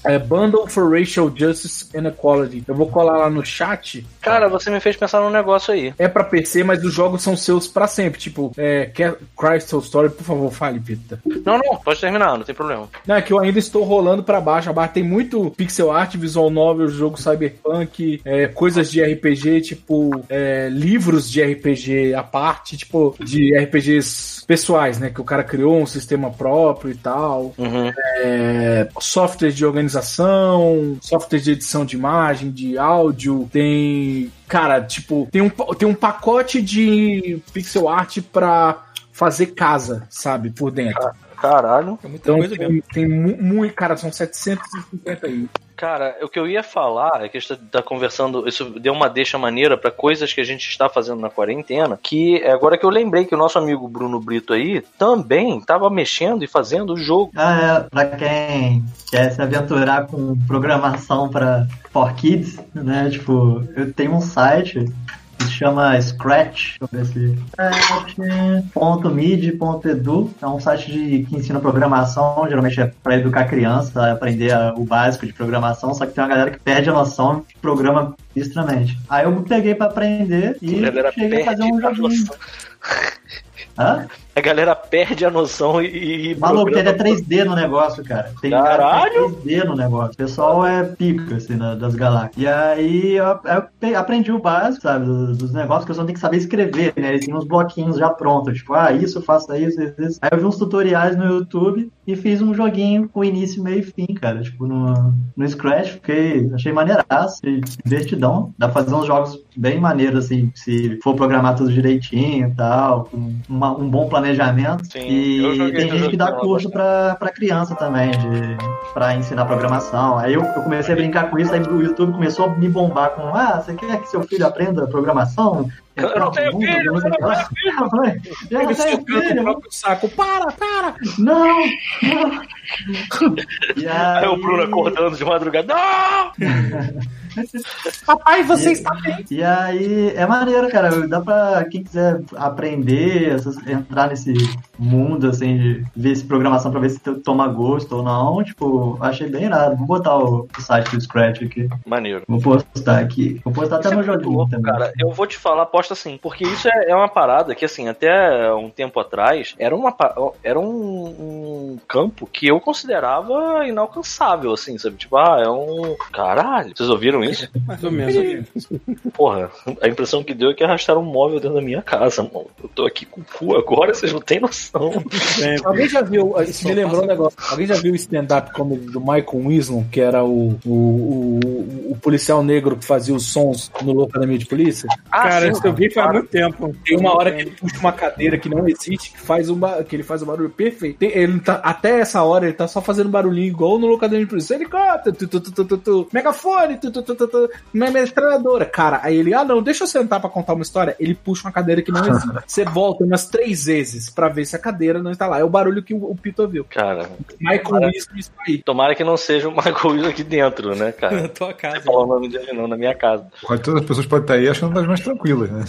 é Bundle for Racial Justice and Equality. Eu vou colar lá no chat. Cara, você me fez pensar num negócio aí. É pra PC, mas os jogos são seus pra sempre. Tipo, é, quer Crystal Story, por favor, fale, Pita. Não, não, pode terminar, não tem problema. Não, é que eu ainda estou rolando pra baixo. Abaixo tem muito pixel art, visual novel, jogo cyberpunk, é, coisas de RPG, tipo, é, livros de RPG à parte, tipo, de RPGs pessoais, né? Que o cara criou um sistema próprio e tal. Uhum. É, software de organização, software de edição de imagem, de áudio, tem. Cara, tipo, tem um, tem um pacote de pixel art pra fazer casa, sabe, por dentro. Caralho. É muita Então coisa mesmo. tem, tem mu- muito. Cara, são 750 aí. Cara, o que eu ia falar é que a gente tá conversando, isso deu uma deixa maneira pra coisas que a gente está fazendo na quarentena, que é agora que eu lembrei que o nosso amigo Bruno Brito aí também tava mexendo e fazendo o jogo. Ah, é, pra quem quer se aventurar com programação para for kids, né? Tipo, eu tenho um site se chama Scratch. Deixa. Scratch.mid.edu. É um site de, que ensina programação, geralmente é para educar criança, aprender a- o básico de programação, só que tem uma galera que perde a noção de programa extremamente. Aí eu peguei para aprender e cheguei a fazer um joguinho. Hã? A galera perde a noção e. e Maluco, tem programa- até 3D no negócio, cara. Tem Caralho! cara que tem 3D no negócio. O pessoal é pica, assim, na- das galáxias. E aí eu, eu aprendi o básico, sabe, dos, dos negócios que eu só tenho que saber escrever, né? Eles têm uns bloquinhos já prontos, tipo, ah, isso, faça isso, isso, isso. Aí eu vi uns tutoriais no YouTube e fiz um joguinho com início, meio e fim, cara. Tipo, no, no Scratch, fiquei, achei maneiraço, divertidão. Dá pra fazer uns jogos bem maneiros, assim, se for programar tudo direitinho e tal, com uma- um bom planejamento. Sim, eu e tem gente que dá curso pra, pra criança também, de, pra ensinar programação. Aí eu, eu comecei a brincar com isso, aí o YouTube começou a me bombar com, ah, você quer que seu filho aprenda programação? Eu não tenho filho, eu não tenho filho! Mãe, eu não tenho filho! próprio saco. Para, para! Não! não. E Aí o Bruno acordando de madrugada. Não! Papai, você está bem. E aí, é maneiro, cara. Dá pra quem quiser aprender, entrar nesse mundo, assim, de ver se programação pra ver se to- toma gosto ou não. Tipo, achei bem irado. Vou botar o, o site do Scratch aqui. Maneiro. Vou postar aqui. Vou postar até Isso é no joguinho louco, também. cara. Eu vou te falar, aposta assim, porque isso é, é uma parada que, assim, até um tempo atrás, era, uma, era um, um campo que eu considerava inalcançável, assim, sabe? Tipo, ah, é um. Caralho, vocês ouviram isso? Mais ou menos. Porra, a impressão que deu é que arrastaram um móvel dentro da minha casa, mano. Eu tô aqui com o cu agora, vocês não têm noção. Sempre. Alguém já viu, isso me lembrou um negócio. Alguém já viu o stand-up comedy do Michael Winslow, que era o, o, o, o policial negro que fazia os sons no Locademia de Polícia? Ah, Cara, isso eu vi faz muito tempo. Tem uma hora que ele puxa uma cadeira que não existe, que faz um, que ele faz um barulho perfeito. Tem- ele tá, até essa hora ele tá só fazendo barulhinho igual no Locademia de Polícia. Helicóptero, tu, tu, tu, tu, tu, tu, megafone, tu, tu, tu, tu, tu, metralhadora. Cara, aí ele, ah não, deixa eu sentar pra contar uma história. Ele puxa uma cadeira que não existe. Você volta umas três vezes pra ver se a cadeira não está lá. É o barulho que o, o Pito ouviu. Cara, Michael Winslow está aí. tomara que não seja o Michael Wilson aqui dentro, né, cara? Na tua casa. Não falar o nome dele não, na minha casa. Porra, Todas as pessoas podem estar aí achando das mais tranquilas, né?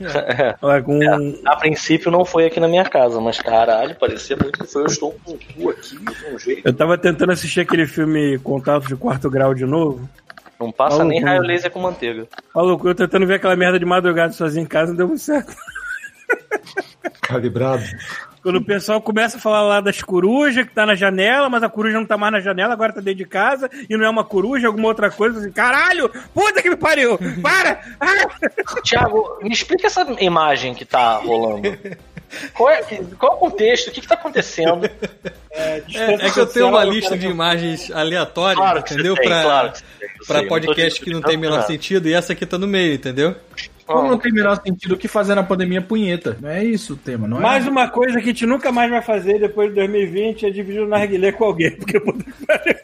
Olha, com A princípio não foi aqui na minha casa, mas caralho, parecia muito que foi. Eu estou com o cu aqui de um jeito. Eu tava tentando assistir aquele filme Contato de Quarto Grau de novo. Não passa Maluco. nem raio laser com manteiga. Maluco, eu tentando ver aquela merda de madrugada sozinho em casa, não deu muito certo. Calibrado. Quando o pessoal começa a falar lá das corujas que tá na janela, mas a coruja não tá mais na janela, agora tá dentro de casa, e não é uma coruja, é alguma outra coisa, assim, caralho, puta que me pariu, para! Ah! Tiago, me explica essa imagem que tá rolando. Qual é, qual é o contexto? O que, que tá acontecendo? É, é que eu tenho uma lista de imagens aleatórias, Claro entendeu? tem, pra claro que você tem, eu pra podcast que não tem o menor sentido, e essa aqui tá no meio, entendeu? Como não tem o menor sentido o que fazer na pandemia punheta? Não é isso o tema, não é? Mais uma coisa que a gente nunca mais vai fazer depois de 2020 é dividir o narguilé com alguém. Porque puta que pariu.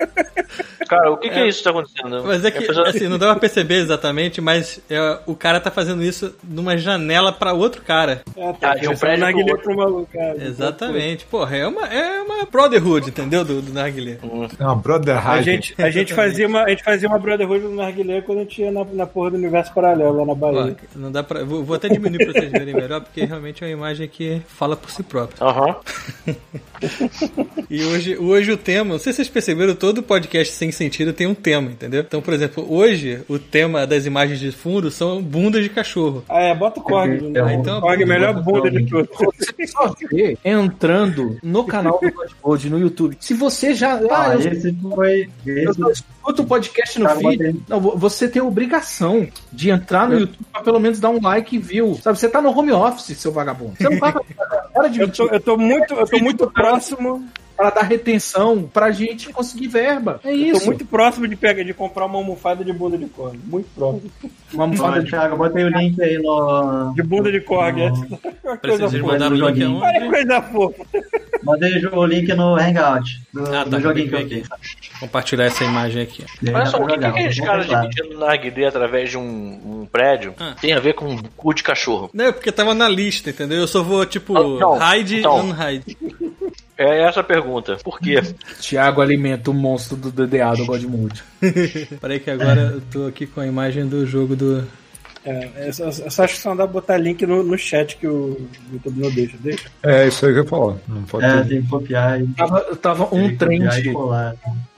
Cara, o que, que é isso que tá acontecendo? Mas é que, A pessoa- assim, não dá pra perceber exatamente, mas é, o cara tá fazendo isso numa janela pra outro cara. É, Ah, de um prédio pro narguilé outro. pro maluco, cara. Exatamente. Porra, é uma, é uma brotherhood, entendeu? Do, do narguilé. É uma brother A gente, a, gente fazia uma, a gente fazia uma Brotherhood no Narguilé quando a gente ia na, na porra do universo paralelo lá na Ó, Bahia. não dá pra, vou, vou até diminuir pra vocês verem melhor, porque realmente é uma imagem que fala por si própria. Aham. E hoje, hoje o tema, não sei se vocês perceberam, todo podcast sem sentido tem um tema, entendeu? Então, por exemplo, hoje o tema das imagens de fundo são bundas de cachorro. Ah, é, bota o Korg. É, né? então, Korg, melhor bunda de tudo. Você só vê entrando no canal do Godmode no YouTube. Se você já. Ah, Ah, eu, esse foi. eu Esse só escuto o podcast no Cara, feed. botei. Não, vo- você tem a obrigação de entrar no YouTube pra pelo menos dar um like e view. Sabe, você tá no home office, seu vagabundo. Você não vai para de Eu tô, eu tô muito, eu tô muito próximo. Para dar retenção pra gente conseguir verba. É Eu isso. tô muito próximo de pegar, de comprar uma almofada de bunda de Korg. Muito próximo. Uma almofada de Thiago, eu botei o link aí no. De bunda de Korg. É coisa vocês fofa. link joguinho. Olha coisa fofa. Mandei o link no Hangout. Do, Ah, tá, do joguinho que eu fiz. Compartilhar essa imagem aqui. Aí Olha só, o que, que aqueles caras dividindo narguilé através de um, um prédio Ah. tem a ver com cu de cachorro? Não, é porque tava na lista, entendeu? Eu só vou, tipo, Ah, não, hide então. unhide. É essa a pergunta. Por quê? Thiago alimenta o monstro do DDA do Godmode. Peraí que agora eu tô aqui com a imagem do jogo do... É, eu só, eu só acho que só não dá pra botar link no, no chat que o YouTube não deixa. Deixa. É isso aí que eu falo. Não pode É, ter. tem que copiar e. Tava, tava um tem copiar trend.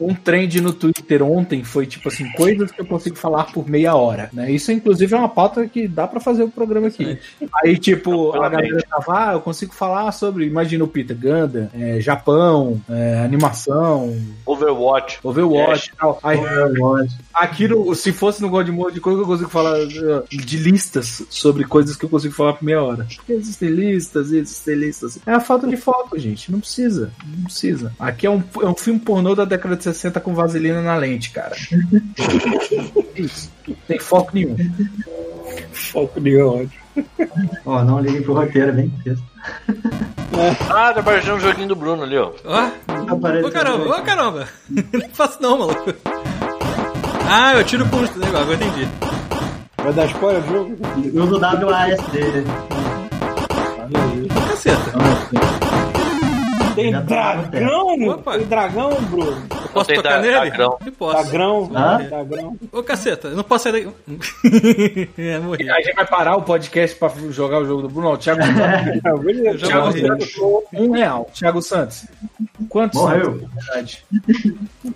Um trend no Twitter ontem foi tipo assim, coisas que eu consigo falar por meia hora, né? Isso inclusive é uma pauta que dá pra fazer o programa aqui. Aí tipo, a galera tava, ah, eu consigo falar sobre, imagina o Peter Ganda, é, Japão, é, animação, Overwatch. Overwatch e tal. Aí Overwatch. aqui no, se fosse no God Mode, coisa que eu consigo falar de listas sobre coisas que eu consigo falar por meia hora. Porque existem listas, existem listas. É a falta de foco, gente. Não precisa. Não precisa. Aqui é um, é um filme pornô da década de 60 com vaselina na lente, cara. Isso. Não tem foco nenhum. Foco de ódio. Ó, não liguem pro roteiro, é bem texto. Ah, tá aparecendo um joguinho do Bruno ali, ó. Ó, Apareceu ô caramba, ô caramba. Não faço não, maluco. Ah, eu tiro o custo, né? Agora eu entendi. Vai dar spoiler do jogo? Usa o WASD. Caceta. Tem tá dragão? Opa. Tem dragão, Bruno? Eu posso tocar da- nele? dagrão. Eu posso. Dragão? Hã? Dragão. Ô, caceta, eu não posso sair daí. é, morri. A gente vai parar o podcast pra jogar o jogo do Bruno. Ó, Thiago, Ah, já Thiago. Santos, um real. Thiago Santos, quantos Morreu. Santos?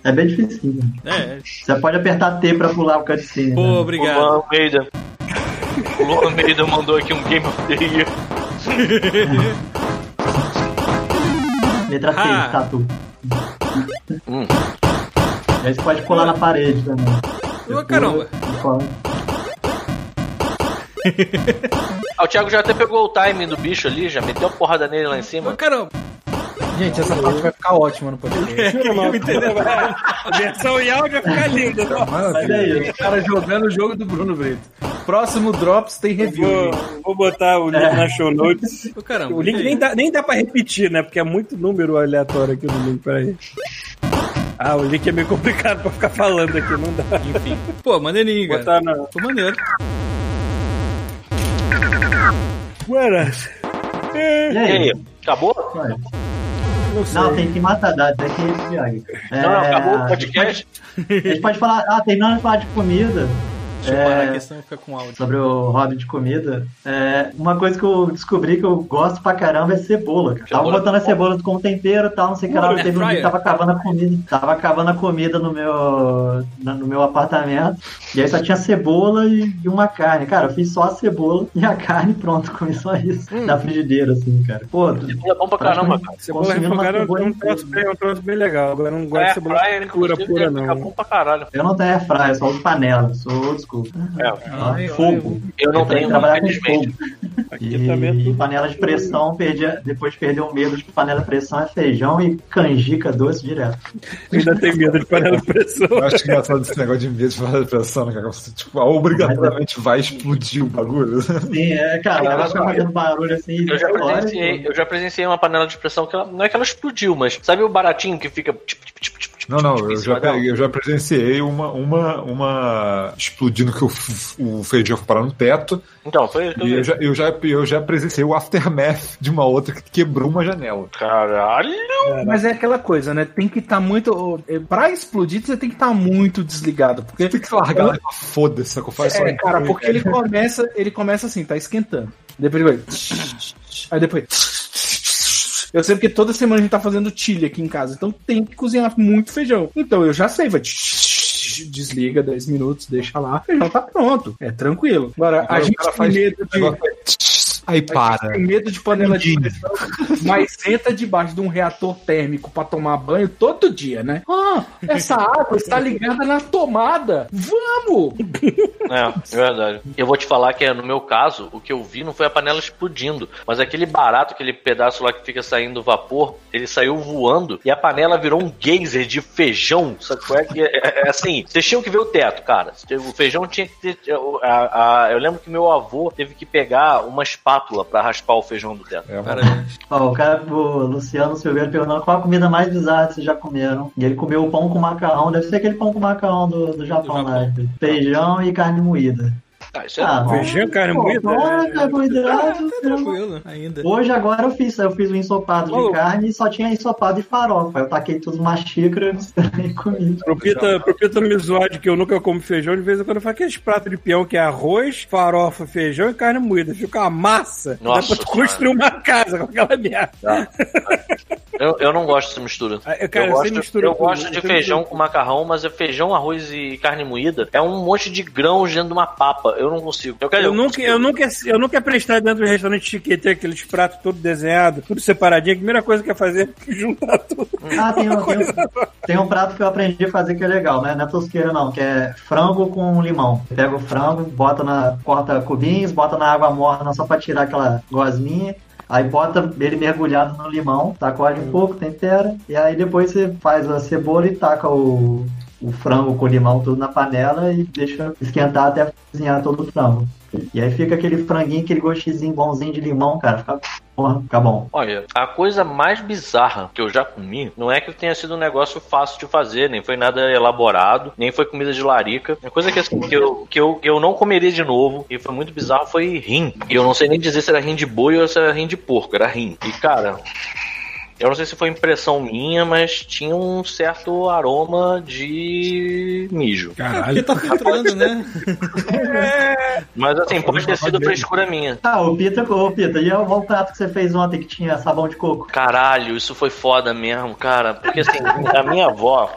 É bem difícil. É, Você pode apertar T pra pular o cutscene. pô, né? O obrigado. Luan Almeida. O Luan Almeida mandou aqui um Game of the Year. Letra T, Ah. tatu. Hum. E aí você pode colar na parede também. Ô, caramba. Ah, o Thiago já até pegou o timing do bicho ali, já meteu a porrada nele lá em Ô, cima. caramba. Gente, essa parte vai ficar ótima no podcast. A versão em áudio vai ficar linda. né? Mas é. O cara jogando o jogo do Bruno Brito. Próximo Drops tem review. Vou, vou botar o link na show notes. Ô, caramba. O link nem dá, nem dá pra repetir, né? Porque é muito número aleatório aqui no link. Peraí. Ah, o link é meio complicado pra ficar falando aqui, não dá. Enfim. Pô, maneirinho, cara. Botar na. Pô, maneiro. Buenas. E E aí? aí? Acabou? Vai. Não sei. Não, tem que matar dados, tem que. É, Não, não, acabou o podcast. A gente pode falar, ah, terminando de falar de comida. Deixa eu parar É, aqui, senão fica com áudio. sobre o hobby de comida. É, uma coisa que eu descobri que eu gosto pra caramba é cebola. cara. Tava Cebola botando a cebola como tempero e tal, não sei o que lá. Teve um dia que tava acabando a comida. Tava acabando a comida no meu, na- no meu apartamento. E aí só tinha cebola e, e uma carne. Cara, eu fiz só a cebola e a carne pronto. Comi só isso. Da frigideira, assim, cara. Pô, tu- É bom pra caramba, cara. Cebola consumindo uma refogada é um- cebola é um troço bem, é um troço bem legal. Agora eu não gosto É, de cebola pura, pura, fica não. bom pra caralho. eu não tenho air fryer, só uso panela. Sou elétrico. É, Ah, fogo. eu não Eu tenho, trabalhar com fogo. Aqui também é E panela de pressão, perdi, depois perdeu o medo de que panela de pressão é feijão e canjica doce direto. Ainda tem medo de panela de pressão. Eu acho engraçado esse negócio de medo de fazer pressão, né? Você, tipo, obrigatoriamente vai explodir o bagulho. Sim, é, cara, ela fica fazendo barulho assim. Eu já, presenciei, eu já presenciei uma panela de pressão que ela, não é que ela explodiu, mas sabe o baratinho que fica. Tipo, tipo, tipo, tipo, Não, não, tipo, em eu já, eu já presenciei uma, uma, uma explodindo que o, o feijão foi parar no teto. Então, foi isso que eu E eu já, eu, já, eu já presenciei o aftermath de uma outra que quebrou uma janela. Caralho! Mas é aquela coisa, né? Tem que estar muito. Pra explodir, você tem que estar muito desligado. Porque. Tem que largar lá e falar, foda-se, sacou? Faz só É, cara, porque ele começa, ele começa assim, tá esquentando. Depois ele vai. Aí depois. Eu sei porque toda semana a gente tá fazendo chile aqui em casa, então tem que cozinhar muito feijão. Então eu já sei, vai. Desliga 10 minutos, deixa lá, o feijão tá pronto. É tranquilo. Agora, a Agora o gente tem faz medo de. Aí para. Tem medo de panela de pressão, mas senta debaixo de um reator térmico pra tomar banho todo dia, né? Ah, essa água está ligada na tomada. Vamos! É, é verdade. Eu vou te falar que no meu caso, o que eu vi não foi a panela explodindo, mas aquele barato, aquele pedaço lá que fica saindo vapor, ele saiu voando e a panela virou um geyser de feijão. Sabe qual é? que é, é, é assim, vocês tinham que ver o teto, cara. O feijão tinha que ter. Eu, a- a- eu lembro que meu avô teve que pegar uma espátula pra raspar o feijão do teto. É. Ó, o cara, o Luciano Silveira perguntando qual a comida mais bizarra que vocês já comeram. E ele comeu o pão com macarrão, deve ser aquele pão com macarrão do, do Japão, Japão. né? Feijão e carne moída. Ah, isso é Ah, Feijão, carne pô, moída? pão é carboidrato. Tá tranquilo, ainda. Hoje agora eu fiz, eu fiz um ensopado de carne e só tinha ensopado e farofa. Eu taquei tudo numa xícara e comi. Pro Pita, pro Pita me zoar de que eu nunca como feijão, de vez em quando eu faço aqueles pratos de peão que é arroz, farofa, feijão e carne moída. Fica uma massa. Nossa Dá pra tu construir uma casa com aquela merda. Eu, eu não gosto dessa mistura. Ah, eu- cara, eu você gosto, mistura eu gosto de feijão com macarrão, mas é feijão, arroz e carne moída. É um monte de grãos dentro de uma papa. Eu não consigo. Eu, quero, Eu nunca, eu, nunca, eu nunca prestar dentro do restaurante chique ter aqueles pratos todo desenhados, tudo separadinho. A primeira coisa que é fazer é juntar tudo. Ah, tem um, tem, um, tem um prato que eu aprendi a fazer que é legal, né? Não é tosqueira não, que é frango com limão. Você pega o frango, bota na. corta cubinhos, bota na água morna só pra tirar aquela gosminha. Aí bota ele mergulhado no limão, sacode um pouco, tempera. E aí depois você faz a cebola e taca o, o frango com o limão tudo na panela e deixa esquentar até cozinhar todo o frango. E aí fica aquele franguinho, aquele gostinho bonzinho de limão, cara. Fica, fica bom. Olha, a coisa mais bizarra que eu já comi não é que tenha sido um negócio fácil de fazer, nem foi nada elaborado, nem foi comida de larica. A coisa que, assim, que, eu, que, eu, que eu não comeria de novo, e foi muito bizarro, foi rim. E eu não sei nem dizer se era rim de boi ou se era rim de porco, era rim. E cara. Eu não sei se foi impressão minha, mas tinha um certo aroma de mijo. Porque tá filtrando, né? Mas assim, pode ter sido frescura minha. Ah, o Pita, ô Pita, e o o prato que você fez ontem que tinha sabão de coco? Caralho, isso foi foda mesmo, cara. Porque assim, a minha avó,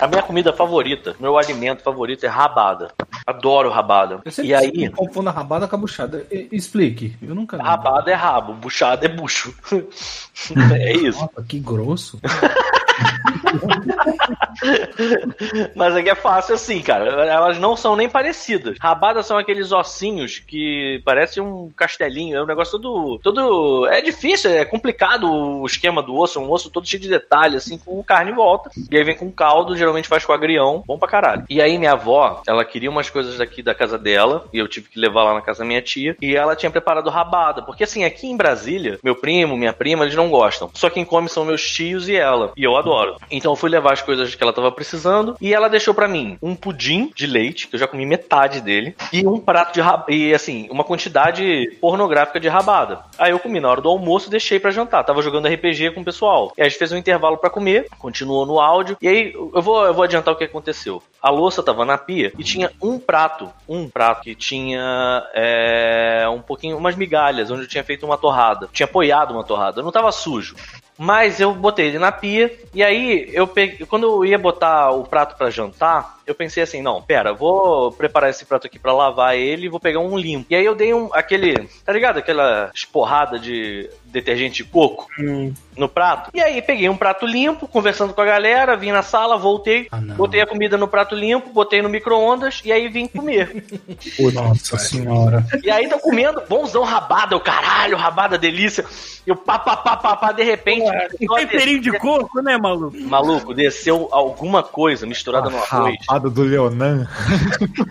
a minha comida favorita, meu alimento favorito é rabada. Adoro rabada. Eu E aí, confundo a rabada com a buchada. E- Explique. Eu nunca. rabada é rabo, buchada é bucho. é isso. Nossa, que grosso. Mas é que é fácil assim, cara. Elas não são nem parecidas. Rabadas são aqueles ossinhos que parecem um castelinho. É um negócio todo. todo. É difícil, é complicado o esquema do osso. É um osso todo cheio de detalhes, assim, com carne em volta. E aí vem com caldo, geralmente faz com agrião. Bom pra caralho. E aí minha avó, ela queria umas coisas daqui da casa dela. E eu tive que levar lá na casa da minha tia. E ela tinha preparado rabada. Porque assim, aqui em Brasília, meu primo, minha prima, eles não gostam. Só quem come são meus tios e ela. E eu adoro. Então eu fui levar as coisas que ela tava precisando. E ela deixou pra mim um pudim de leite, que eu já comi metade dele. E um prato de rabada. E assim, uma quantidade pornográfica de rabada. Aí eu comi na hora do almoço e deixei pra jantar. Tava jogando RPG com o pessoal. E aí a gente fez um intervalo pra comer. Continuou no áudio. E aí eu vou, eu vou adiantar o que aconteceu. A louça tava na pia e tinha um prato. Um prato que tinha é, um pouquinho, umas migalhas, onde eu tinha feito uma torrada. Tinha apoiado uma torrada. Não tava sujo. Mas eu botei ele na pia e aí eu peguei, quando eu ia botar o prato pra jantar, eu pensei assim, não, pera, vou preparar esse prato aqui pra lavar ele e vou pegar um limpo. E aí eu dei um, aquele, tá ligado? Aquela esporrada de detergente de coco Hum. no prato. E aí peguei um prato limpo, conversando com a galera, vim na sala, voltei, Ah, botei a comida no prato limpo, botei no micro-ondas e aí vim comer. Nossa senhora. E aí tô comendo, bonzão rabada, o caralho, rabada delícia. E o pá, pá, pá, pá, pá, de repente. Um só temperinho de coco, né, maluco? Maluco, desceu alguma coisa misturada no arroz. Rapada do Leonan.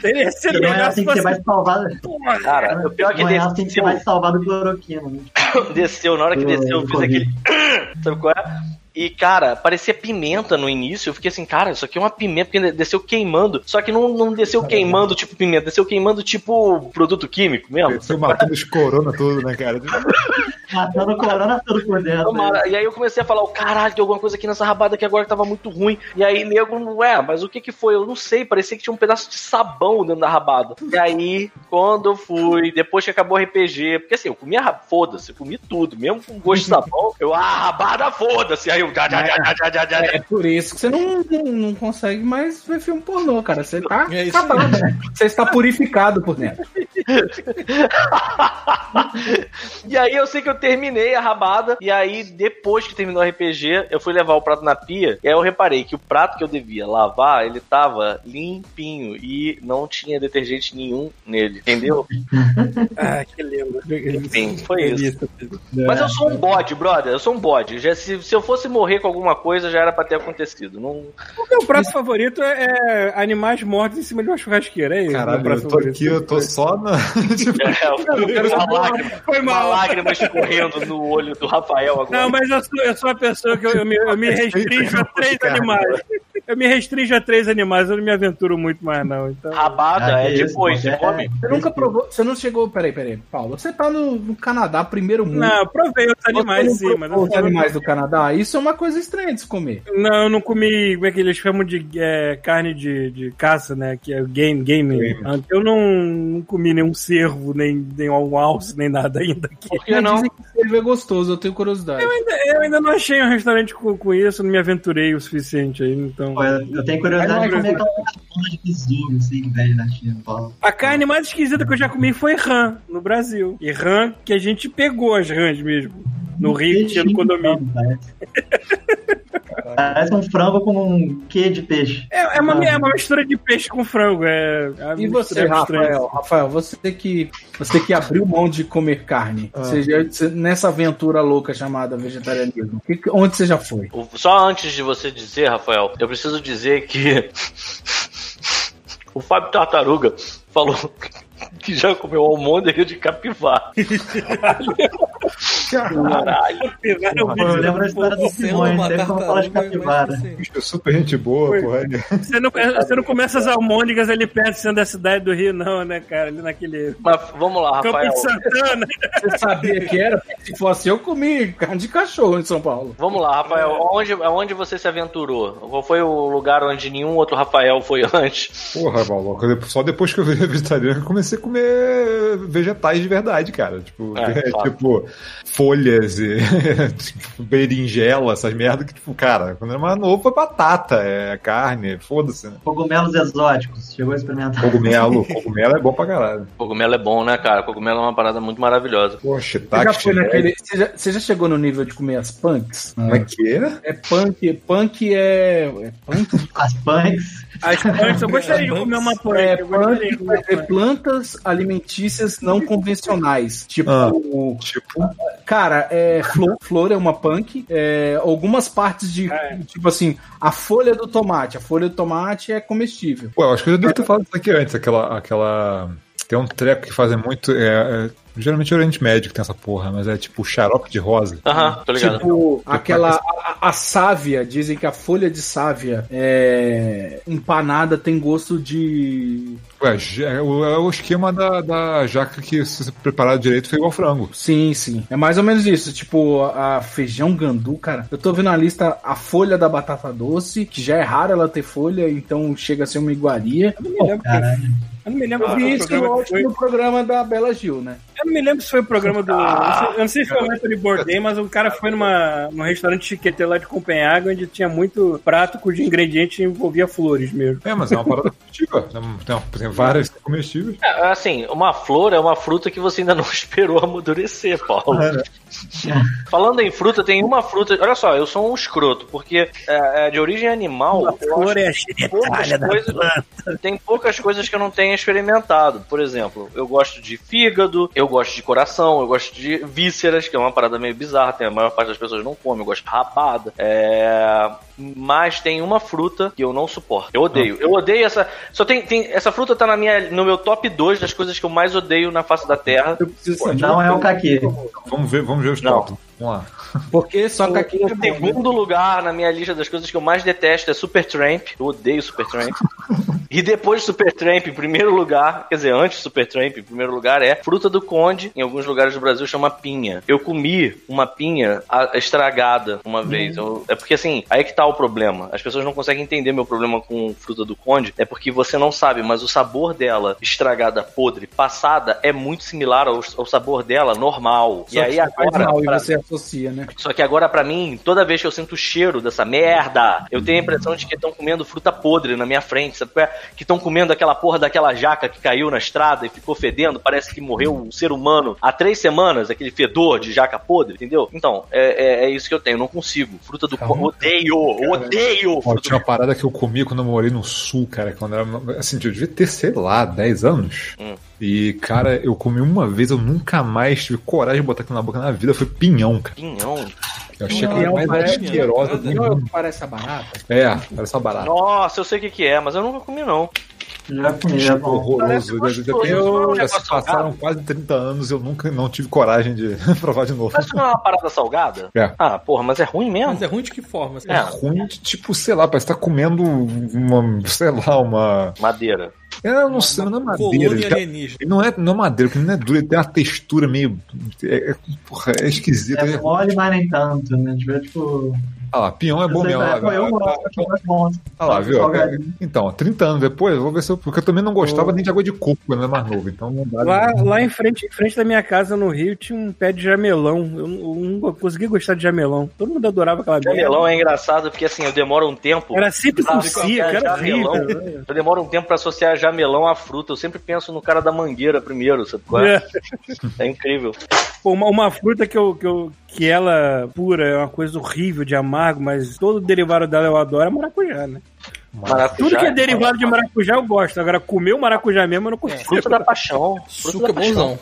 Teria sido é melhor assim se que você fosse... vai salvar. Cara, o pior é que é assim que você desceu, vai salvar do cloroquina. né? desceu, na hora que desceu, eu fiz aquele. Sabe qual é? E, cara, parecia pimenta no início. Eu fiquei assim, cara, isso aqui é uma pimenta, porque desceu queimando. Só que não, não desceu queimando tipo pimenta, desceu queimando tipo produto químico mesmo. Você matando os corona tudo, né, cara? Matando corona tudo por dentro. Tomara. E aí eu comecei a falar, o caralho, tem alguma coisa aqui nessa rabada que agora tava muito ruim. E aí, nego, ué, mas o que que foi? Eu não sei, parecia que tinha um pedaço de sabão dentro da rabada. E aí, quando eu fui, depois que acabou o RPG, porque assim, eu comia, foda-se, eu comi tudo, mesmo com gosto de sabão, eu, ah, rabada, foda-se. Aí eu, já, já, já, já, já, já, já. É por isso que você não, não, não consegue mais ver filme pornô, cara. Você tá É acabado. Você está purificado por dentro. e aí eu sei que eu terminei a rabada, e aí depois que terminou o RPG, eu fui levar o prato na pia, e aí eu reparei que o prato que eu devia lavar, ele tava limpinho e não tinha detergente nenhum nele, entendeu? Ah, que lindo. Enfim, foi isso. Mas eu sou um bode, brother, eu sou um bode. Já, se, se eu fosse morrer com alguma coisa, já era pra ter acontecido. Não... O meu prato favorito é, é animais mortos em cima de uma churrasqueira, é isso? Caralho, eu tô favorito. aqui, eu tô só na. tipo, É, uma, lágrima, Foi uma mal. lágrima escorrendo no olho do Rafael agora. Não, mas eu sou, eu sou uma pessoa que eu, eu me, eu me restringo a três animais. Eu me restringo a três animais, eu não me aventuro muito mais, não. Então... Rabada Ah, é isso, depois, você qualquer- come? Você nunca provou. Você não chegou. Peraí, peraí, Paulo. Você tá no, no Canadá, primeiro mundo. Não, eu provei outros animais, sim, mas eu provou os não- animais do Canadá? Isso é uma coisa estranha de se comer. Não, eu não comi, como é que eles chamam de é, carne de, de caça, né? Que é o game, game. Eu não, não comi nenhum cervo, nem, nem um alce, nem nada ainda aqui. Por que não? Dizem que cervo é gostoso, eu tenho curiosidade. Eu ainda, eu ainda não achei um restaurante com, com isso, não me aventurei o suficiente aí, então... Pô, eu, tenho curiosidade de não comer aquela porra de besouro, assim, que vende na China. Paulo. A carne mais esquisita que eu já comi foi rã, no Brasil. E rã que a gente pegou as rãs mesmo. No Rio, que tinha no condomínio. Parece um frango com um quê de peixe. É, é uma, é uma mistura de peixe com frango. É, é E você. Rafael? Rafael, você que, você que abriu mão de comer carne, Ah. você já- você- nessa aventura louca chamada vegetarianismo, que- onde você já foi? Só antes de você dizer, Rafael, eu preciso dizer que o Fábio Tartaruga falou que já comeu almôndega de capivara. Caralho. Pegaram o Pô, eu lembro a história do Simões, uma teve como falar de capivara. assim, bicho, super gente boa, porra. Você não, você não começa as almôndegas ali perto sendo da cidade do Rio, não, né, cara? Ali naquele Mas vamos lá, Campo Rafael. de Santana. Você sabia que era? Se fosse eu, comi carne de cachorro em São Paulo. Vamos lá, Rafael. Aonde, aonde você se aventurou? Qual foi o lugar onde nenhum outro Rafael foi antes? Porra, maluco. Só depois que eu virei vegetariano que eu comecei a comer vegetais de verdade, cara. Tipo, É, fato. tipo folhas e tipo, berinjela, essas merdas que, tipo, cara, quando era mais novo foi batata, é carne, foda-se, né? Cogumelos exóticos. Chegou a experimentar. Cogumelo, cogumelo é bom pra caralho. Cogumelo é bom, né, cara? Cogumelo é uma parada muito maravilhosa. Pô, Você já, foi naquele, você, já, você já chegou no nível de comer as punks? Como é que é? É punk, punk é. É punk? As punks. As punks, eu gostaria de comer uma. É gostaria de punk comer é plantas alimentícias não convencionais. Tipo, Ah. Tipo, cara, é, flor, flor é uma punk. é, algumas partes de. É. Tipo assim, a folha do tomate. A folha do tomate é comestível. pô, eu acho que eu já devo ter falado isso aqui antes, aquela. aquela... Tem um treco que fazem muito. É, é, geralmente é Oriente Médio que tem essa porra, mas é tipo xarope de rosa. Aham, tô ligado. Tipo, aquela. A, a sávia, dizem que a folha de sávia é, empanada tem gosto de. Ué, é o, é o esquema da, da jaca que, se você preparar direito, foi igual frango. Sim, sim. É mais ou menos isso. Tipo, a feijão gandu, cara. Eu tô vendo a lista a folha da batata doce, que já é raro ela ter folha, então chega a ser uma iguaria. Eu não me lembro Caralho. Eu não me lembro Eu qual vi foi o isso lógico, foi. no programa da Bela Gil, né? Eu não me lembro se foi o programa do. eu não sei se foi o Anthony Bourdain, mas o cara foi numa, num restaurante chiquete lá de Copenhague, onde tinha muito prato cujo ingrediente envolvia flores mesmo. É, mas é uma parada comestível. Tem, tem várias comestíveis. É, assim, uma flor é uma fruta que você ainda não esperou amadurecer, Paulo. É, né? Falando em fruta, tem uma fruta. Olha só, eu sou um escroto, porque é, é de origem animal. A flor é a poucas coisas-. Tem poucas coisas que eu não tenha experimentado. Por exemplo, eu gosto de fígado, eu gosto de coração, eu gosto de vísceras, que é uma parada meio bizarra, tem, a maior parte das pessoas não come, eu gosto de rabada. É... Mas tem uma fruta que eu não suporto. Eu odeio. Eu odeio essa. Só tem, tem. Essa fruta tá na minha, no meu top 2 das coisas que eu mais odeio na face da Terra. Eu preciso saber. Não é o caqui. Vamos ver, vamos ver os Não. top. Vamos lá. Porque só que aqui é Em bom, né? segundo lugar, na minha lista das coisas que eu mais detesto é Supertramp. Eu odeio Supertramp. e depois de Supertramp, em primeiro lugar, quer dizer, antes de Supertramp, em primeiro lugar, é fruta do conde. Em alguns lugares do Brasil chama pinha. Eu comi uma pinha estragada uma vez. Eu- é porque assim, aí que tá o problema. As pessoas não conseguem entender meu problema com fruta do conde. É porque você não sabe, mas o sabor dela, estragada, podre, passada, é muito similar ao, ao sabor dela normal. Só e aí agora. mal, e pra- você associa, né? só que agora, pra mim, toda vez que eu sinto o cheiro dessa merda, eu tenho a impressão de que estão comendo fruta podre na minha frente, sabe? Que estão comendo aquela porra daquela jaca que caiu na estrada e ficou fedendo, parece que morreu um ser humano há três semanas, aquele fedor de jaca podre, entendeu? Então, é, é, é isso que eu tenho, não consigo. Fruta do Calma. odeio, odeio Ó, tinha uma parada que eu comi quando eu morei no sul, cara. Quando era, assim, eu devia ter, sei lá, 10 anos. Hum. E, cara, eu comi uma vez, eu nunca mais tive coragem de botar aquilo na boca na vida. Foi pinhão, cara. Pinhão. Eu achei Não, aquela não, mais parece- asquerosa do Não, mundo. parece a barata. É, parece uma barata. Nossa, eu sei o que, que é, mas eu nunca comi, não. Já comi, já bom. Horroroso. Parece Já- já- já- é já se passaram salgado? quase 30 anos e eu nunca não tive coragem de provar de novo. Mas não é uma parada salgada? É. Ah, porra, mas é ruim mesmo. Mas é ruim de que forma? assim? É ruim de tipo, sei lá, parece que tá comendo uma, sei lá, uma. Madeira. É, eu não sei, não é madeira. Ele, tá- ele não é, não é madeira, porque ele não é duro, ele tem uma textura meio. É, é, porra, é esquisito. É É, mole, mas nem tanto, né? Tipo, tipo ah lá, pinhão é bom mesmo. é, Olha eu gosto. Ah lá, viu? Então, ó, 30 anos depois, eu vou ver se eu. Porque eu também não gostava nem de água de coco quando eu era mais novo. Então não dá. Lá, lá em, frente, em frente da minha casa, no Rio, tinha um pé de jamelão. Eu eu não consegui gostar de jamelão. Todo mundo adorava aquela. Jamelão é engraçado porque assim, eu demoro um tempo. Era sempre com si, era jamelão. horrível. Eu demoro um tempo pra associar jamelão à fruta. Eu sempre penso no cara da mangueira primeiro, sabe qual é? É. É incrível. Pô, uma, uma fruta que, eu, que, eu, que ela pura é uma coisa horrível de amargo, mas todo derivado dela eu adoro é maracujá, né? Maracujá. Tudo que é derivado de maracujá eu gosto. Agora, comer o maracujá mesmo eu não consigo. Fruta da paixão. Fruta Suco é bonzão.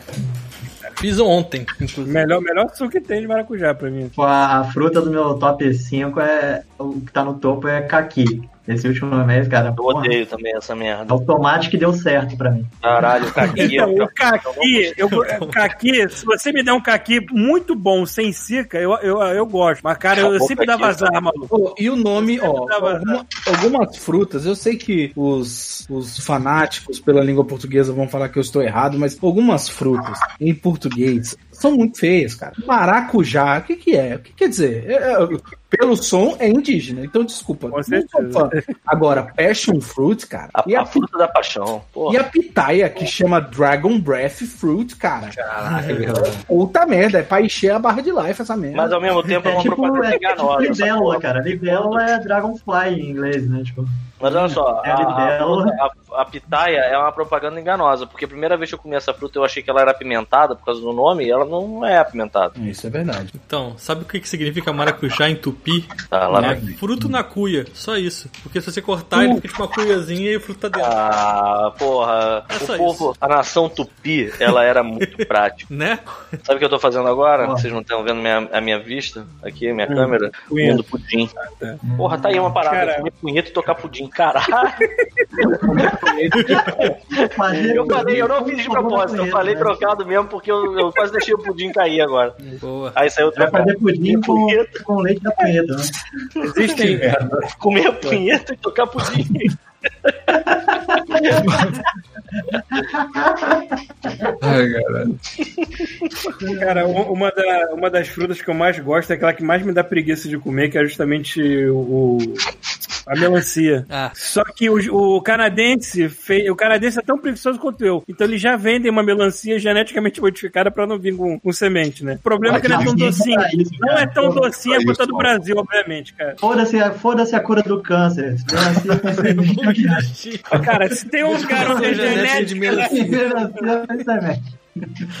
Fiz ontem, inclusive. Melhor, melhor suco que tem de maracujá pra mim. A, a fruta do meu top 5 é. O que tá no topo é caqui. Esse último mês, cara. Eu porra, odeio também essa merda. o tomate que deu certo pra mim. Caralho, caqui. Então, eu- o caqui, eu, o caqui, se você me der um caqui muito bom, sem cica, eu, eu, eu gosto. Mas, cara, eu Acabou sempre o dava azar, maluco. E o nome, ó, alguma- algumas frutas, eu sei que os, os fanáticos pela língua portuguesa vão falar que eu estou errado, mas algumas frutas em português são muito feias, cara. Maracujá, o que que é? O que quer dizer? É, é, pelo som é indígena, então desculpa. Com não. Agora, passion fruit, cara. A, e, a a, fruta da paixão. Porra. e a pitaia, que chama Dragon Breath Fruit, cara. Caraca, é. Puta merda, é pra encher a barra de life essa merda. Mas ao mesmo tempo é É uma tipo, propaganda é, é tipo enganosa. libélula, porra. cara. Libélula é dragonfly em inglês, né? Tipo, Mas olha só, É a, a a, a- a pitaia é uma propaganda enganosa, porque a primeira vez que eu comi essa fruta eu achei que ela era apimentada por causa do nome, e ela não é apimentada. Isso é verdade. Então, sabe o que, que significa maracujá em tupi? Tá, lá É vem. fruto na cuia, só isso. Porque se você cortar, ele fica tipo uma cuiazinha e o fruto tá dentro. Ah, porra, É só o povo, a nação tupi, ela era muito prática. Né? Sabe o que eu tô fazendo agora? Vocês não estão vendo minha, a minha vista aqui, minha câmera? punheta. Comendo pudim. Porra, tá aí uma parada. Comer punheta e tocar pudim. Caralho. Eu falei, eu não fiz de propósito, eu falei né? trocado mesmo porque eu, eu quase deixei o pudim cair agora. Boa. Aí saiu Vai trocado. fazer pudim com, punheta. com leite da punheta, né? Existem, Comer a punheta e tocar pudim. Ai, cara. Cara, uma, da- uma das frutas que eu mais gosto é aquela que mais me dá preguiça de comer, que é justamente o. A melancia. Ah. Só que o, o canadense fez, o canadense é tão preguiçoso quanto eu. Então eles já vendem uma melancia geneticamente modificada pra não vir com, com semente, né? O problema é que não é tão docinha. isso, Não é tão docinha Isso, quanto a do. Brasil, obviamente, cara. Foda-se a, foda a cura do câncer. Melancia. Cara, se tem um lugar onde a Genética de genética. Melancia com semente.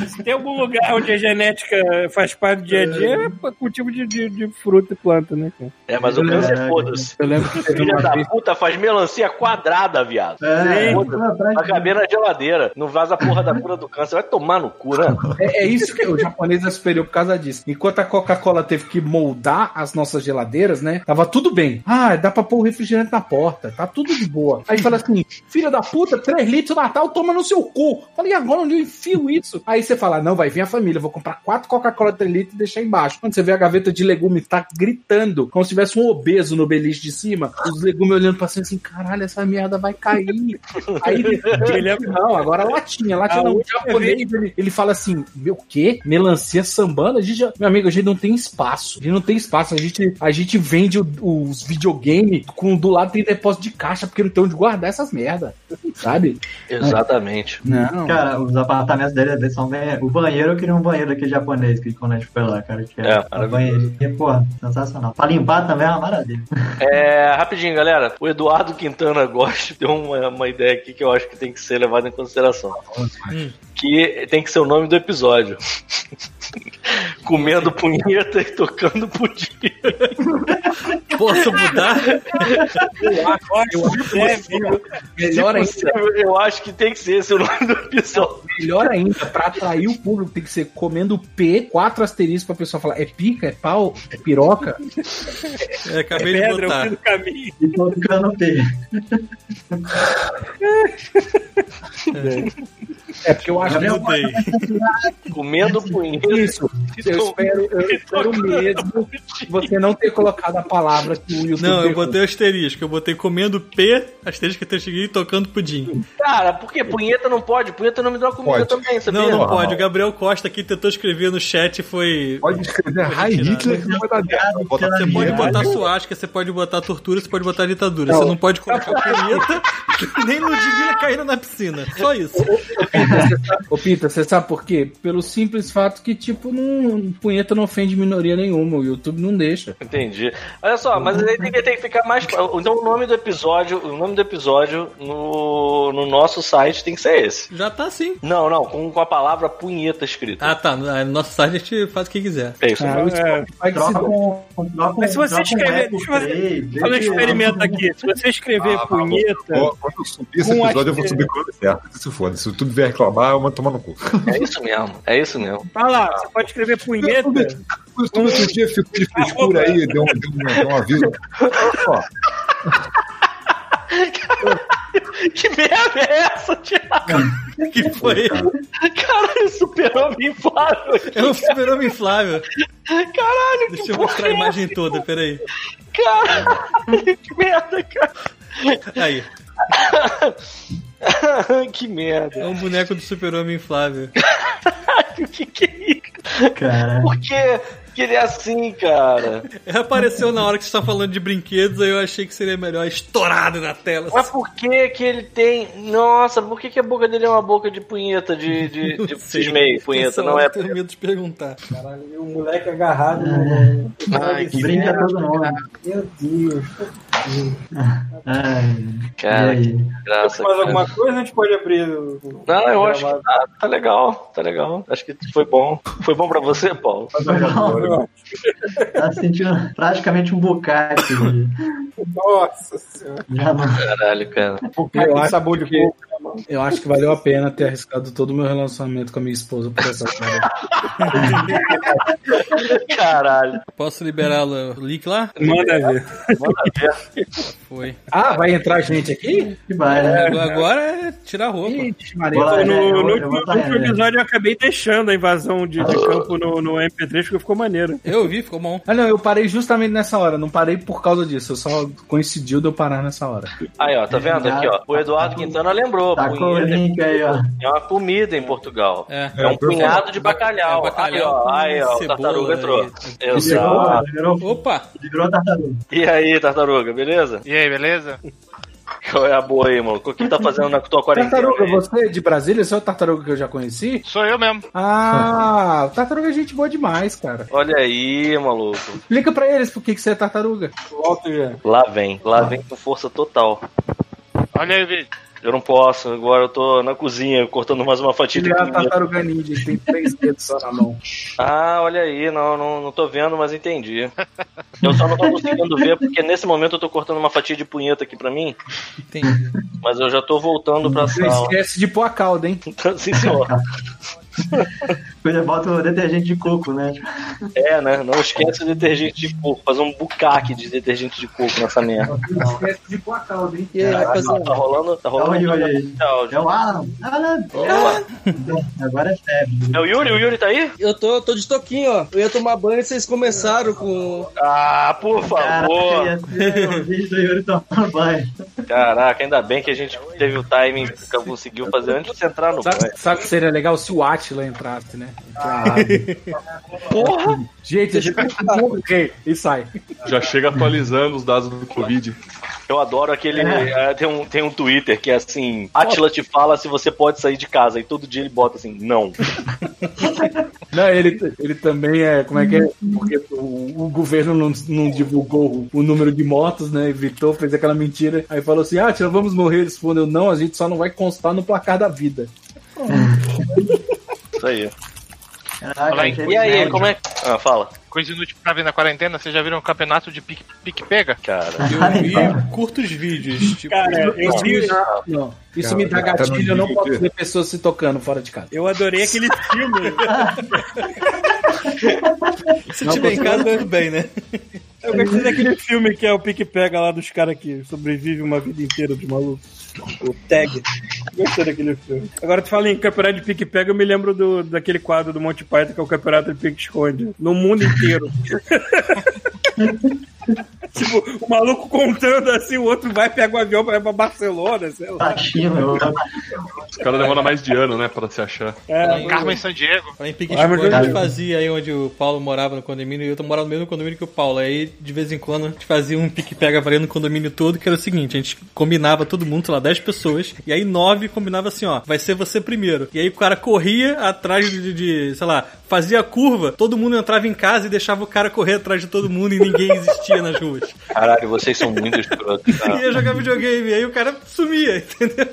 Se tem algum lugar onde a genética faz parte do dia a dia, é cultivo de, de, de fruta e planta, né? cara? É, mas o câncer, foda-se. Eu lembro que Filha da vez. puta faz melancia quadrada, viado. É, pra- Vai caber na geladeira. Não vaza a porra da cura do câncer. Vai tomar no cu, né? É, é isso que o japonês é superior por causa disso. Enquanto a Coca-Cola teve que moldar as nossas geladeiras, né? Tava tudo bem. Ah, dá pra pôr o refrigerante na porta. Tá tudo de boa. Aí fala assim: filha da puta, 3 litros Natal, toma no seu cu. Falei, agora onde eu enfio isso? Aí você fala: não, vai vir a família. Vou comprar quatro Coca-Cola 3 litros e deixar embaixo. Quando você vê a gaveta de legumes, tá gritando, como se tivesse um obeso no beliche de cima. Os legumes olhando pra cima assim: caralho, essa merda vai cair. Aí ele, é, não, agora latinha, latinha A não. O japonês, ele, ele fala assim: meu quê? Melancia sambando? A gente, já- meu amigo, a gente não tem espaço. A gente não tem espaço. A gente, a gente vende o- os videogames com do lado tem depósito de caixa, porque não tem onde guardar essas merda. Sabe? Exatamente. Não. Cara, os apartamentos dele são bem. O banheiro, eu queria um banheiro aqui japonês que quando a gente foi lá, cara. Que É, é, um banheiro. E, porra, sensacional. Pra limpar também é uma maravilha. É, rapidinho, galera. O Eduardo Quintana Gosta deu uma, uma ideia aqui que eu acho que tem que ser levada em consideração. Que tem que ser o nome do episódio. Comendo punheta e tocando pudim. Posso mudar? Eu acho que deve. Melhor ainda, Eu acho que tem que ser esse o nome do episódio. melhor ainda, pra atrair o público, tem que ser comendo P, quatro asteriscos pra pessoa falar: é pica, é pau, é piroca. É, acabei de Pedra, eu botar. fui no caminho. E tô ficando P. É porque eu acho que Eu. Comendo punheta. Isso, eu espero, eu espero mesmo você não ter colocado a palavra que o YouTube Não, eu botei asterisco. Eu botei comendo P, asterisco que eu cheguei e tocando pudim. Cara, por que punheta não pode? Punheta não me dá comida Pode. também, sabia? Não, não Não. pode. O Gabriel Costa aqui tentou escrever no chat e foi. Pode escrever High Hitler que não vai dar Você pode botar suástica, você pode botar tortura, você pode botar ditadura. Você não pode colocar punheta que nem Ludmilla caindo na piscina. Só isso. Ô, Pita, você sabe por quê? Pelo simples fato que, tipo, não, punheta não ofende minoria nenhuma. O YouTube não deixa. Entendi. Olha só, mas aí tem que, tem que ficar mais. Então o nome do episódio, o nome do episódio no, no nosso site tem que ser esse. Já tá assim. Não, não, com, com a palavra punheta escrita. Ah, tá. No nosso site a gente faz o que quiser. É isso. Ah, que se Troca com. troca Mas se você um escrever- deixa eu fazer- deixa- experimento aqui. Se você escrever Ah, punheta. Quando quando eu subir esse episódio, eu vou subir ele certo. Se foda. Se o YouTube vier reclamar, eu mando tomar no cu. É isso mesmo. É isso mesmo. Fala lá, você pode escrever punheta. O YouTube outro dia ficou de frescura aí, deu um, deu um, deu um aviso. Ó, Que merda é essa, Thiago? Que foi? Caralho, super-homem inflável. É um super-homem inflável. Caralho, Deixa que eu mostrar a é imagem toda, peraí. Caralho, que merda, cara. Aí, que merda. é um boneco do super-homem inflável. O que, que é isso? Por que que ele é assim, cara? Apareceu na hora que você tá falando de brinquedos, aí eu achei que seria melhor estourado na tela. Mas por que que ele tem. Nossa, por que, que a boca dele é uma boca de punheta, de, de, de cismei, punheta, não é? eu tenho medo de perguntar. Caralho, e o moleque agarrado no. Ai, que brinca todo mundo. Meu Deus. Ai, Cara, que graça. Mais cara. alguma coisa a gente pode abrir? o- Não, eu acho que tá, tá legal, tá legal. Acho que foi bom. Foi bom pra você, Paulo? Tá sentindo praticamente um bocate. Nossa senhora. Caralho, cara. Eu acho sabor de coco. Eu acho que valeu a pena ter arriscado todo o meu relacionamento com a minha esposa por essa cara. Caralho. Posso liberar o link lá? Manda ver. Manda ver. Foi. Ah, vai entrar gente aqui? Vai, né? Agora- Agora é tirar a roupa. Ixi, Maria. No, É, eu no, no episódio eu acabei deixando a invasão de, de campo no, no MP3 porque ficou maneiro. Eu vi, ficou bom. Ah, não, eu parei justamente nessa hora. Não parei por causa disso. Eu só coincidiu de eu parar nessa hora. Aí, ó, tá vendo aqui, ó? O Eduardo Quintana lembrou. Link aí, ó. é uma comida em Portugal. É. É um punhado de bacalhau. É bacalhau aí, ó, aí, ó tartaruga entrou. e- Exato. Virou, Opa! virou tartaruga. E aí, tartaruga, beleza? E aí, beleza? Qual é a boa aí, mano? O que tá fazendo na tua quarentena? Tartaruga, aí? você é de Brasília? Você é o tartaruga que eu já conheci? Sou eu mesmo. Ah, o tartaruga é gente boa demais, cara. Olha aí, maluco. Explica pra eles por que, que você é tartaruga. Volta já. Lá vem, lá vem com força total. Olha aí vídeo. Eu não posso, agora eu tô na cozinha cortando mais uma fatia de Ele é a comida. tartaruga ninja, tem três dedos só na mão. Ah, olha aí, não, não, não tô vendo, mas entendi. Eu só não tô conseguindo ver porque nesse momento eu tô cortando uma fatia de punheta aqui pra mim, Entendi. mas eu já tô voltando pra Não sala. esquece de pôr a calda, hein? Sim, senhor. Depois bota o detergente de coco, né? É, né? Não esquece o detergente de coco. Fazer um bucaque de detergente de coco nessa merda. Não esquece de pôr a calda, hein? E aí, Tá, rapaziada? tá rolando, tá rolando Olha, olha aí. programa de áudio. É o Alan. Alan. Agora é febre. É o Yuri? O Yuri tá aí? Eu tô, tô de toquinho, ó. Eu ia tomar banho e vocês começaram com. Ah, por Caraca, favor. ia ser o vídeo do Yuri tomando banho. Caraca, ainda bem que a gente teve o timing que conseguiu fazer antes de você entrar no. Sabe, sabe que seria legal se o Atila entrasse, né? Lá. Porra! Gente, a gente ok, e sai. Já chega atualizando os dados do Covid. Eu adoro aquele. é, tem, um, tem um Twitter que é assim: Atila te fala se você pode sair de casa. E todo dia ele bota assim: não. Não, ele, ele também é. Como é que é? Porque o, o governo não, não divulgou o, número de mortos, né? Evitou, fez aquela mentira. Aí falou assim: Ah, tia, vamos morrer. Ele respondeu: Não, a gente só não vai constar no placar da vida. Isso aí. Caraca, Olha aí. achei E aí, como é que. Ah, fala. Coisa inútil pra ver na quarentena, vocês já viram um campeonato de pique- pique-pega? Cara. Eu vi curtos vídeos, tipo. Cara, eu vi. Não, isso Cara, me dá tá gatilho. Eu não vídeo posso ver pessoas se tocando fora de casa. Eu adorei aquele filme. Se tiver em casa, bem, né? Eu gostei daquele filme que é o Pique Pega lá dos caras que sobrevivem uma vida inteira de maluco. O Tag. Gostei daquele filme. Agora tu fala em campeonato de Pique Pega, eu me lembro do, daquele quadro do Monty Python que é o campeonato de Pique Esconde. No mundo inteiro. tipo, o maluco contando assim, o outro vai, pega o avião pra ir pra Barcelona, sei lá. Tá China, eu- Os caras demoram mais de ano, né, pra se achar. É, Carmen San Diego. Lá em a gente fazia aí onde o Paulo morava no condomínio e eu morava no mesmo condomínio que o Paulo. Aí, de vez em quando, a gente fazia um pique-pega valendo no condomínio todo, que era o seguinte, a gente combinava todo mundo, sei lá, 10 pessoas, e aí 9 combinava assim, ó, vai ser você primeiro. E aí o cara corria atrás de, de, sei lá, fazia a curva, todo mundo entrava em casa e deixava o cara correr atrás de todo mundo e ninguém existia nas ruas. Caralho, vocês são muito escrotos. Cara. ia jogar videogame, aí o cara sumia, entendeu?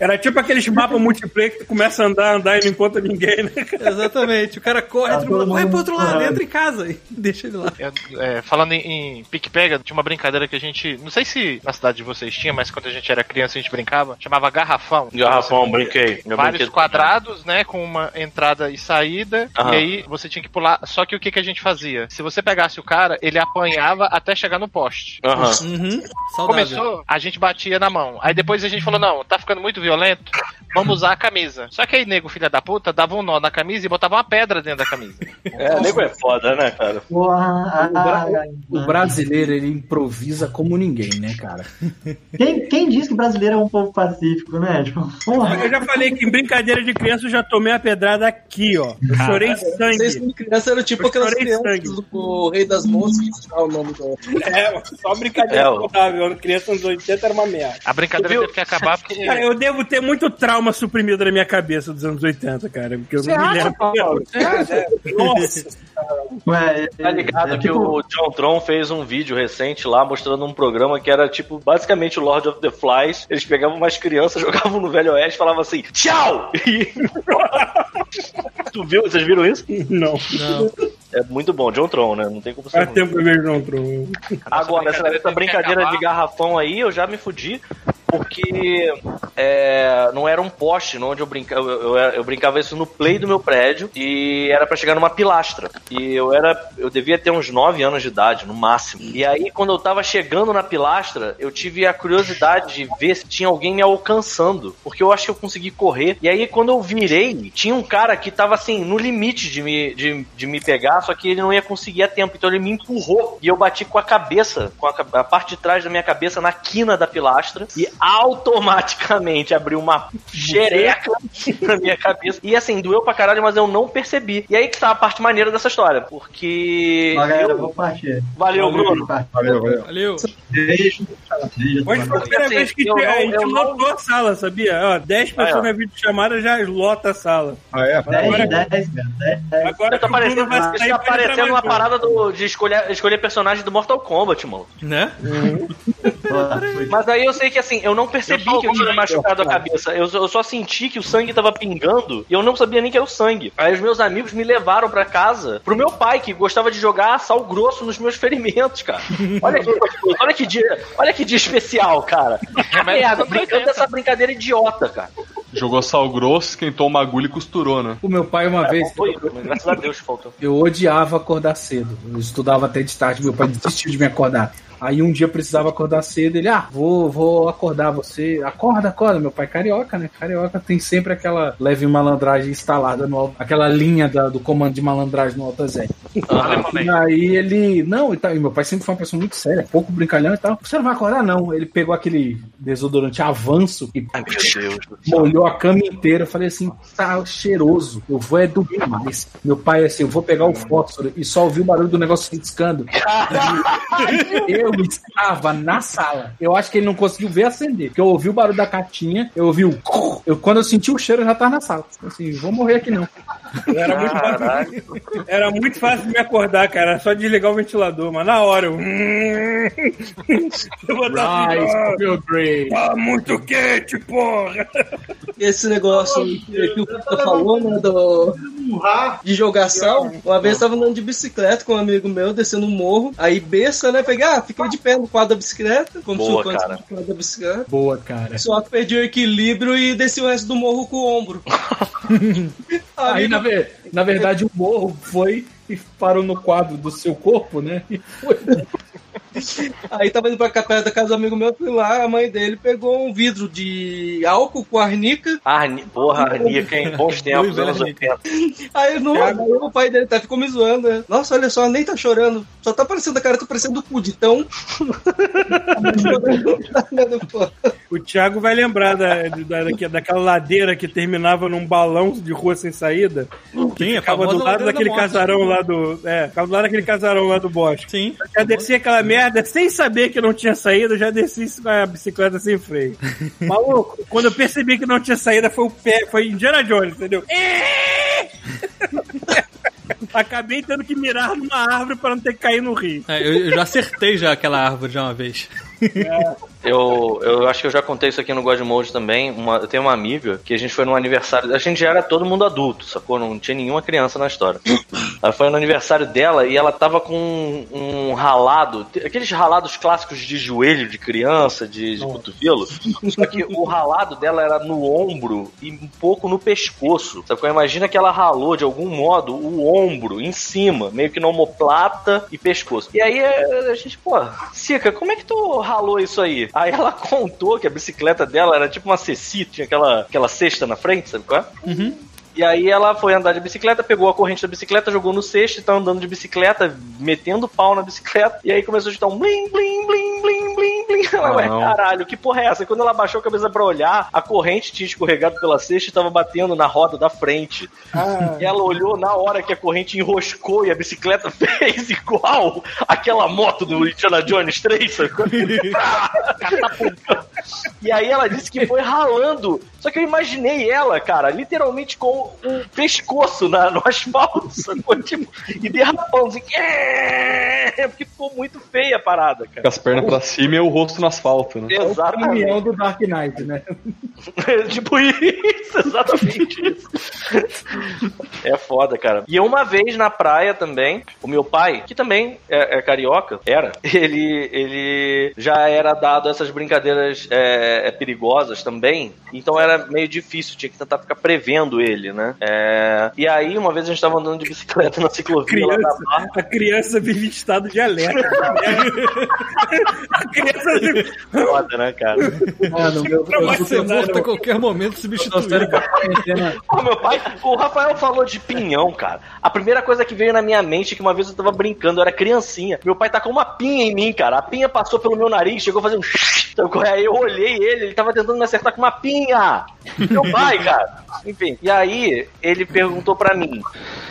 Era tipo aqueles mapas multiplayer que tu começa a andar, andar e não encontra ninguém, né? Exatamente, o cara corre, Tá mundo, todo vai pro outro lado, entra em casa e deixa ele lá. Eu, é, falando em, em pique-pega, tinha uma brincadeira que a gente. Não sei se na cidade de vocês tinha, mas quando a gente era criança a gente brincava. Chamava garrafão. Garrafão, brinquei. Meu Vários brinquedo. quadrados, né? Com uma entrada e saída. Aham. E aí você tinha que pular. Só que o que, que a gente fazia? Se você pegasse o cara, ele apanhava até chegar no poste. Aham. Uhum. Começou, a gente batia na mão. Aí depois a gente falou: não, tá ficando muito violento, vamos usar a camisa. Só que aí, nego, filha da puta, dava um nó na camisa e botava uma pedra dentro da camisa. É, nego é foda, né, cara? Porra, ah, O brasileiro, ele improvisa como ninguém, né, cara? quem, quem diz que brasileiro é um povo pacífico, né? Tipo, porra. Eu já falei que em brincadeira de criança eu já tomei a pedrada aqui, ó. Eu chorei Vocês, sangue. como criança, eram tipo Eu aquelas chorei crianças sangue. do Rei das Mãos, que o nome do. É, só brincadeira É, saudável. Criança nos 80 era uma merda. A brincadeira teve que acabar porque. Cara, eu devo ter muito trauma suprimido na minha cabeça dos anos 80, cara. Porque eu não me lembro. É, Nossa, Ué, Tá ligado é que tipo- o John Tron fez um vídeo recente lá mostrando um programa que era tipo basicamente o Lord of the Flies. Eles pegavam umas crianças, jogavam no Velho Oeste e falavam assim: tchau! E... tu viu? Vocês viram isso? não. Não. É muito bom, John Tron, né? Não tem como ser Faz tempo que eu vejo John Tron. Agora, essa, brincadeira essa brincadeira de garrafão aí, eu já me fudi. Porque é, não era um poste onde eu brincava. Eu, eu, eu brincava isso no play do meu prédio e era pra chegar numa pilastra. E eu era. Eu devia ter uns 9 anos de idade, no máximo. E aí, quando eu tava chegando na pilastra, eu tive a curiosidade de ver se tinha alguém me alcançando. Porque eu acho que eu consegui correr. E aí, quando eu virei, tinha um cara que tava assim, no limite de me, de, de me pegar, só que ele não ia conseguir a tempo. Então ele me empurrou e eu bati com a cabeça, com a, a parte de trás da minha cabeça na quina da pilastra e misteriosamente abriu uma xereca na minha cabeça. E assim, doeu pra caralho, mas eu não percebi. E aí que tá a parte maneira dessa história. Porque. Galera, eu- vou partir. Valeu, Bruno. Valeu, valeu. Valeu. Beijo. Hoje foi a primeira Assim, vez que eu a gente eu não- lotou a sala, sabia? Ó, 10 pessoas Ah, é. na videochamada já lota a sala. Ah, é? 10, 10, cara. 10. Agora Tá que o Bruno parecendo, vai sair tá pra entrar parecendo mais uma um. parada do- de escolher, escolher personagem do Mortal Kombat, mano. Né? Mas aí eu sei que assim, eu não percebi que eu tinha machucado a cabeça. Eu, eu só senti que o sangue tava pingando e eu não sabia nem que era o sangue. Aí os meus amigos me levaram pra casa pro meu pai, que gostava de jogar sal grosso nos meus ferimentos, cara. Olha que, olha que dia, olha que dia especial, cara. Merda, brincando dessa brincadeira idiota, cara. Jogou sal grosso, esquentou uma agulha e costurou, né? O meu pai, uma vez, Não foi graças a Deus faltou. eu odiava acordar cedo. Eu estudava até de tarde, meu pai desistiu de me acordar. Aí um dia eu precisava acordar cedo, ele, ah, vou, vou acordar você. Acorda, acorda. Meu pai carioca, né? Carioca tem sempre aquela leve malandragem instalada no aquela linha da- do comando de malandragem no Alta Zé. E aí ele. Não, e, tá, e meu pai sempre foi uma pessoa muito séria, pouco brincalhão e tal. Você não vai acordar, não. Ele pegou aquele desodorante avanço e Ai, molhou a cama inteira. Eu falei assim, tá cheiroso. Eu vou é dormir mais. Meu pai, assim, eu vou pegar o fósforo e só ouvi o barulho do negócio riscando. eu estava na sala. Eu acho que ele não conseguiu ver acender. Porque eu ouvi o barulho da caixinha, eu ouvi o. Eu, quando eu senti o cheiro, eu já tava na sala. Assim, vou morrer aqui não. Era muito, fácil, era muito fácil de me acordar, cara. Era só desligar o ventilador, mas na hora eu. eu botava assim, Rise, "Ah, tá muito quente, porra! Esse negócio aí que, que o Puta falou, né, do, de jogar sal. Uma vez eu tava andando de bicicleta com um amigo meu, descendo um morro. Aí besta, né? Peguei, ah, fiquei de pé no quadro da bicicleta, como se Boa, eu fosse cara. no quadro da bicicleta. Boa, cara. Só que perdi o equilíbrio e desci o resto do morro com o ombro. Aí, na, na verdade, o morro foi e parou no quadro do seu corpo, né? E foi. Aí tava indo pra perto da casa do amigo meu, fui lá, a mãe dele pegou um vidro de álcool com arnica. Arni, porra, Arnica em bons tempos, anos Arnica. 80. Aí, no, aí o pai dele até ficou me zoando, né? Nossa, olha só, nem tá chorando. Só tá parecendo a cara, tá parecendo o cu de tão. O Thiago vai lembrar da, da, daque- daquela ladeira que terminava num balão de rua sem saída. Sim, Ficava do lado da daquele morte. casarão lá do. É, ficava do lado daquele casarão lá do bosque. Sim. Já desci aquela merda sem saber que não tinha saída, já desci com a bicicleta sem freio. Maluco, quando eu percebi que não tinha saída, foi o pé, foi Indiana Jones, entendeu? Acabei tendo que mirar numa árvore para não ter que cair no rio. É, eu, eu já acertei já aquela árvore já uma vez. Eu, eu acho que eu já contei isso aqui no God Mode também. Uma, eu tenho uma amiga que a gente foi no aniversário. A gente já era todo mundo adulto, sacou? Não tinha nenhuma criança na história. Ela foi no aniversário dela e ela tava com um, um ralado, aqueles ralados clássicos de joelho de criança, de, de cotovelo. Só que o ralado dela era no ombro e um pouco no pescoço. Sacou? Imagina que ela ralou de algum modo o ombro em cima, meio que na omoplata e pescoço. E aí a gente, pô, Sica, como é que tu ralou isso aí? Aí ela contou que a bicicleta dela era tipo uma ceci, tinha aquela, aquela cesta na frente, sabe qual é? E aí ela foi andar de bicicleta, pegou a corrente da bicicleta, jogou no cesto e tá andando de bicicleta, metendo pau na bicicleta. E aí começou a escutar um blim, blim, blim, ué, não. caralho, que porra é essa? E quando ela baixou a cabeça pra olhar, a corrente tinha escorregado pela cesta e tava batendo na roda da frente. E ela olhou na hora que a corrente enroscou e a bicicleta fez igual aquela moto do Indiana Jones 3, sabe? Catapultou. E aí ela disse que foi ralando. Só que eu imaginei ela, cara, literalmente com o pescoço na, no asfalto, sacou? Tipo, e derrapando assim. "É", Porque ficou muito feia a parada, Com cara. as pernas pra cima e o rosto no asfalto, né? Exatamente. Caminhão do Dark Knight, né? tipo isso, exatamente isso. É foda, cara. E uma vez na praia também, o meu pai, que também é, é carioca, era, ele, ele já era dado a essas brincadeiras é, é, perigosas também, então era meio difícil, tinha que tentar ficar prevendo ele, né? É, e aí, uma vez a gente tava andando de bicicleta na ciclovia lá da Criança, Barra. a criança vive em estado de alerta. a criança vive... Foda, né, cara? Mano, meu, eu, morto a qualquer momento substituído. Ô, meu pai, o Rafael falou de pinhão, cara. A primeira coisa que veio na minha mente é que uma vez eu tava brincando, eu era criancinha. Meu pai tacou uma pinha em mim, cara. A pinha passou pelo meu nariz, chegou a fazer um. Então, aí eu olhei ele, ele tava tentando me acertar com uma pinha. Meu pai, cara. Enfim. E aí, ele perguntou pra mim: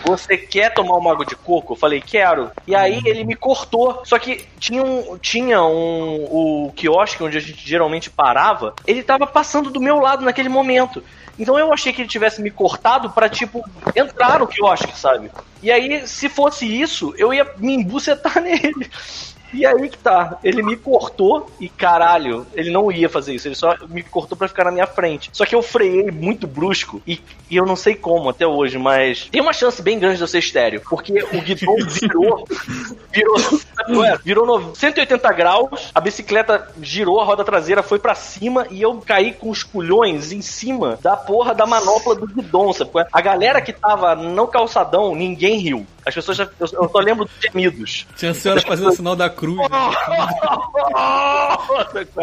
Você quer tomar uma água de coco? Eu falei, quero. E aí ele me cortou. Só que tinha um. Tinha um. O quiosque onde a gente geralmente parava. Ele tava passando do meu lado naquele momento. Então eu achei que ele tivesse me cortado pra, tipo, entrar no quiosque, sabe? E aí, se fosse isso, eu ia me embucetar nele. E aí que tá, ele me cortou e caralho, ele não ia fazer isso, ele só me cortou pra ficar na minha frente. Só que eu freiei muito brusco e, e eu não sei como até hoje, mas tem uma chance bem grande de eu ser estéreo, porque o guidão virou, virou, sabe qual é? virou no- 180 graus, a bicicleta girou, a roda traseira foi pra cima e eu caí com os culhões em cima da porra da manopla do guidão, sabe qual é? A galera que tava no calçadão, ninguém riu. As pessoas já, eu, eu só lembro dos gemidos. Tinha a senhora fazendo o sinal da cruz. né?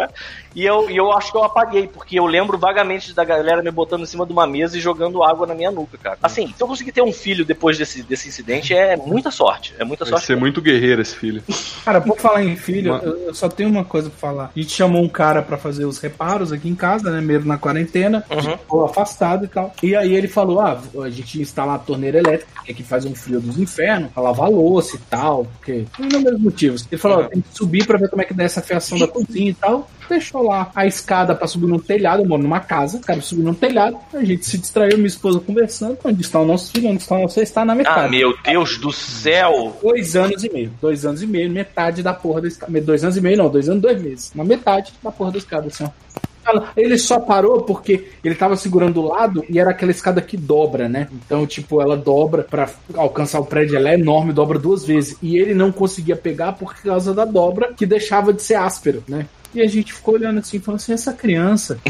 e, eu, e eu acho que eu apaguei, porque eu lembro vagamente da galera me botando em cima de uma mesa e jogando água na minha nuca, cara. Assim, se eu conseguir ter um filho depois desse, desse incidente, é muita sorte. É muita Vai sorte. ser muito guerreiro esse filho. Cara, por falar em filho, Uma- eu, eu só tenho uma coisa pra falar. A gente chamou um cara pra fazer os reparos aqui em casa, né? Mesmo na quarentena, a gente ficou afastado e tal. E aí ele falou: ah, a gente ia instalar a torneira elétrica, que aqui faz um frio dos infernos, pra lavar louça e tal, porque. Por inúmeros motivos. Ele falou: ó, tem que subir pra ver como é que dá essa fiação da cozinha e tal. Deixou lá a escada pra subir num telhado. Eu moro numa casa, o cara subiu num telhado. A gente se distraiu, minha esposa conversando. Onde está o nosso filho? Onde está o nosso? Você está na metade. Ah, meu Deus do céu! Dois anos e meio. Dois anos e meio, metade da porra da escada. Dois anos e meio, não, dois anos, dois meses. Uma metade da porra da escada, assim, ó. Ele só parou porque ele tava segurando do lado e era aquela escada que dobra, né? Então, tipo, ela dobra pra alcançar o prédio, ela é enorme, dobra duas vezes. E ele não conseguia pegar por causa da dobra que deixava de ser áspero, né? E a gente ficou olhando assim, falando assim, essa criança,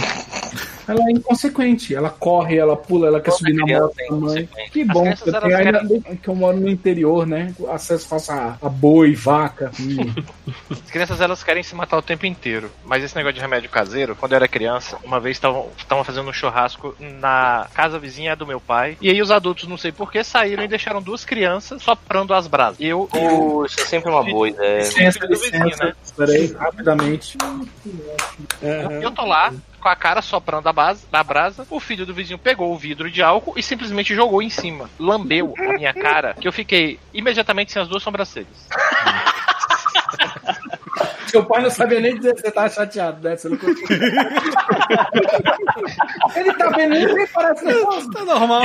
ela é inconsequente. Ela corre, ela pula, ela quer Toda subir na moto é da mãe. inconsequente. Que As bom, crianças, eu tenho ainda querem- que eu moro no interior, né? Acesso fácil a, a boi, vaca. hum. As crianças elas querem se matar o tempo inteiro. Mas esse negócio de remédio caseiro, quando eu era criança, uma vez estavam estavam fazendo um churrasco na casa vizinha do meu pai. E aí os adultos, não sei porquê, saíram e deixaram duas crianças soprando as brasas. E eu. É sempre uma boa ideia. Licença, filho do vizinho, licença. né? Espera aí, rapidamente. Eu tô lá, com a cara soprando a base, brasa, o filho do vizinho pegou o vidro de álcool e simplesmente jogou em cima. Lambeu a minha cara, que eu fiquei imediatamente sem as duas sobrancelhas. Seu pai não sabia nem dizer que você tava chateado, né? Você não conseguiu. Ele tá vendo nem nem parece que Tá normal.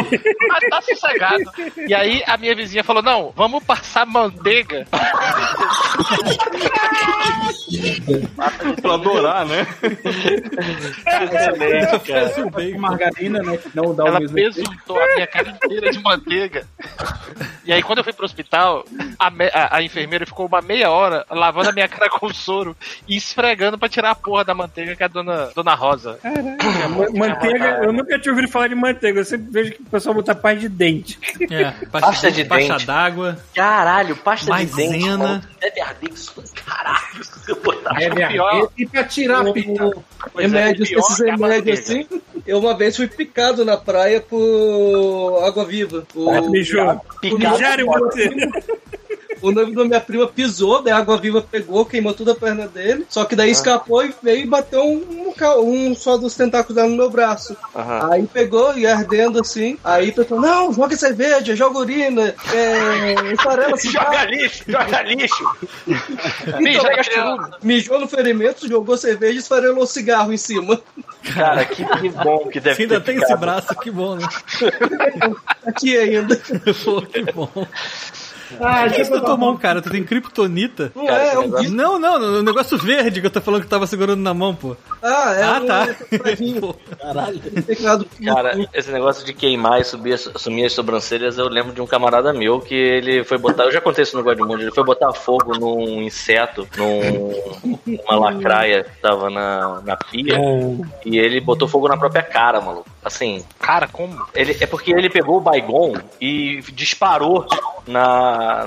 Mas tá sossegado. E aí a minha vizinha falou: não, vamos passar manteiga. pra adorar, né? Excelente, cara. O margarina, né? Que não dá o Ela mesmo besuntou a minha cara inteira de manteiga. E aí, quando eu fui pro hospital, a, a- a enfermeira ficou uma meia hora lavando a minha cara com soro e esfregando pra tirar a porra da manteiga que é a dona, dona Rosa. Ma- Manteiga, eu nunca tinha ouvido falar de manteiga. Eu sempre vejo que o pessoal bota paz de dente. É, Pasta de pasta dente. d'água. Caralho, pasta de dente. Maisena. mano. Deve arder isso. Caralho. Eu. É, minha pior- E pra tirar a pita. É, remédios, pior esses que a remédios assim. Eu uma vez fui picado na praia por água viva. O, Mijou. Picado Mijaram você. O noivo da minha prima pisou, daí a água viva pegou, queimou toda a perna dele. Só que daí escapou e veio e bateu um, um, só dos tentáculos dela no meu braço. Aham. Aí pegou e ardendo assim. Aí o pessoal, não, joga cerveja, joga urina, é, esfarela cigarro. Joga lixo, joga lixo. Mija Joga criança. Mijou no ferimento, jogou cerveja e esfarelou cigarro em cima. Cara, que, que bom que deve Você ainda ter tem ficado. esse braço, que bom, né? Aqui ainda. Pô, que bom. Ah, O que você tomou, cara? Tu tem kryptonita? Não é, é um. Não, não, no negócio verde que eu tô falando que tava segurando na mão, pô. Ah, é Ah, tá. Caralho. Cara, esse negócio de queimar e subir, sumir as sobrancelhas, eu lembro de um camarada meu que ele foi botar. Eu já contei isso no Godmundo, ele foi botar fogo num inseto, num, numa lacraia que tava na, na pia, e ele botou fogo na própria cara, maluco. Assim, Cara, como? ele, é porque ele pegou o Baigon e disparou na,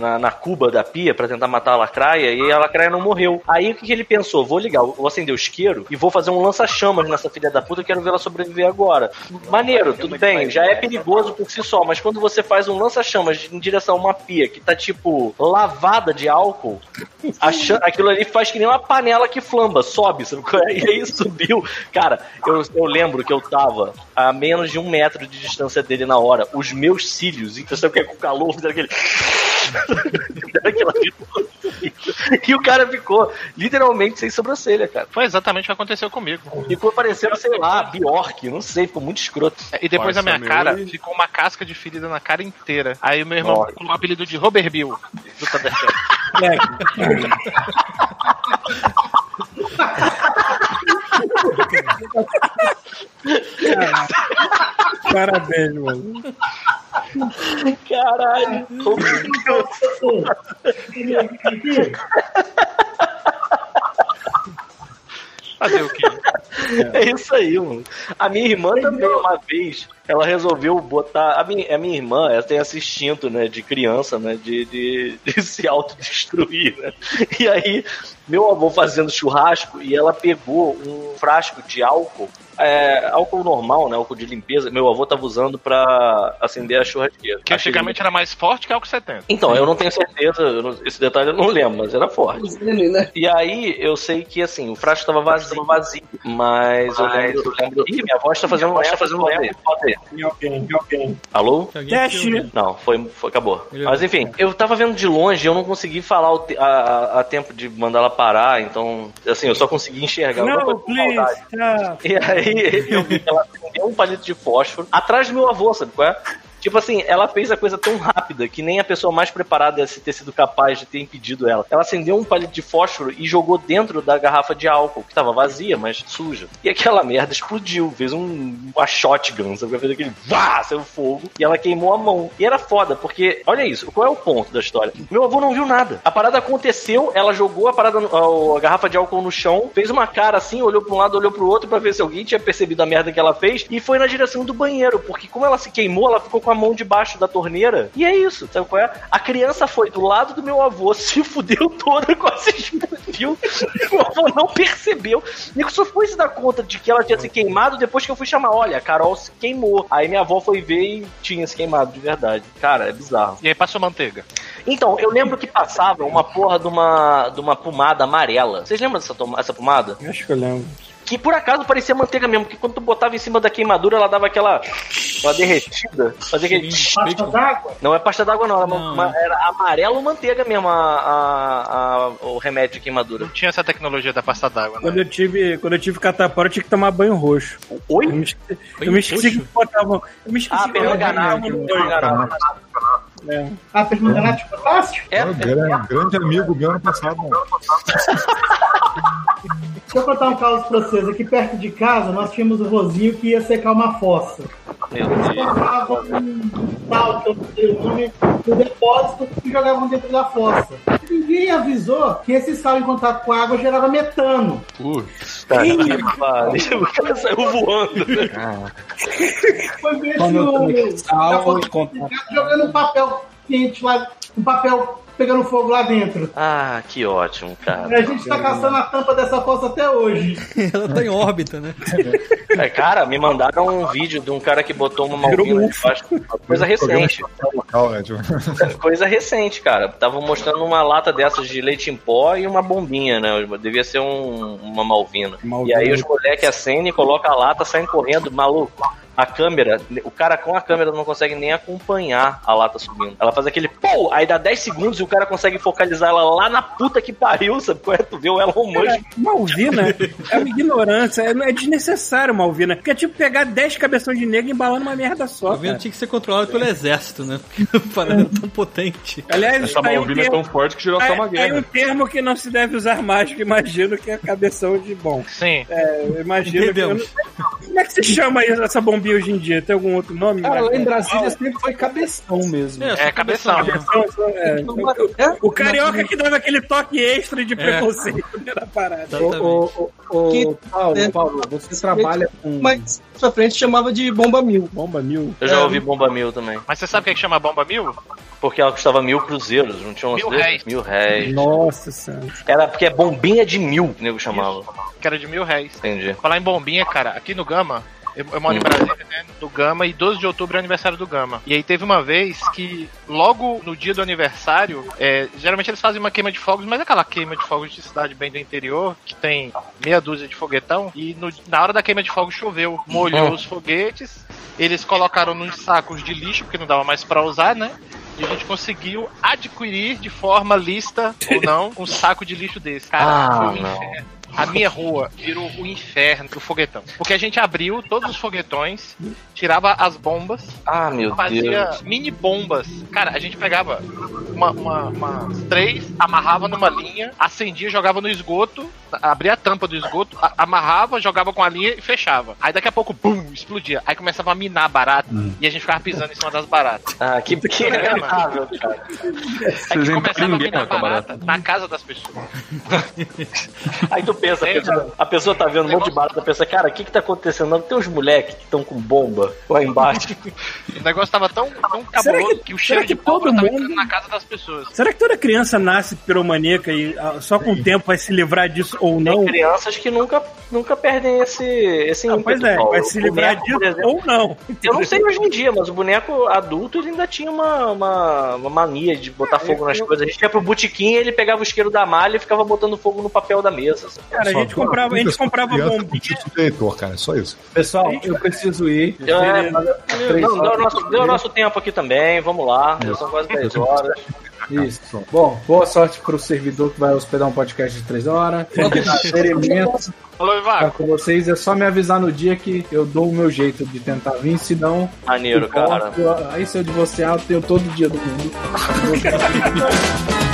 na, na cuba da pia pra tentar matar a lacraia e a lacraia não morreu. Aí o que, que ele pensou? Vou ligar, vou acender o isqueiro e vou fazer um lança-chamas nessa filha da puta, quero ver ela sobreviver agora. Maneiro, tudo bem, já é perigoso por si só, mas quando você faz um lança-chamas em direção a uma pia que tá tipo lavada de álcool, aquilo ali faz que nem uma panela que flamba, sobe, sabe? é? E aí subiu. Cara, eu, eu lembro que eu tava a menos de um metro de distância dele na hora. Os meus cílios, então sabe o que é com o calor, fizeram aquele. E o cara ficou literalmente sem sobrancelha, cara. Foi exatamente o que aconteceu comigo. Ficou parecendo, sei lá, Bjork, não sei, ficou muito escroto. E depois Nossa, na minha meu, cara ficou uma casca de ferida na cara inteira. Aí o meu irmão Nossa. colocou o apelido de Robert Bill do Thundercat. Parabéns, mano. Caralho. Fazer o quê? É isso aí, mano. A minha irmã também, uma vez, ela resolveu botar. A minha, a minha irmã, ela tem esse instinto, né, de criança, né, de, de, de se autodestruir, né? E aí, meu avô fazendo churrasco e ela pegou um frasco de álcool, é, álcool normal, né, álcool de limpeza, meu avô tava usando pra acender a churrasqueira. Que antigamente era mais forte que álcool 70. Então, eu não tenho certeza, não- esse detalhe eu não lembro, mas era forte. né? E aí, eu sei que, assim, o frasco tava vazio, vazio mas eu lembro, eu lembro... Ih, minha voz tá fazendo um tá fazendo. Alguém. Alô? Teste. Não, foi, foi acabou. Mas enfim, eu tava vendo de longe, eu não consegui falar te- a, a- a tempo de mandar ela parar, então, assim, eu só consegui enxergar. Não, please. maldade. Tá. E aí eu vi que ela acendeu um palito de fósforo atrás do meu avô, sabe qual é? Tipo assim, ela fez a coisa tão rápida que nem a pessoa mais preparada ia ter sido capaz de ter impedido ela. Ela acendeu um palito de fósforo e jogou dentro da garrafa de álcool, que tava vazia, mas suja. E aquela merda explodiu, fez um, uma shotgun, sabe? Fez aquele vá, saiu fogo, e ela queimou a mão. E era foda, porque, olha isso, qual é o ponto da história? Meu avô não viu nada. A parada aconteceu, ela jogou a parada, a, a garrafa de álcool no chão, fez uma cara assim, olhou pra um lado, olhou pro outro pra ver se alguém tinha percebido a merda que ela fez e foi na direção do banheiro, porque como ela se queimou, ela ficou com a mão debaixo da torneira. E é isso, sabe qual é? A criança foi do lado do meu avô, se fudeu toda, quase explodiu. Meu avô não percebeu. E só foi se dar conta de que ela tinha se queimado depois que eu fui chamar. Olha, a Carol se queimou. Aí minha avó foi ver e tinha se queimado de verdade. Cara, é bizarro. E aí passou manteiga. Então, eu lembro que passava uma porra de uma, de uma pomada amarela. Vocês lembram dessa essa pomada? Acho que eu lembro. Que por acaso parecia manteiga mesmo, porque quando tu botava em cima da queimadura, ela dava aquela, aquela derretida. Fazia aquele. Pasta d'água? Não é pasta d'água, não. Era, uma- Não, uma- era amarelo ou manteiga mesmo a, a- a- o remédio de queimadura. Não tinha essa tecnologia da pasta d'água, Quando né? eu tive, quando eu tive catapora, eu tinha que tomar banho roxo. Oi? Eu me, esque- eu me esqueci que botavam. Eu me esqueci Ah, que. É. Ah, permanganato de potássio? É, É um grande, grande amigo meu ano passado. Deixa eu contar um caso pra vocês. Aqui perto de casa, nós tínhamos o vozinho que ia secar uma fossa. meu Eles colocavam um tal, que eu não sei o nome, no depósito e jogavam dentro da fossa. Ninguém avisou que esse sal em contato com a água gerava metano. Tá, que pariu. O cara saiu voando. Foi Quando o... sal em contato. jogando um papel quente lá, um papel pegando fogo lá dentro. Ah, que ótimo, cara. A gente tá caçando a tampa dessa fossa até hoje. Ela tá em órbita, né? É, cara, me mandaram um vídeo de um cara que botou uma malvina debaixo. Coisa recente. Né? Tipo, Coisa recente, cara. Tava mostrando uma lata dessas de leite em pó e uma bombinha, né? Devia ser um- uma malvina. Malvina. E aí os moleques acendem, colocam a lata, saem correndo, maluco. A câmera, o cara com a câmera não consegue nem acompanhar a lata subindo. Ela faz aquele pô, aí dá 10 segundos e o cara consegue focalizar ela lá na puta que pariu, sabe? Qual é? Tu vê o Elon Musk. Cara, Malvina é uma ignorância, é, é desnecessário Malvina. Porque é tipo pegar 10 cabeções de negro embalando uma merda só. Cara. tinha que ser controlado pelo exército, né? Porque a parada é tão potente. Aliás, Essa aí um Malvina é termo- tão forte que gerou até uma tá aí um guerra. termo que não se deve usar mais, que imagino que é cabeção de bom. Sim. É, eu imagino Entendemos. que eu não, Como é que se chama isso, essa bombinha hoje em dia? Tem algum outro nome? Cara, lá em? Brasília sempre foi cabeção mesmo. É, cabeção. Cabeção, é. É? O carioca que dava aquele toque extra de preconceito na parada. Ô, ô, Que- Paulo, é. Paulo, você trabalha com. Mas pra frente chamava de bomba mil. Bomba mil. Eu já ouvi Bomba Mil também. Mas você sabe o que, é que chama bomba mil? Porque ela custava mil cruzeiros, não tinha uns Mil desses? réis. Mil réis. Nossa senhora. Era porque é bombinha de mil, o nego chamava. Que era de mil réis. Entendi. Falar em bombinha, cara, aqui no Gama, eu, eu moro em Brasília, né? Do Gama, e 12 de outubro é aniversário do Gama. E aí teve uma vez que, logo no dia do aniversário, é, geralmente eles fazem uma queima de fogos, mas é aquela queima de fogos de cidade bem do interior, que tem meia dúzia de foguetão, e no- na hora da queima de fogos choveu, molhou os foguetes, eles colocaram nos sacos de lixo, porque não dava mais pra usar, né? E a gente conseguiu adquirir de forma lista ou não um saco de lixo desse. Cara, Ah, foi um não. inferno. A minha rua virou o inferno do foguetão. Porque a gente abriu todos os foguetões, tirava as bombas, Ah, meu fazia Deus. mini bombas. Cara, a gente pegava uma, uma, umas três, amarrava numa linha, acendia, jogava no esgoto, abria a tampa do esgoto, a- amarrava, jogava com a linha e fechava. Aí daqui a pouco, bum, explodia. Aí começava a minar barata e a gente ficava pisando em cima das baratas. Ah, que, que agradável, cara. A Vocês gente não começava a minar com a barata na casa das pessoas. Aí tu pensa, a pessoa, a pessoa tá vendo um monte de barata, pensa, cara, o que que tá acontecendo? Não, tem uns moleques que estão com bomba lá embaixo. O negócio tava tão, tão cabuloso que- que, o será cheiro que de pólvora todo tava mundo- entrando na casa das pessoas. Será que toda criança nasce piromaníaca e ah, só com o tempo vai se livrar disso ou não? Tem crianças que nunca, nunca perdem esse, esse Não, pois é, Paulo. vai se livrar boneco, disso exemplo, ou não. Eu não sei hoje em dia, mas o boneco adulto ele ainda tinha uma, uma, uma mania de botar fogo nas coisas. A gente ia pro botequim e ele pegava o isqueiro da malha e ficava botando fogo no papel da mesa. Cara, a gente comprava, a gente comprava bombinha. eleitor, cara, é só isso. Pessoal, eu preciso ir. É, Três não, deu o horas. nosso, deu nosso tempo aqui também, vamos lá. Já são quase 10 horas. Isso. Bom, boa sorte pro servidor que vai hospedar um podcast de três horas. Experimento Alô, estar Ivaco. com vocês. É só me avisar no dia que eu dou o meu jeito de tentar vir, senão. Maneiro, cara. eu- Aí se eu divorciar, eu tenho todo dia do mundo.